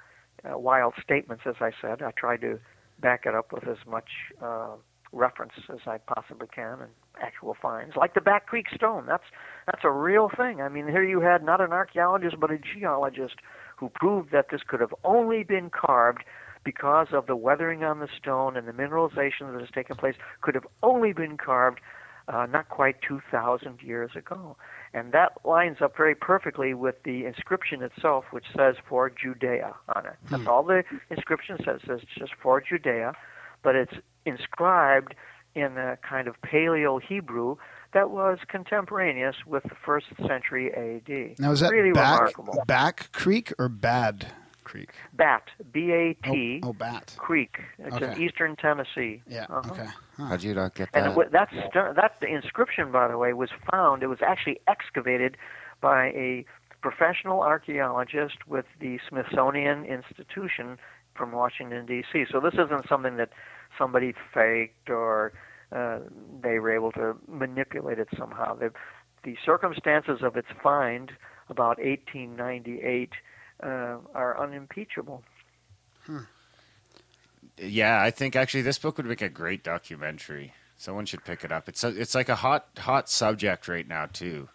uh, wild statements, as I said. I tried to back it up with as much uh, reference as I possibly can and actual finds, like the Back Creek Stone. That's that's a real thing. I mean, here you had not an archaeologist but a geologist who proved that this could have only been carved because of the weathering on the stone and the mineralization that has taken place could have only been carved uh, not quite 2,000 years ago. And that lines up very perfectly with the inscription itself, which says for Judea on it. That's all the inscription says. It says just for Judea, but it's inscribed in a kind of Paleo Hebrew that was contemporaneous with the first century AD. Now is that really back remarkable? back creek or bad creek? Bat, B-A-T, Oh, oh bat. Creek. It's in eastern Tennessee. Yeah. Uh-huh. Okay. Huh. How'd you not get And that? it, that's that the inscription, by the way, was found. It was actually excavated by a professional archaeologist with the Smithsonian Institution from Washington D.C. So this isn't something that somebody faked or uh, they were able to manipulate it somehow. The, the circumstances of its find about 1898 uh, are unimpeachable. yeah, I think actually this book would make a great documentary. Someone should pick it up. It's a, it's like a hot hot subject right now too.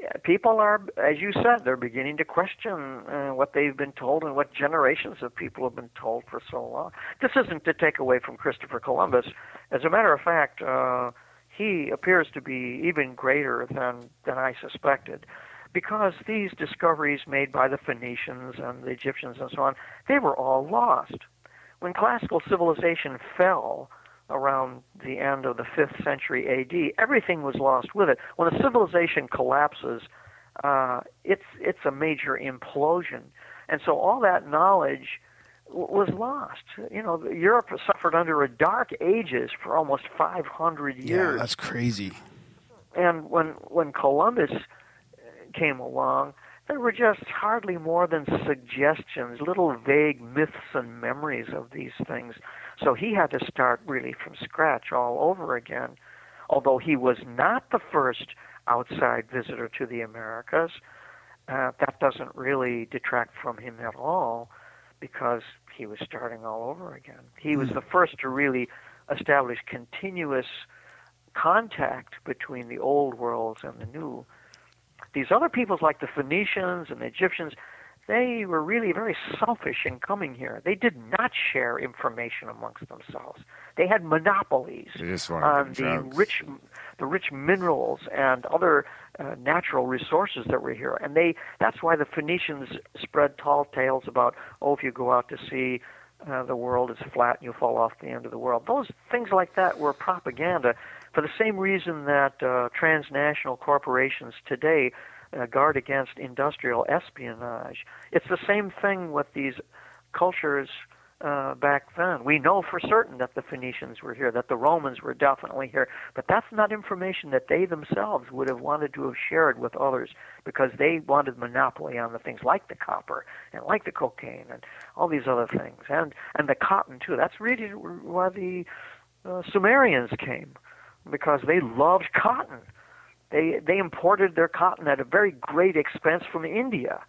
Yeah, people are, as you said, they're beginning to question uh, what they've been told and what generations of people have been told for so long. This isn't to take away from Christopher Columbus. As a matter of fact, uh, he appears to be even greater than than I suspected, because these discoveries made by the Phoenicians and the Egyptians and so on, they were all lost. When classical civilization fell, around the end of the 5th century AD, everything was lost with it. When a civilization collapses, uh, it's it's a major implosion, and so all that knowledge w- was lost. You know, Europe suffered under a dark ages for almost 500 years. Yeah, that's crazy. and when when Columbus came along, there were just hardly more than suggestions, little vague myths and memories of these things. So he had to start really from scratch all over again. Although he was not the first outside visitor to the Americas, uh, that doesn't really detract from him at all because he was starting all over again. He was the first to really establish continuous contact between the old worlds and the new. These other peoples, like the Phoenicians and the Egyptians, they were really very selfish in coming here. They did not share information amongst themselves. They had monopolies They on the the drugs. rich, the rich minerals and other uh, natural resources that were here. And they that's why the Phoenicians spread tall tales about oh, if you go out to sea, uh, the world is flat and you fall off the end of the world. Those things like that were propaganda for the same reason that uh, transnational corporations today uh, guard against industrial espionage. It's the same thing with these cultures uh, back then. We know for certain that the Phoenicians were here, that the Romans were definitely here, but that's not information that they themselves would have wanted to have shared with others because they wanted monopoly on the things like the copper and like the cocaine and all these other things, and and the cotton too. That's really why the uh, Sumerians came because they loved cotton. They they imported their cotton at a very great expense from India,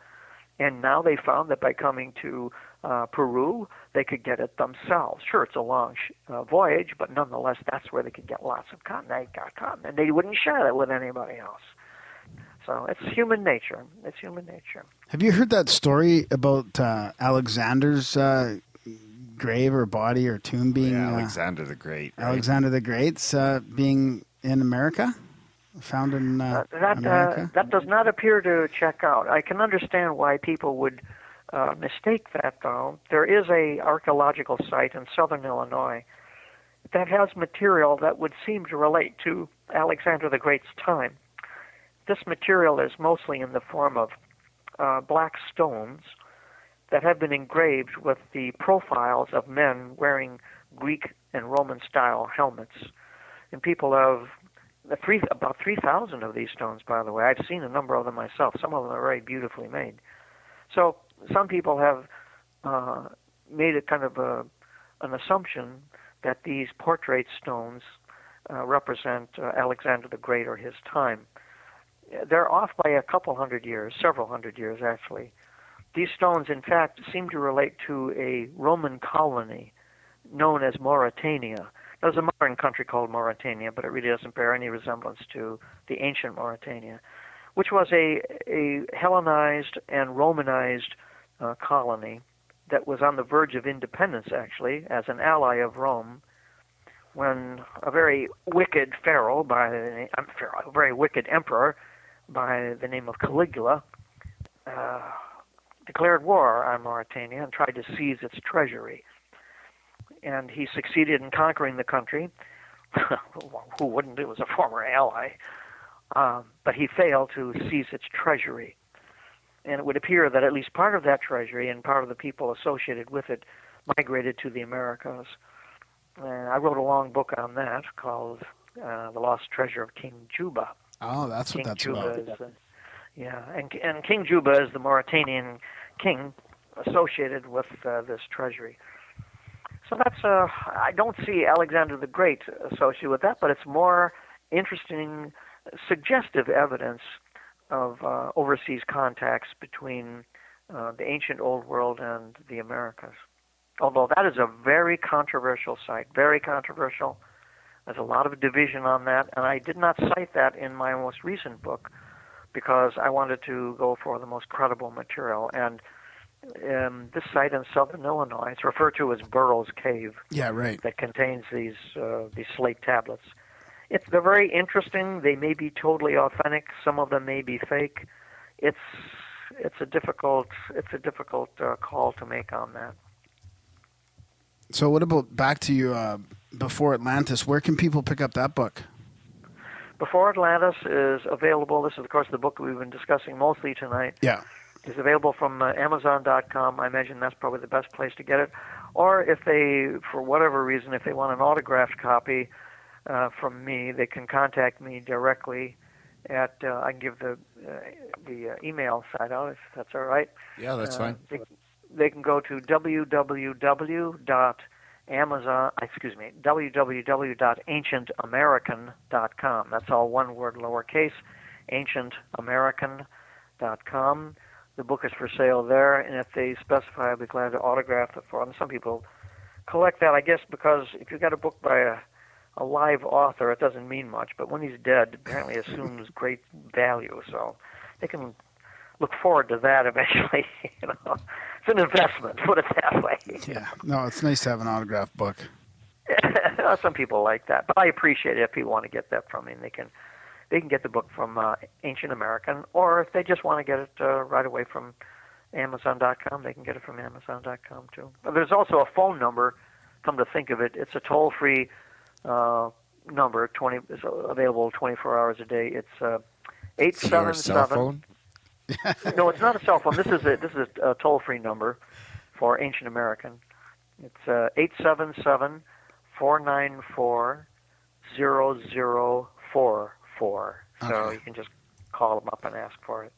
and now they found that by coming to uh, Peru, they could get it themselves. Sure, it's a long sh- uh, voyage, but nonetheless, that's where they could get lots of cotton. They got cotton, and they wouldn't share that with anybody else. So it's human nature. It's human nature. Have you heard that story about uh, Alexander's uh, grave or body or tomb being Yeah, uh, Alexander the Great. right? Alexander the Great's uh, being in America, found in uh, Uh, that uh, America? that does not appear to check out. I can understand why people would uh, mistake that, though. There is a archaeological site in southern Illinois that has material that would seem to relate to Alexander the Great's time. This material is mostly in the form of uh, black stones that have been engraved with the profiles of men wearing Greek and Roman style helmets. And people have the three about three thousand of these stones, by the way. I've seen a number of them myself. Some of them are very beautifully made. So some people have uh, made a kind of a, an assumption that these portrait stones uh, represent uh, Alexander the Great or his time. They're off by a couple hundred years, several hundred years actually. These stones, in fact, seem to relate to a Roman colony known as Mauritania. There's a modern country called Mauritania, but it really doesn't bear any resemblance to the ancient Mauritania, which was a, a Hellenized and Romanized uh, colony that was on the verge of independence, actually, as an ally of Rome, when a very wicked pharaoh by the I'm pharaoh, a very wicked emperor by the name of Caligula uh, declared war on Mauritania and tried to seize its treasury. And he succeeded in conquering the country. <laughs> Who wouldn't? It was a former ally. Um, but he failed to seize its treasury and it would appear that at least part of that treasury and part of the people associated with it migrated to the Americas. Uh, I wrote a long book on that called uh, "The Lost Treasure of King Juba." Oh, that's King what that's Juba about. is, uh, yeah, and and King Juba is the Mauritanian king associated with uh, this treasury. So that's uh, I don't see Alexander the Great associated with that, but it's more interesting, suggestive evidence of uh, overseas contacts between uh, the ancient old world and the Americas. Although that is a very controversial site, very controversial. There's a lot of division on that, and I did not cite that in my most recent book because I wanted to go for the most credible material. And um, this site in southern Illinois, it's referred to as Burrows Cave, Yeah, right. that contains these uh, these slate tablets. It's they're very interesting. They may be totally authentic. Some of them may be fake. It's it's a difficult it's a difficult uh, call to make on that. So, what about back to you uh, before Atlantis? Where can people pick up that book? Before Atlantis is available. This is of course the book we've been discussing mostly tonight. Yeah. Is available from uh, Amazon.com. I imagine that's probably the best place to get it. Or if they, for whatever reason, if they want an autographed copy uh, from me, they can contact me directly. At uh, I can give the uh, the uh, email side out if that's all right. Yeah, that's Uh, fine. They, they can go to www.amazon. Excuse me, www.ancientamerican.com. That's all one word, lowercase. Ancientamerican.com. The book is for sale there, and if they specify, I'll be glad to autograph it for them. Some people collect that, I guess, because if you've got a book by a a live author, it doesn't mean much, but when he's dead, apparently assumes great value. So they can look forward to that <laughs> eventually. you know, it's an investment. <laughs> Put it that way. Yeah. No, it's nice to have an autograph book. <laughs> Some people like that, but I appreciate it if people want to get that from me. And they can they can get the book from uh, Ancient American, or if they just want to get it uh, right away from Amazon.com, they can get it from Amazon.com too. But there's also a phone number. Come to think of it, it's a toll-free uh, number. Twenty is available 24 hours a day. It's uh, eight Your seven cell seven. Phone? no, it's not a cell phone. This is a this is a, a toll free number for Ancient American. It's uh, eight seven seven four nine four zero zero four four. So Okay. you can just call them up and ask for it.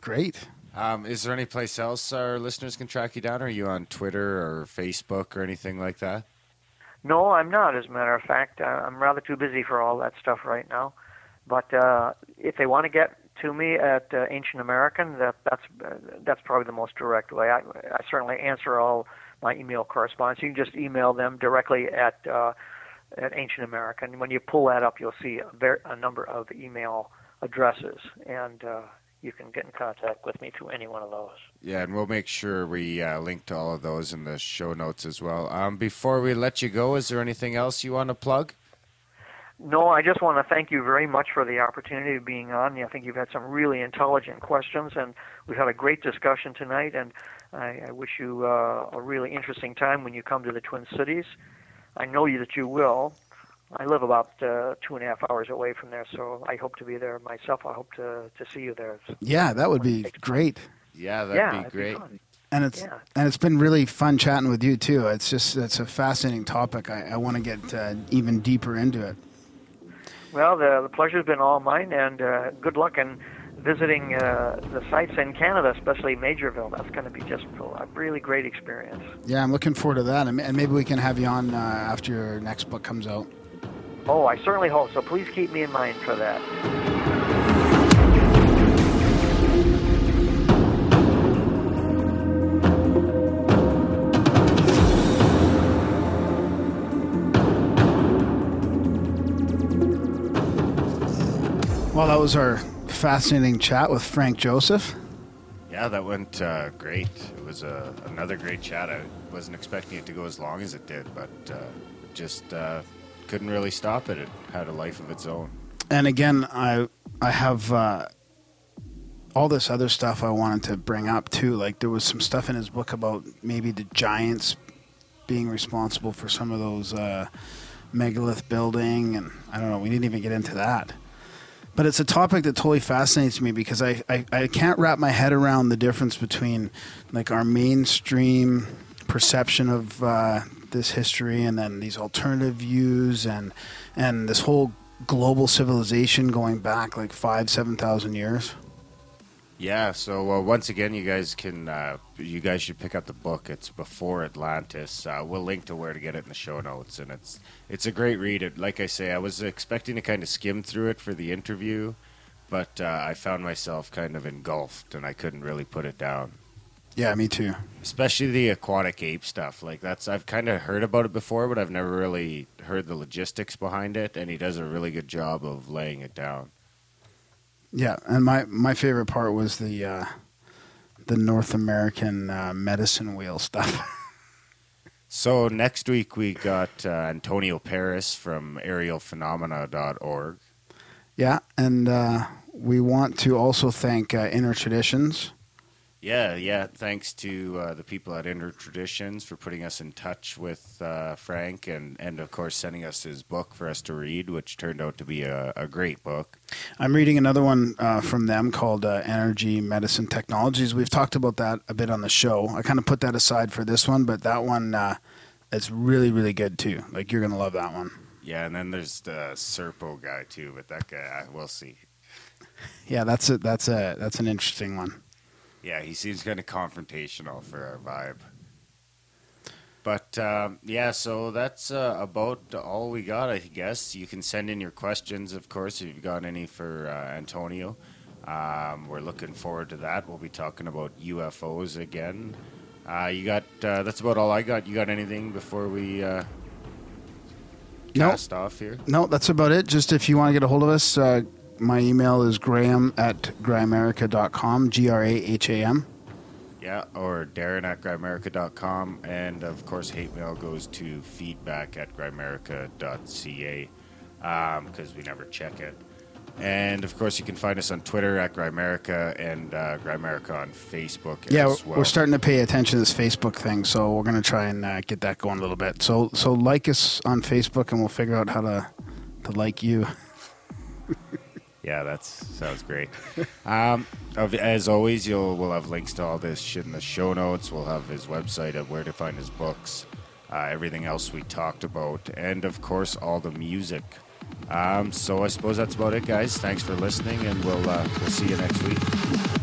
Great. Um, is there any place else our listeners can track you down? Are you on Twitter or Facebook or anything like that? No, I'm not. As a matter of fact, uh, I'm rather too busy for all that stuff right now. But uh, if they want to get to me at uh, Ancient American, that that's uh, that's probably the most direct way. I, I certainly answer all my email correspondence. You can just email them directly at uh, at Ancient American. When you pull that up, you'll see a, ver- a number of email addresses, and uh, you can get in contact with me through any one of those. Yeah, and we'll make sure we uh, link to all of those in the show notes as well. Um, before we let you go, is there anything else you want to plug? No, I just want to thank you very much for the opportunity of being on. I think you've had some really intelligent questions, and we've had a great discussion tonight. And I, I wish you uh, a really interesting time when you come to the Twin Cities. I know you that you will. I live about uh, two and a half hours away from there, so I hope to be there myself. I hope to to see you there. Yeah, that would be great. Yeah, that'd yeah, be great. fun. And it's Yeah. and it's been really fun chatting with you too. It's just it's a fascinating topic. I, I want to get uh, even deeper into it. Well, the, the pleasure's been all mine, and uh, good luck in visiting uh, the sites in Canada, especially Majorville. That's going to be just a really great experience. Yeah, I'm looking forward to that, and and maybe we can have you on uh, after your next book comes out. Oh, I certainly hope so. Please keep me in mind for that. Well, that was our fascinating chat with Frank Joseph. Yeah, that went uh, great. It was uh, another great chat. I wasn't expecting it to go as long as it did, but uh, just uh, couldn't really stop it. It had a life of its own. And again, I I have uh, all this other stuff I wanted to bring up too. Like there was some stuff in his book about maybe the giants being responsible for some of those uh, megalith building, and I don't know. We didn't even get into that. But it's a topic that totally fascinates me because I, I, I can't wrap my head around the difference between like our mainstream perception of uh, this history and then these alternative views and and this whole global civilization going back like five seven thousand years. Yeah, so uh, once again, you guys can, uh, you guys should pick up the book. It's Before Atlantis. Uh, we'll link to where to get it in the show notes, and it's it's a great read. It, like I say, I was expecting to kind of skim through it for the interview, but uh, I found myself kind of engulfed, and I couldn't really put it down. Yeah, me too. Especially the aquatic ape stuff. Like that's I've kind of heard about it before, but I've never really heard the logistics behind it, and he does a really good job of laying it down. Yeah, and my my favorite part was the uh, the North American uh, medicine wheel stuff. <laughs> So next week we got uh, Antonio Paris from aerialphenomena.org. yeah, and uh, we want to also thank uh, Inner Traditions. Yeah, yeah. Thanks to uh, the people at Inner Traditions for putting us in touch with uh, Frank and, and, of course, sending us his book for us to read, which turned out to be a, a great book. I'm reading another one uh, from them called uh, Energy Medicine Technologies. We've talked about that a bit on the show. I kind of put that aside for this one, but that one uh, it's really really good too. Like you're gonna love that one. Yeah, and then there's the Serpo guy too, but that guy, we'll see. Yeah, that's a that's a that's an interesting one. Yeah, he seems kind of confrontational for our vibe. But um, yeah, so that's uh, about all we got, I guess. You can send in your questions, of course, if you've got any for uh, Antonio. Um, we're looking forward to that. We'll be talking about UFOs again. Uh, you got uh, that's about all I got. You got anything before we uh, Nope. cast off here? No, that's about it. Just if you want to get a hold of us, uh, my email is graham at grimerica.com, G R A H A M. Yeah, or Darren at grimerica.com. And of course, hate mail goes to feedback at grimerica.ca because we never check it. And of course, you can find us on Twitter at Grimerica and uh, Grimerica on Facebook Yeah, well. we're starting to pay attention to this Facebook thing, so we're going to try and uh, get that going a little bit. So so like us on Facebook, and we'll figure out how to to like you. <laughs> Yeah, that sounds great. <laughs> um, as always, you'll we'll have links to all this shit in the show notes. We'll have his website of where to find his books, uh, everything else we talked about, and of course all the music. Um, so I suppose that's about it, guys. Thanks for listening, and we'll uh, we'll see you next week.